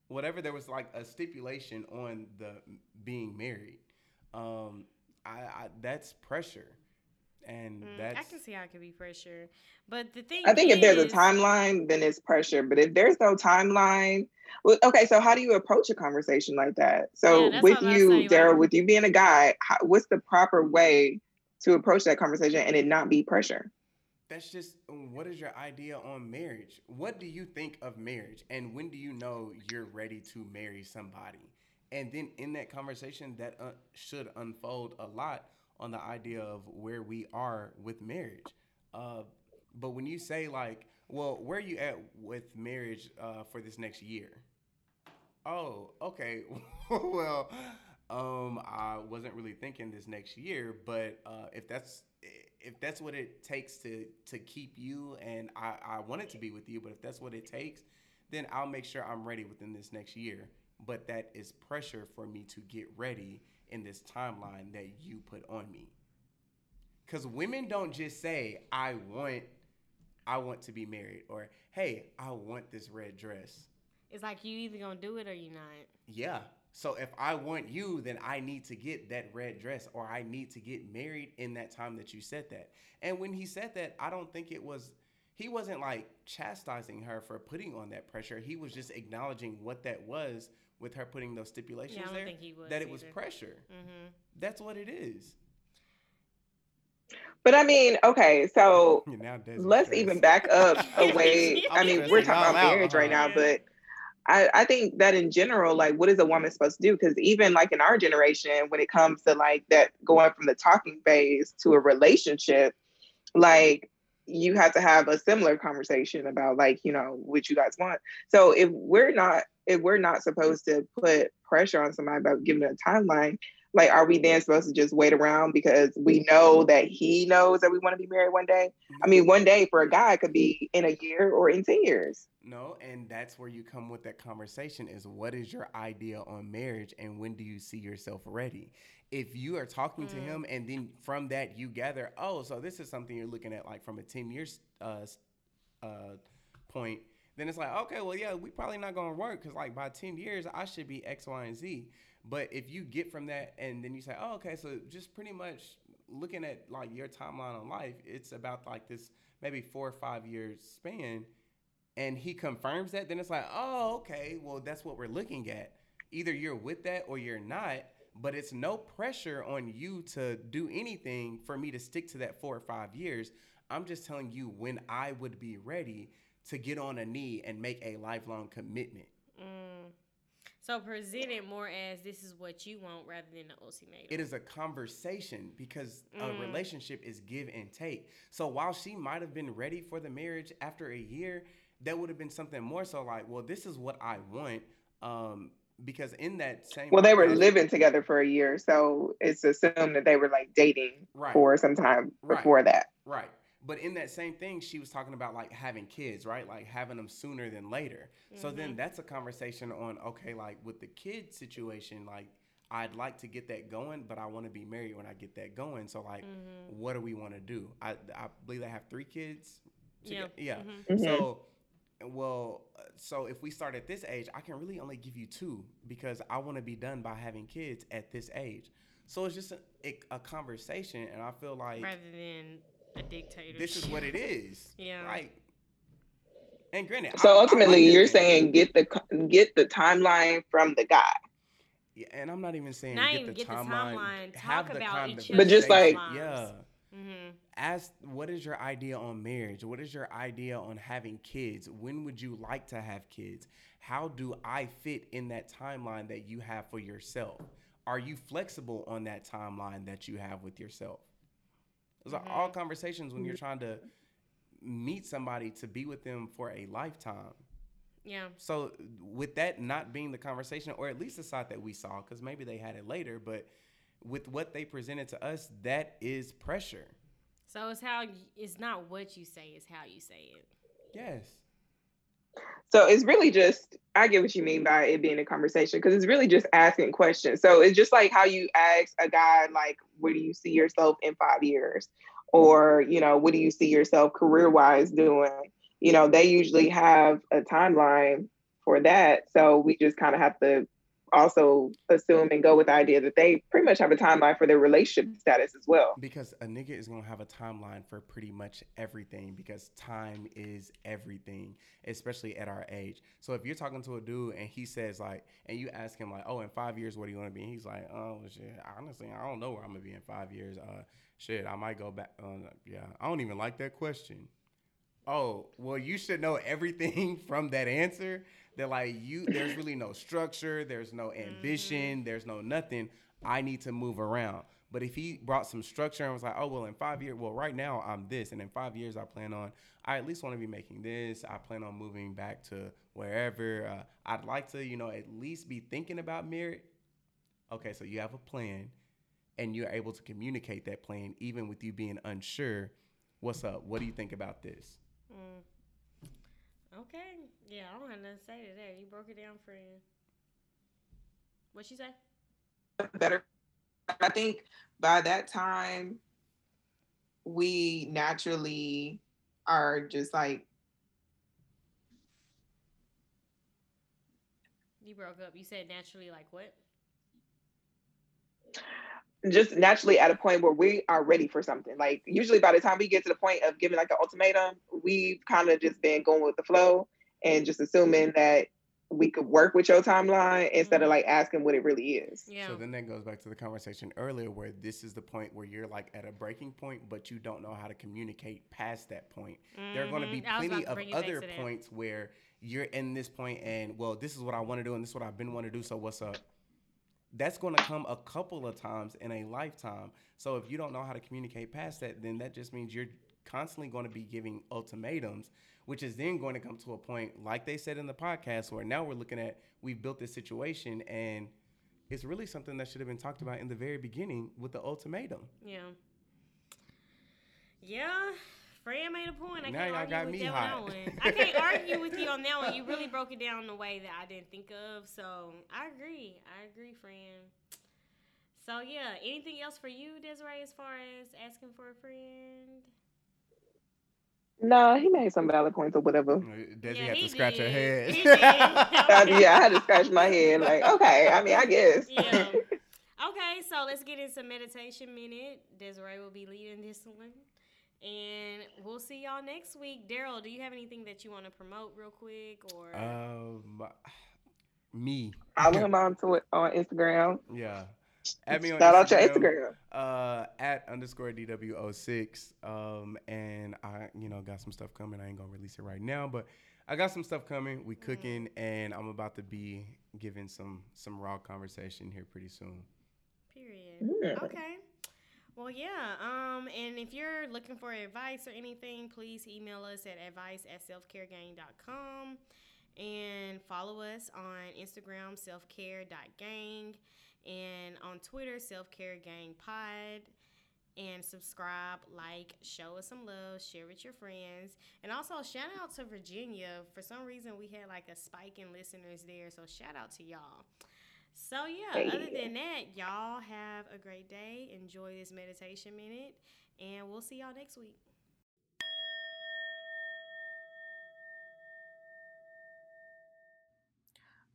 Whatever there was like a stipulation on the being married. Um, I, I that's pressure, and Mm, that's I can see how it could be pressure, but the thing I think if there's a timeline, then it's pressure. But if there's no timeline, well, okay. So how do you approach a conversation like that? So Yeah, with what I was you, Darryl, with you being a guy, how, what's the proper way to approach that conversation and it not be pressure? that's just um, what is your idea on marriage? What do you think of marriage, and when do you know you're ready to marry somebody? And then in that conversation, that uh, should unfold a lot on the idea of where we are with marriage. Uh, but when you say like, well, where are you at with marriage uh, for this next year? Oh, okay. (laughs) well, um, I wasn't really thinking this next year, but uh, if that's if that's what it takes to to keep you, and I I want it to be with you, but if that's what it takes, then I'll make sure I'm ready within this next year. But that is pressure for me to get ready in this timeline that you put on me. Cause women don't just say I want I want to be married or hey I want this red dress. it's like you either gonna do it or you not. Yeah. So if I want you, then I need to get that red dress or I need to get married in that time that you said that. And when he said that, I don't think it was he wasn't like chastising her for putting on that pressure. He was just acknowledging what that was with her putting those stipulations Yeah, I don't there. think he was that it was either. pressure. Mm-hmm. That's what it is. But I mean, okay, so (laughs) Now Des is let's stressed. even back up (laughs) a way. (laughs) I mean, we're talking about marriage right huh? now, but I, I think that in general, like, what is a woman supposed to do? Because even like in our generation, when it comes to like that going from the talking phase to a relationship, like you have to have a similar conversation about like you know what you guys want. So if we're not if we're not supposed to put pressure on somebody about giving a timeline, like are we then supposed to just wait around because we know mm-hmm. that he knows that we want to be married one day? I mean, mm-hmm. one day for a guy could be in a year or in 10 years. No, and that's where you come with that conversation is what is your idea on marriage and when do you see yourself ready? If you are talking to Mm. him and then from that you gather, oh, so this is something you're looking at like from a 10 years uh, uh, point, then it's like, okay, well, yeah, we probably not going to work because like by 10 years, I should be X, Y, and Z. But if you get from that and then you say, oh, okay, so just pretty much looking at like your timeline on life, it's about like this maybe four or five years span and he confirms that, then it's like, oh, okay, well, that's what we're looking at. Either you're with that or you're not, but it's no pressure on you to do anything for me to stick to that four or five years. I'm just telling you when I would be ready to get on a knee and make a lifelong commitment. Mm. So present it more as this is what you want rather than the ultimatum. It is a conversation because Mm. a relationship is give and take. So while she might have been ready for the marriage after a year, that would have been something more so like, well, this is what I want. Um, because in that same Well, they were living together for a year, so it's assumed that they were like dating Right. for some time Right. before that. Right. But in that same thing, she was talking about like having kids, right? Like having them sooner than later. So then that's a conversation on okay, like with the kid situation, like I'd like to get that going, but I want to be married when I get that going. So like, Mm-hmm. what do we want to do? I I believe I have three kids. Yeah. Yeah. Mhm. Mhm. So. Well, uh, so if we start at this age, I can really only give you two because I want to be done by having kids at this age. So it's just a, a, a conversation, and I feel like rather than a dictator. this is what it is. (laughs) Yeah. Like, and granted, I- So I ultimately, that you're saying get the get the timeline from the guy, yeah, and I'm not even saying Not get, even the get the timeline. timeline, have talk the about each But just like- conversation. yeah. Mm-hmm. Ask what is your idea on marriage? What is your idea on having kids? When would you like to have kids? How do I fit in that timeline that you have for yourself? Are you flexible on that timeline that you have with yourself? Those are all mm-hmm. conversations when you're mm-hmm. trying to meet somebody to be with them for a lifetime. Yeah. So with that not being the conversation, or at least the side that we saw, because maybe they had it later, but with what they presented to us, that is pressure. So it's how it's not what you say, it's how you say it. Yes. so it's really just I get what you mean by it being a conversation because it's really just asking questions. So it's just like how you ask a guy like, "Where do you see yourself in five years?" or you know, "What do you see yourself career wise doing?" You know, they usually have a timeline for that, so we just kind of have to also assume and go with the idea that they pretty much have a timeline for their relationship status as well. Because a nigga is gonna have a timeline for pretty much everything because time is everything, especially at our age. So if you're talking to a dude and he says like, and you ask him like, oh, in five years, what do you want to be? And he's like, oh shit, honestly, I don't know where I'm gonna be in five years. Uh, shit, I might go back. Uh, yeah, I don't even like that question. Oh, well, you should know everything (laughs) from that answer. That like you, there's really no structure, there's no ambition, there's no nothing. I need to move around. But if he brought some structure and was like, oh well, in five years, well, right now I'm this, and in five years I plan on, I at least want to be making this. I plan on moving back to wherever. Uh, I'd like to, you know, at least be thinking about merit. Okay, so you have a plan, and you're able to communicate that plan even with you being unsure. What's up? What do you think about this? Mm. Okay. Yeah, I don't have nothing to say to that. You broke it down, friend. What she say? better. I think by that time, we naturally are just like You broke up. You said naturally, like what? Just naturally at a point where we are ready for something. Like usually by the time we get to the point of giving like the ultimatum, we've kind of just been going with the flow and just assuming that we could work with your timeline instead of mm-hmm. like asking what it really is. Yeah. So then that goes back to the conversation earlier where this is the point where you're like at a breaking point, but you don't know how to communicate past that point. There are going to mm-hmm. be. I was about plenty to of bring you back other points where you're in this point and, well, this is what I want to do and this is what I've been wanting to do. So what's up? That's going to come a couple of times in a lifetime. So if you don't know how to communicate past that, then that just means you're constantly going to be giving ultimatums, which is then going to come to a point, like they said in the podcast, where now we're looking at we've built this situation and it's really something that should have been talked about in the very beginning with the ultimatum. Yeah. Yeah. Fran made a point. I Now can't y'all argue got with me you on hot. that one. (laughs) I can't argue with you on that one. You really broke it down in a way that I didn't think of. So I agree. I agree, friend. So yeah, anything else for you, Desiree, as far as asking for a friend? No, he made some valid points or whatever. Desi Yeah, had he to scratch her head. He (laughs) did. Uh, yeah, I had to scratch my head. Like, okay, I mean, I guess. Yeah. (laughs) Okay, so let's get into meditation minute. Desiree will be leading this one. And we'll see y'all next week. Darryl, do you have anything that you want to promote real quick or um, (sighs) me. Follow him on to it on Instagram. Yeah. Add me on Shout out your Instagram. Uh, at underscore DW06. Um, and I, you know, got some stuff coming. I ain't gonna release it right now, but I got some stuff coming. We cooking, and I'm about to be giving some some raw conversation here pretty soon. period? Mm. Okay. Well, yeah. Um, and if you're looking for advice or anything, please email us at advice at selfcaregang.com and follow us on Instagram, selfcare.gang, and on Twitter, selfcaregangpod. And subscribe, like, show us some love, share with your friends. And also, shout out to Virginia. For some reason, we had like a spike in listeners there. So, shout out to y'all. So yeah, other than that, y'all have a great day. Enjoy this meditation minute, and we'll see y'all next week.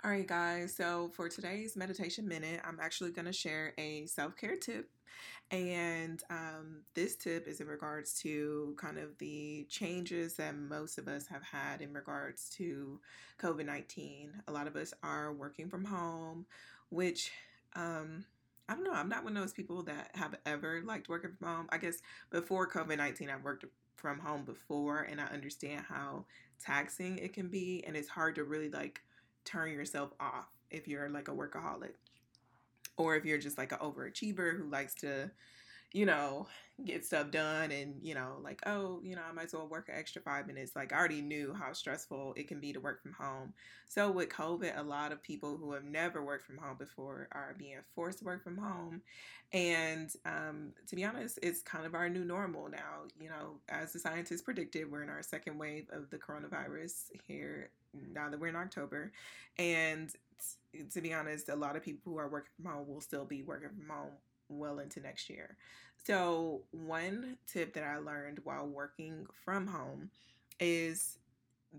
All right, guys. So for today's meditation minute, I'm actually going to share a self care tip. And um, this tip is in regards to kind of the changes that most of us have had in regards to COVID 19. A lot of us are working from home, which um, I don't know. I'm not one of those people that have ever liked working from home. I guess before COVID 19, I've worked from home before, and I understand how taxing it can be. And it's hard to really like turn yourself off if you're like a workaholic or if you're just like an overachiever who likes to you know get stuff done and you know like oh you know i might as well work an extra five minutes. Like i already knew how stressful it can be to work from home. So with covid a lot of people who have never worked from home before are being forced to work from home. And um, to be honest it's kind of our new normal now you know as the scientists predicted we're in our second wave of the coronavirus here now that we're in october. And to be honest, a lot of people who are working from home will still be working from home well into next year. So, one tip that I learned while working from home is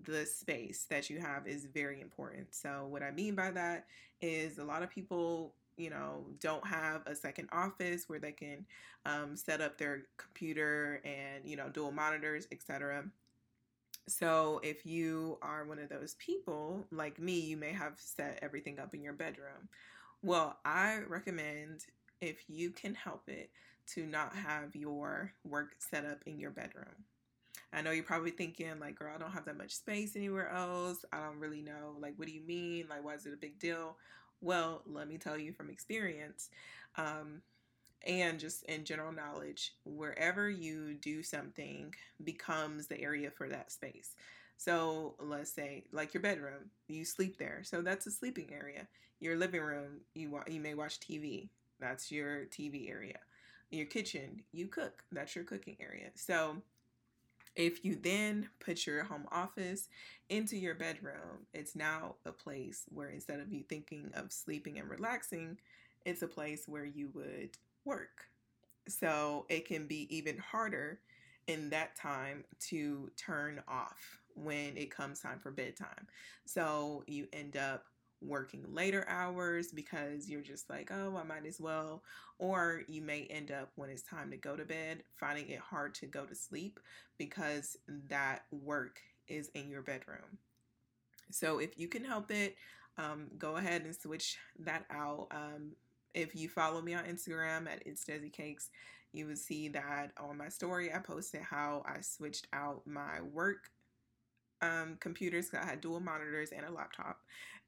the space that you have is very important. So, what I mean by that is a lot of people, you know, don't have a second office where they can um, set up their computer and, you know, dual monitors, etc. So, if you are one of those people like me, you may have set everything up in your bedroom. Well, I recommend if you can help it to not have your work set up in your bedroom. I know you're probably thinking, like, girl, I don't have that much space anywhere else. I don't really know. Like, what do you mean? Like, why is it a big deal? Well, let me tell you from experience um, and just in general knowledge, wherever you do something becomes the area for that space. So let's say, like your bedroom, you sleep there, so that's a sleeping area. Your living room, you wa- you may watch TV, that's your TV area. Your kitchen, you cook, that's your cooking area. So if you then put your home office into your bedroom, it's now a place where instead of you thinking of sleeping and relaxing, it's a place where you would work. So it can be even harder in that time to turn off when it comes time for bedtime. So you end up working later hours because you're just like, oh, I might as well. Or you may end up when it's time to go to bed finding it hard to go to sleep because that work is in your bedroom. So if you can help it, um, go ahead and switch that out. Um, if you follow me on Instagram at It's Cakes, you will see that on my story I posted how I switched out my work um, computers. I had dual monitors and a laptop,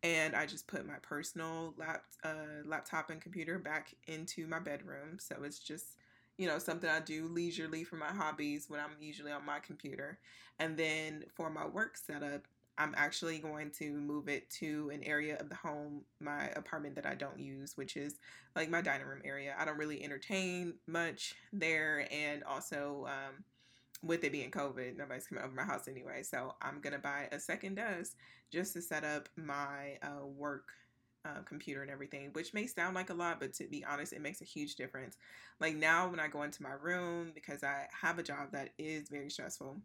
and I just put my personal lap, uh, laptop and computer back into my bedroom. So it's just you know something I do leisurely for my hobbies when I'm usually on my computer, and then for my work setup. I'm actually going to move it to an area of the home, my apartment that I don't use, which is like my dining room area. I don't really entertain much there, and also um, with it being COVID, nobody's coming over my house anyway. So I'm gonna buy a second desk just to set up my uh, work uh, computer and everything, which may sound like a lot, but to be honest, it makes a huge difference. Like now, when I go into my room, because I have a job that is very stressful,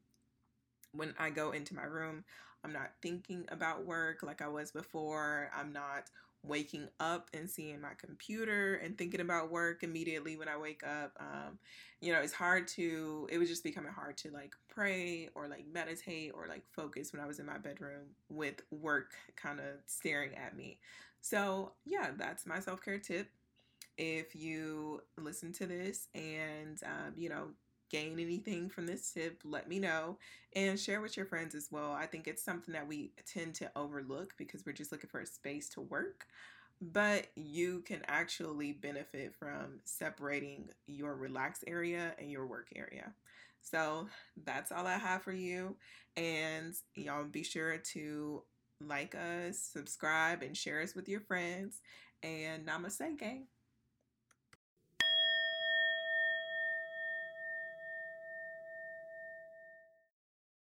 when I go into my room, I'm not thinking about work like I was before. I'm not waking up and seeing my computer and thinking about work immediately when I wake up. Um, you know, it's hard to, it was just becoming hard to like pray or like meditate or like focus when I was in my bedroom with work kind of staring at me. So, yeah, that's my self care tip. If you listen to this and, um, you know, gain anything from this tip, let me know and share with your friends as well. I think it's something that we tend to overlook because we're just looking for a space to work. But you can actually benefit from separating your relaxed area and your work area. So that's all I have for you. And y'all be sure to like us, subscribe, and share us with your friends. And namaste, gang.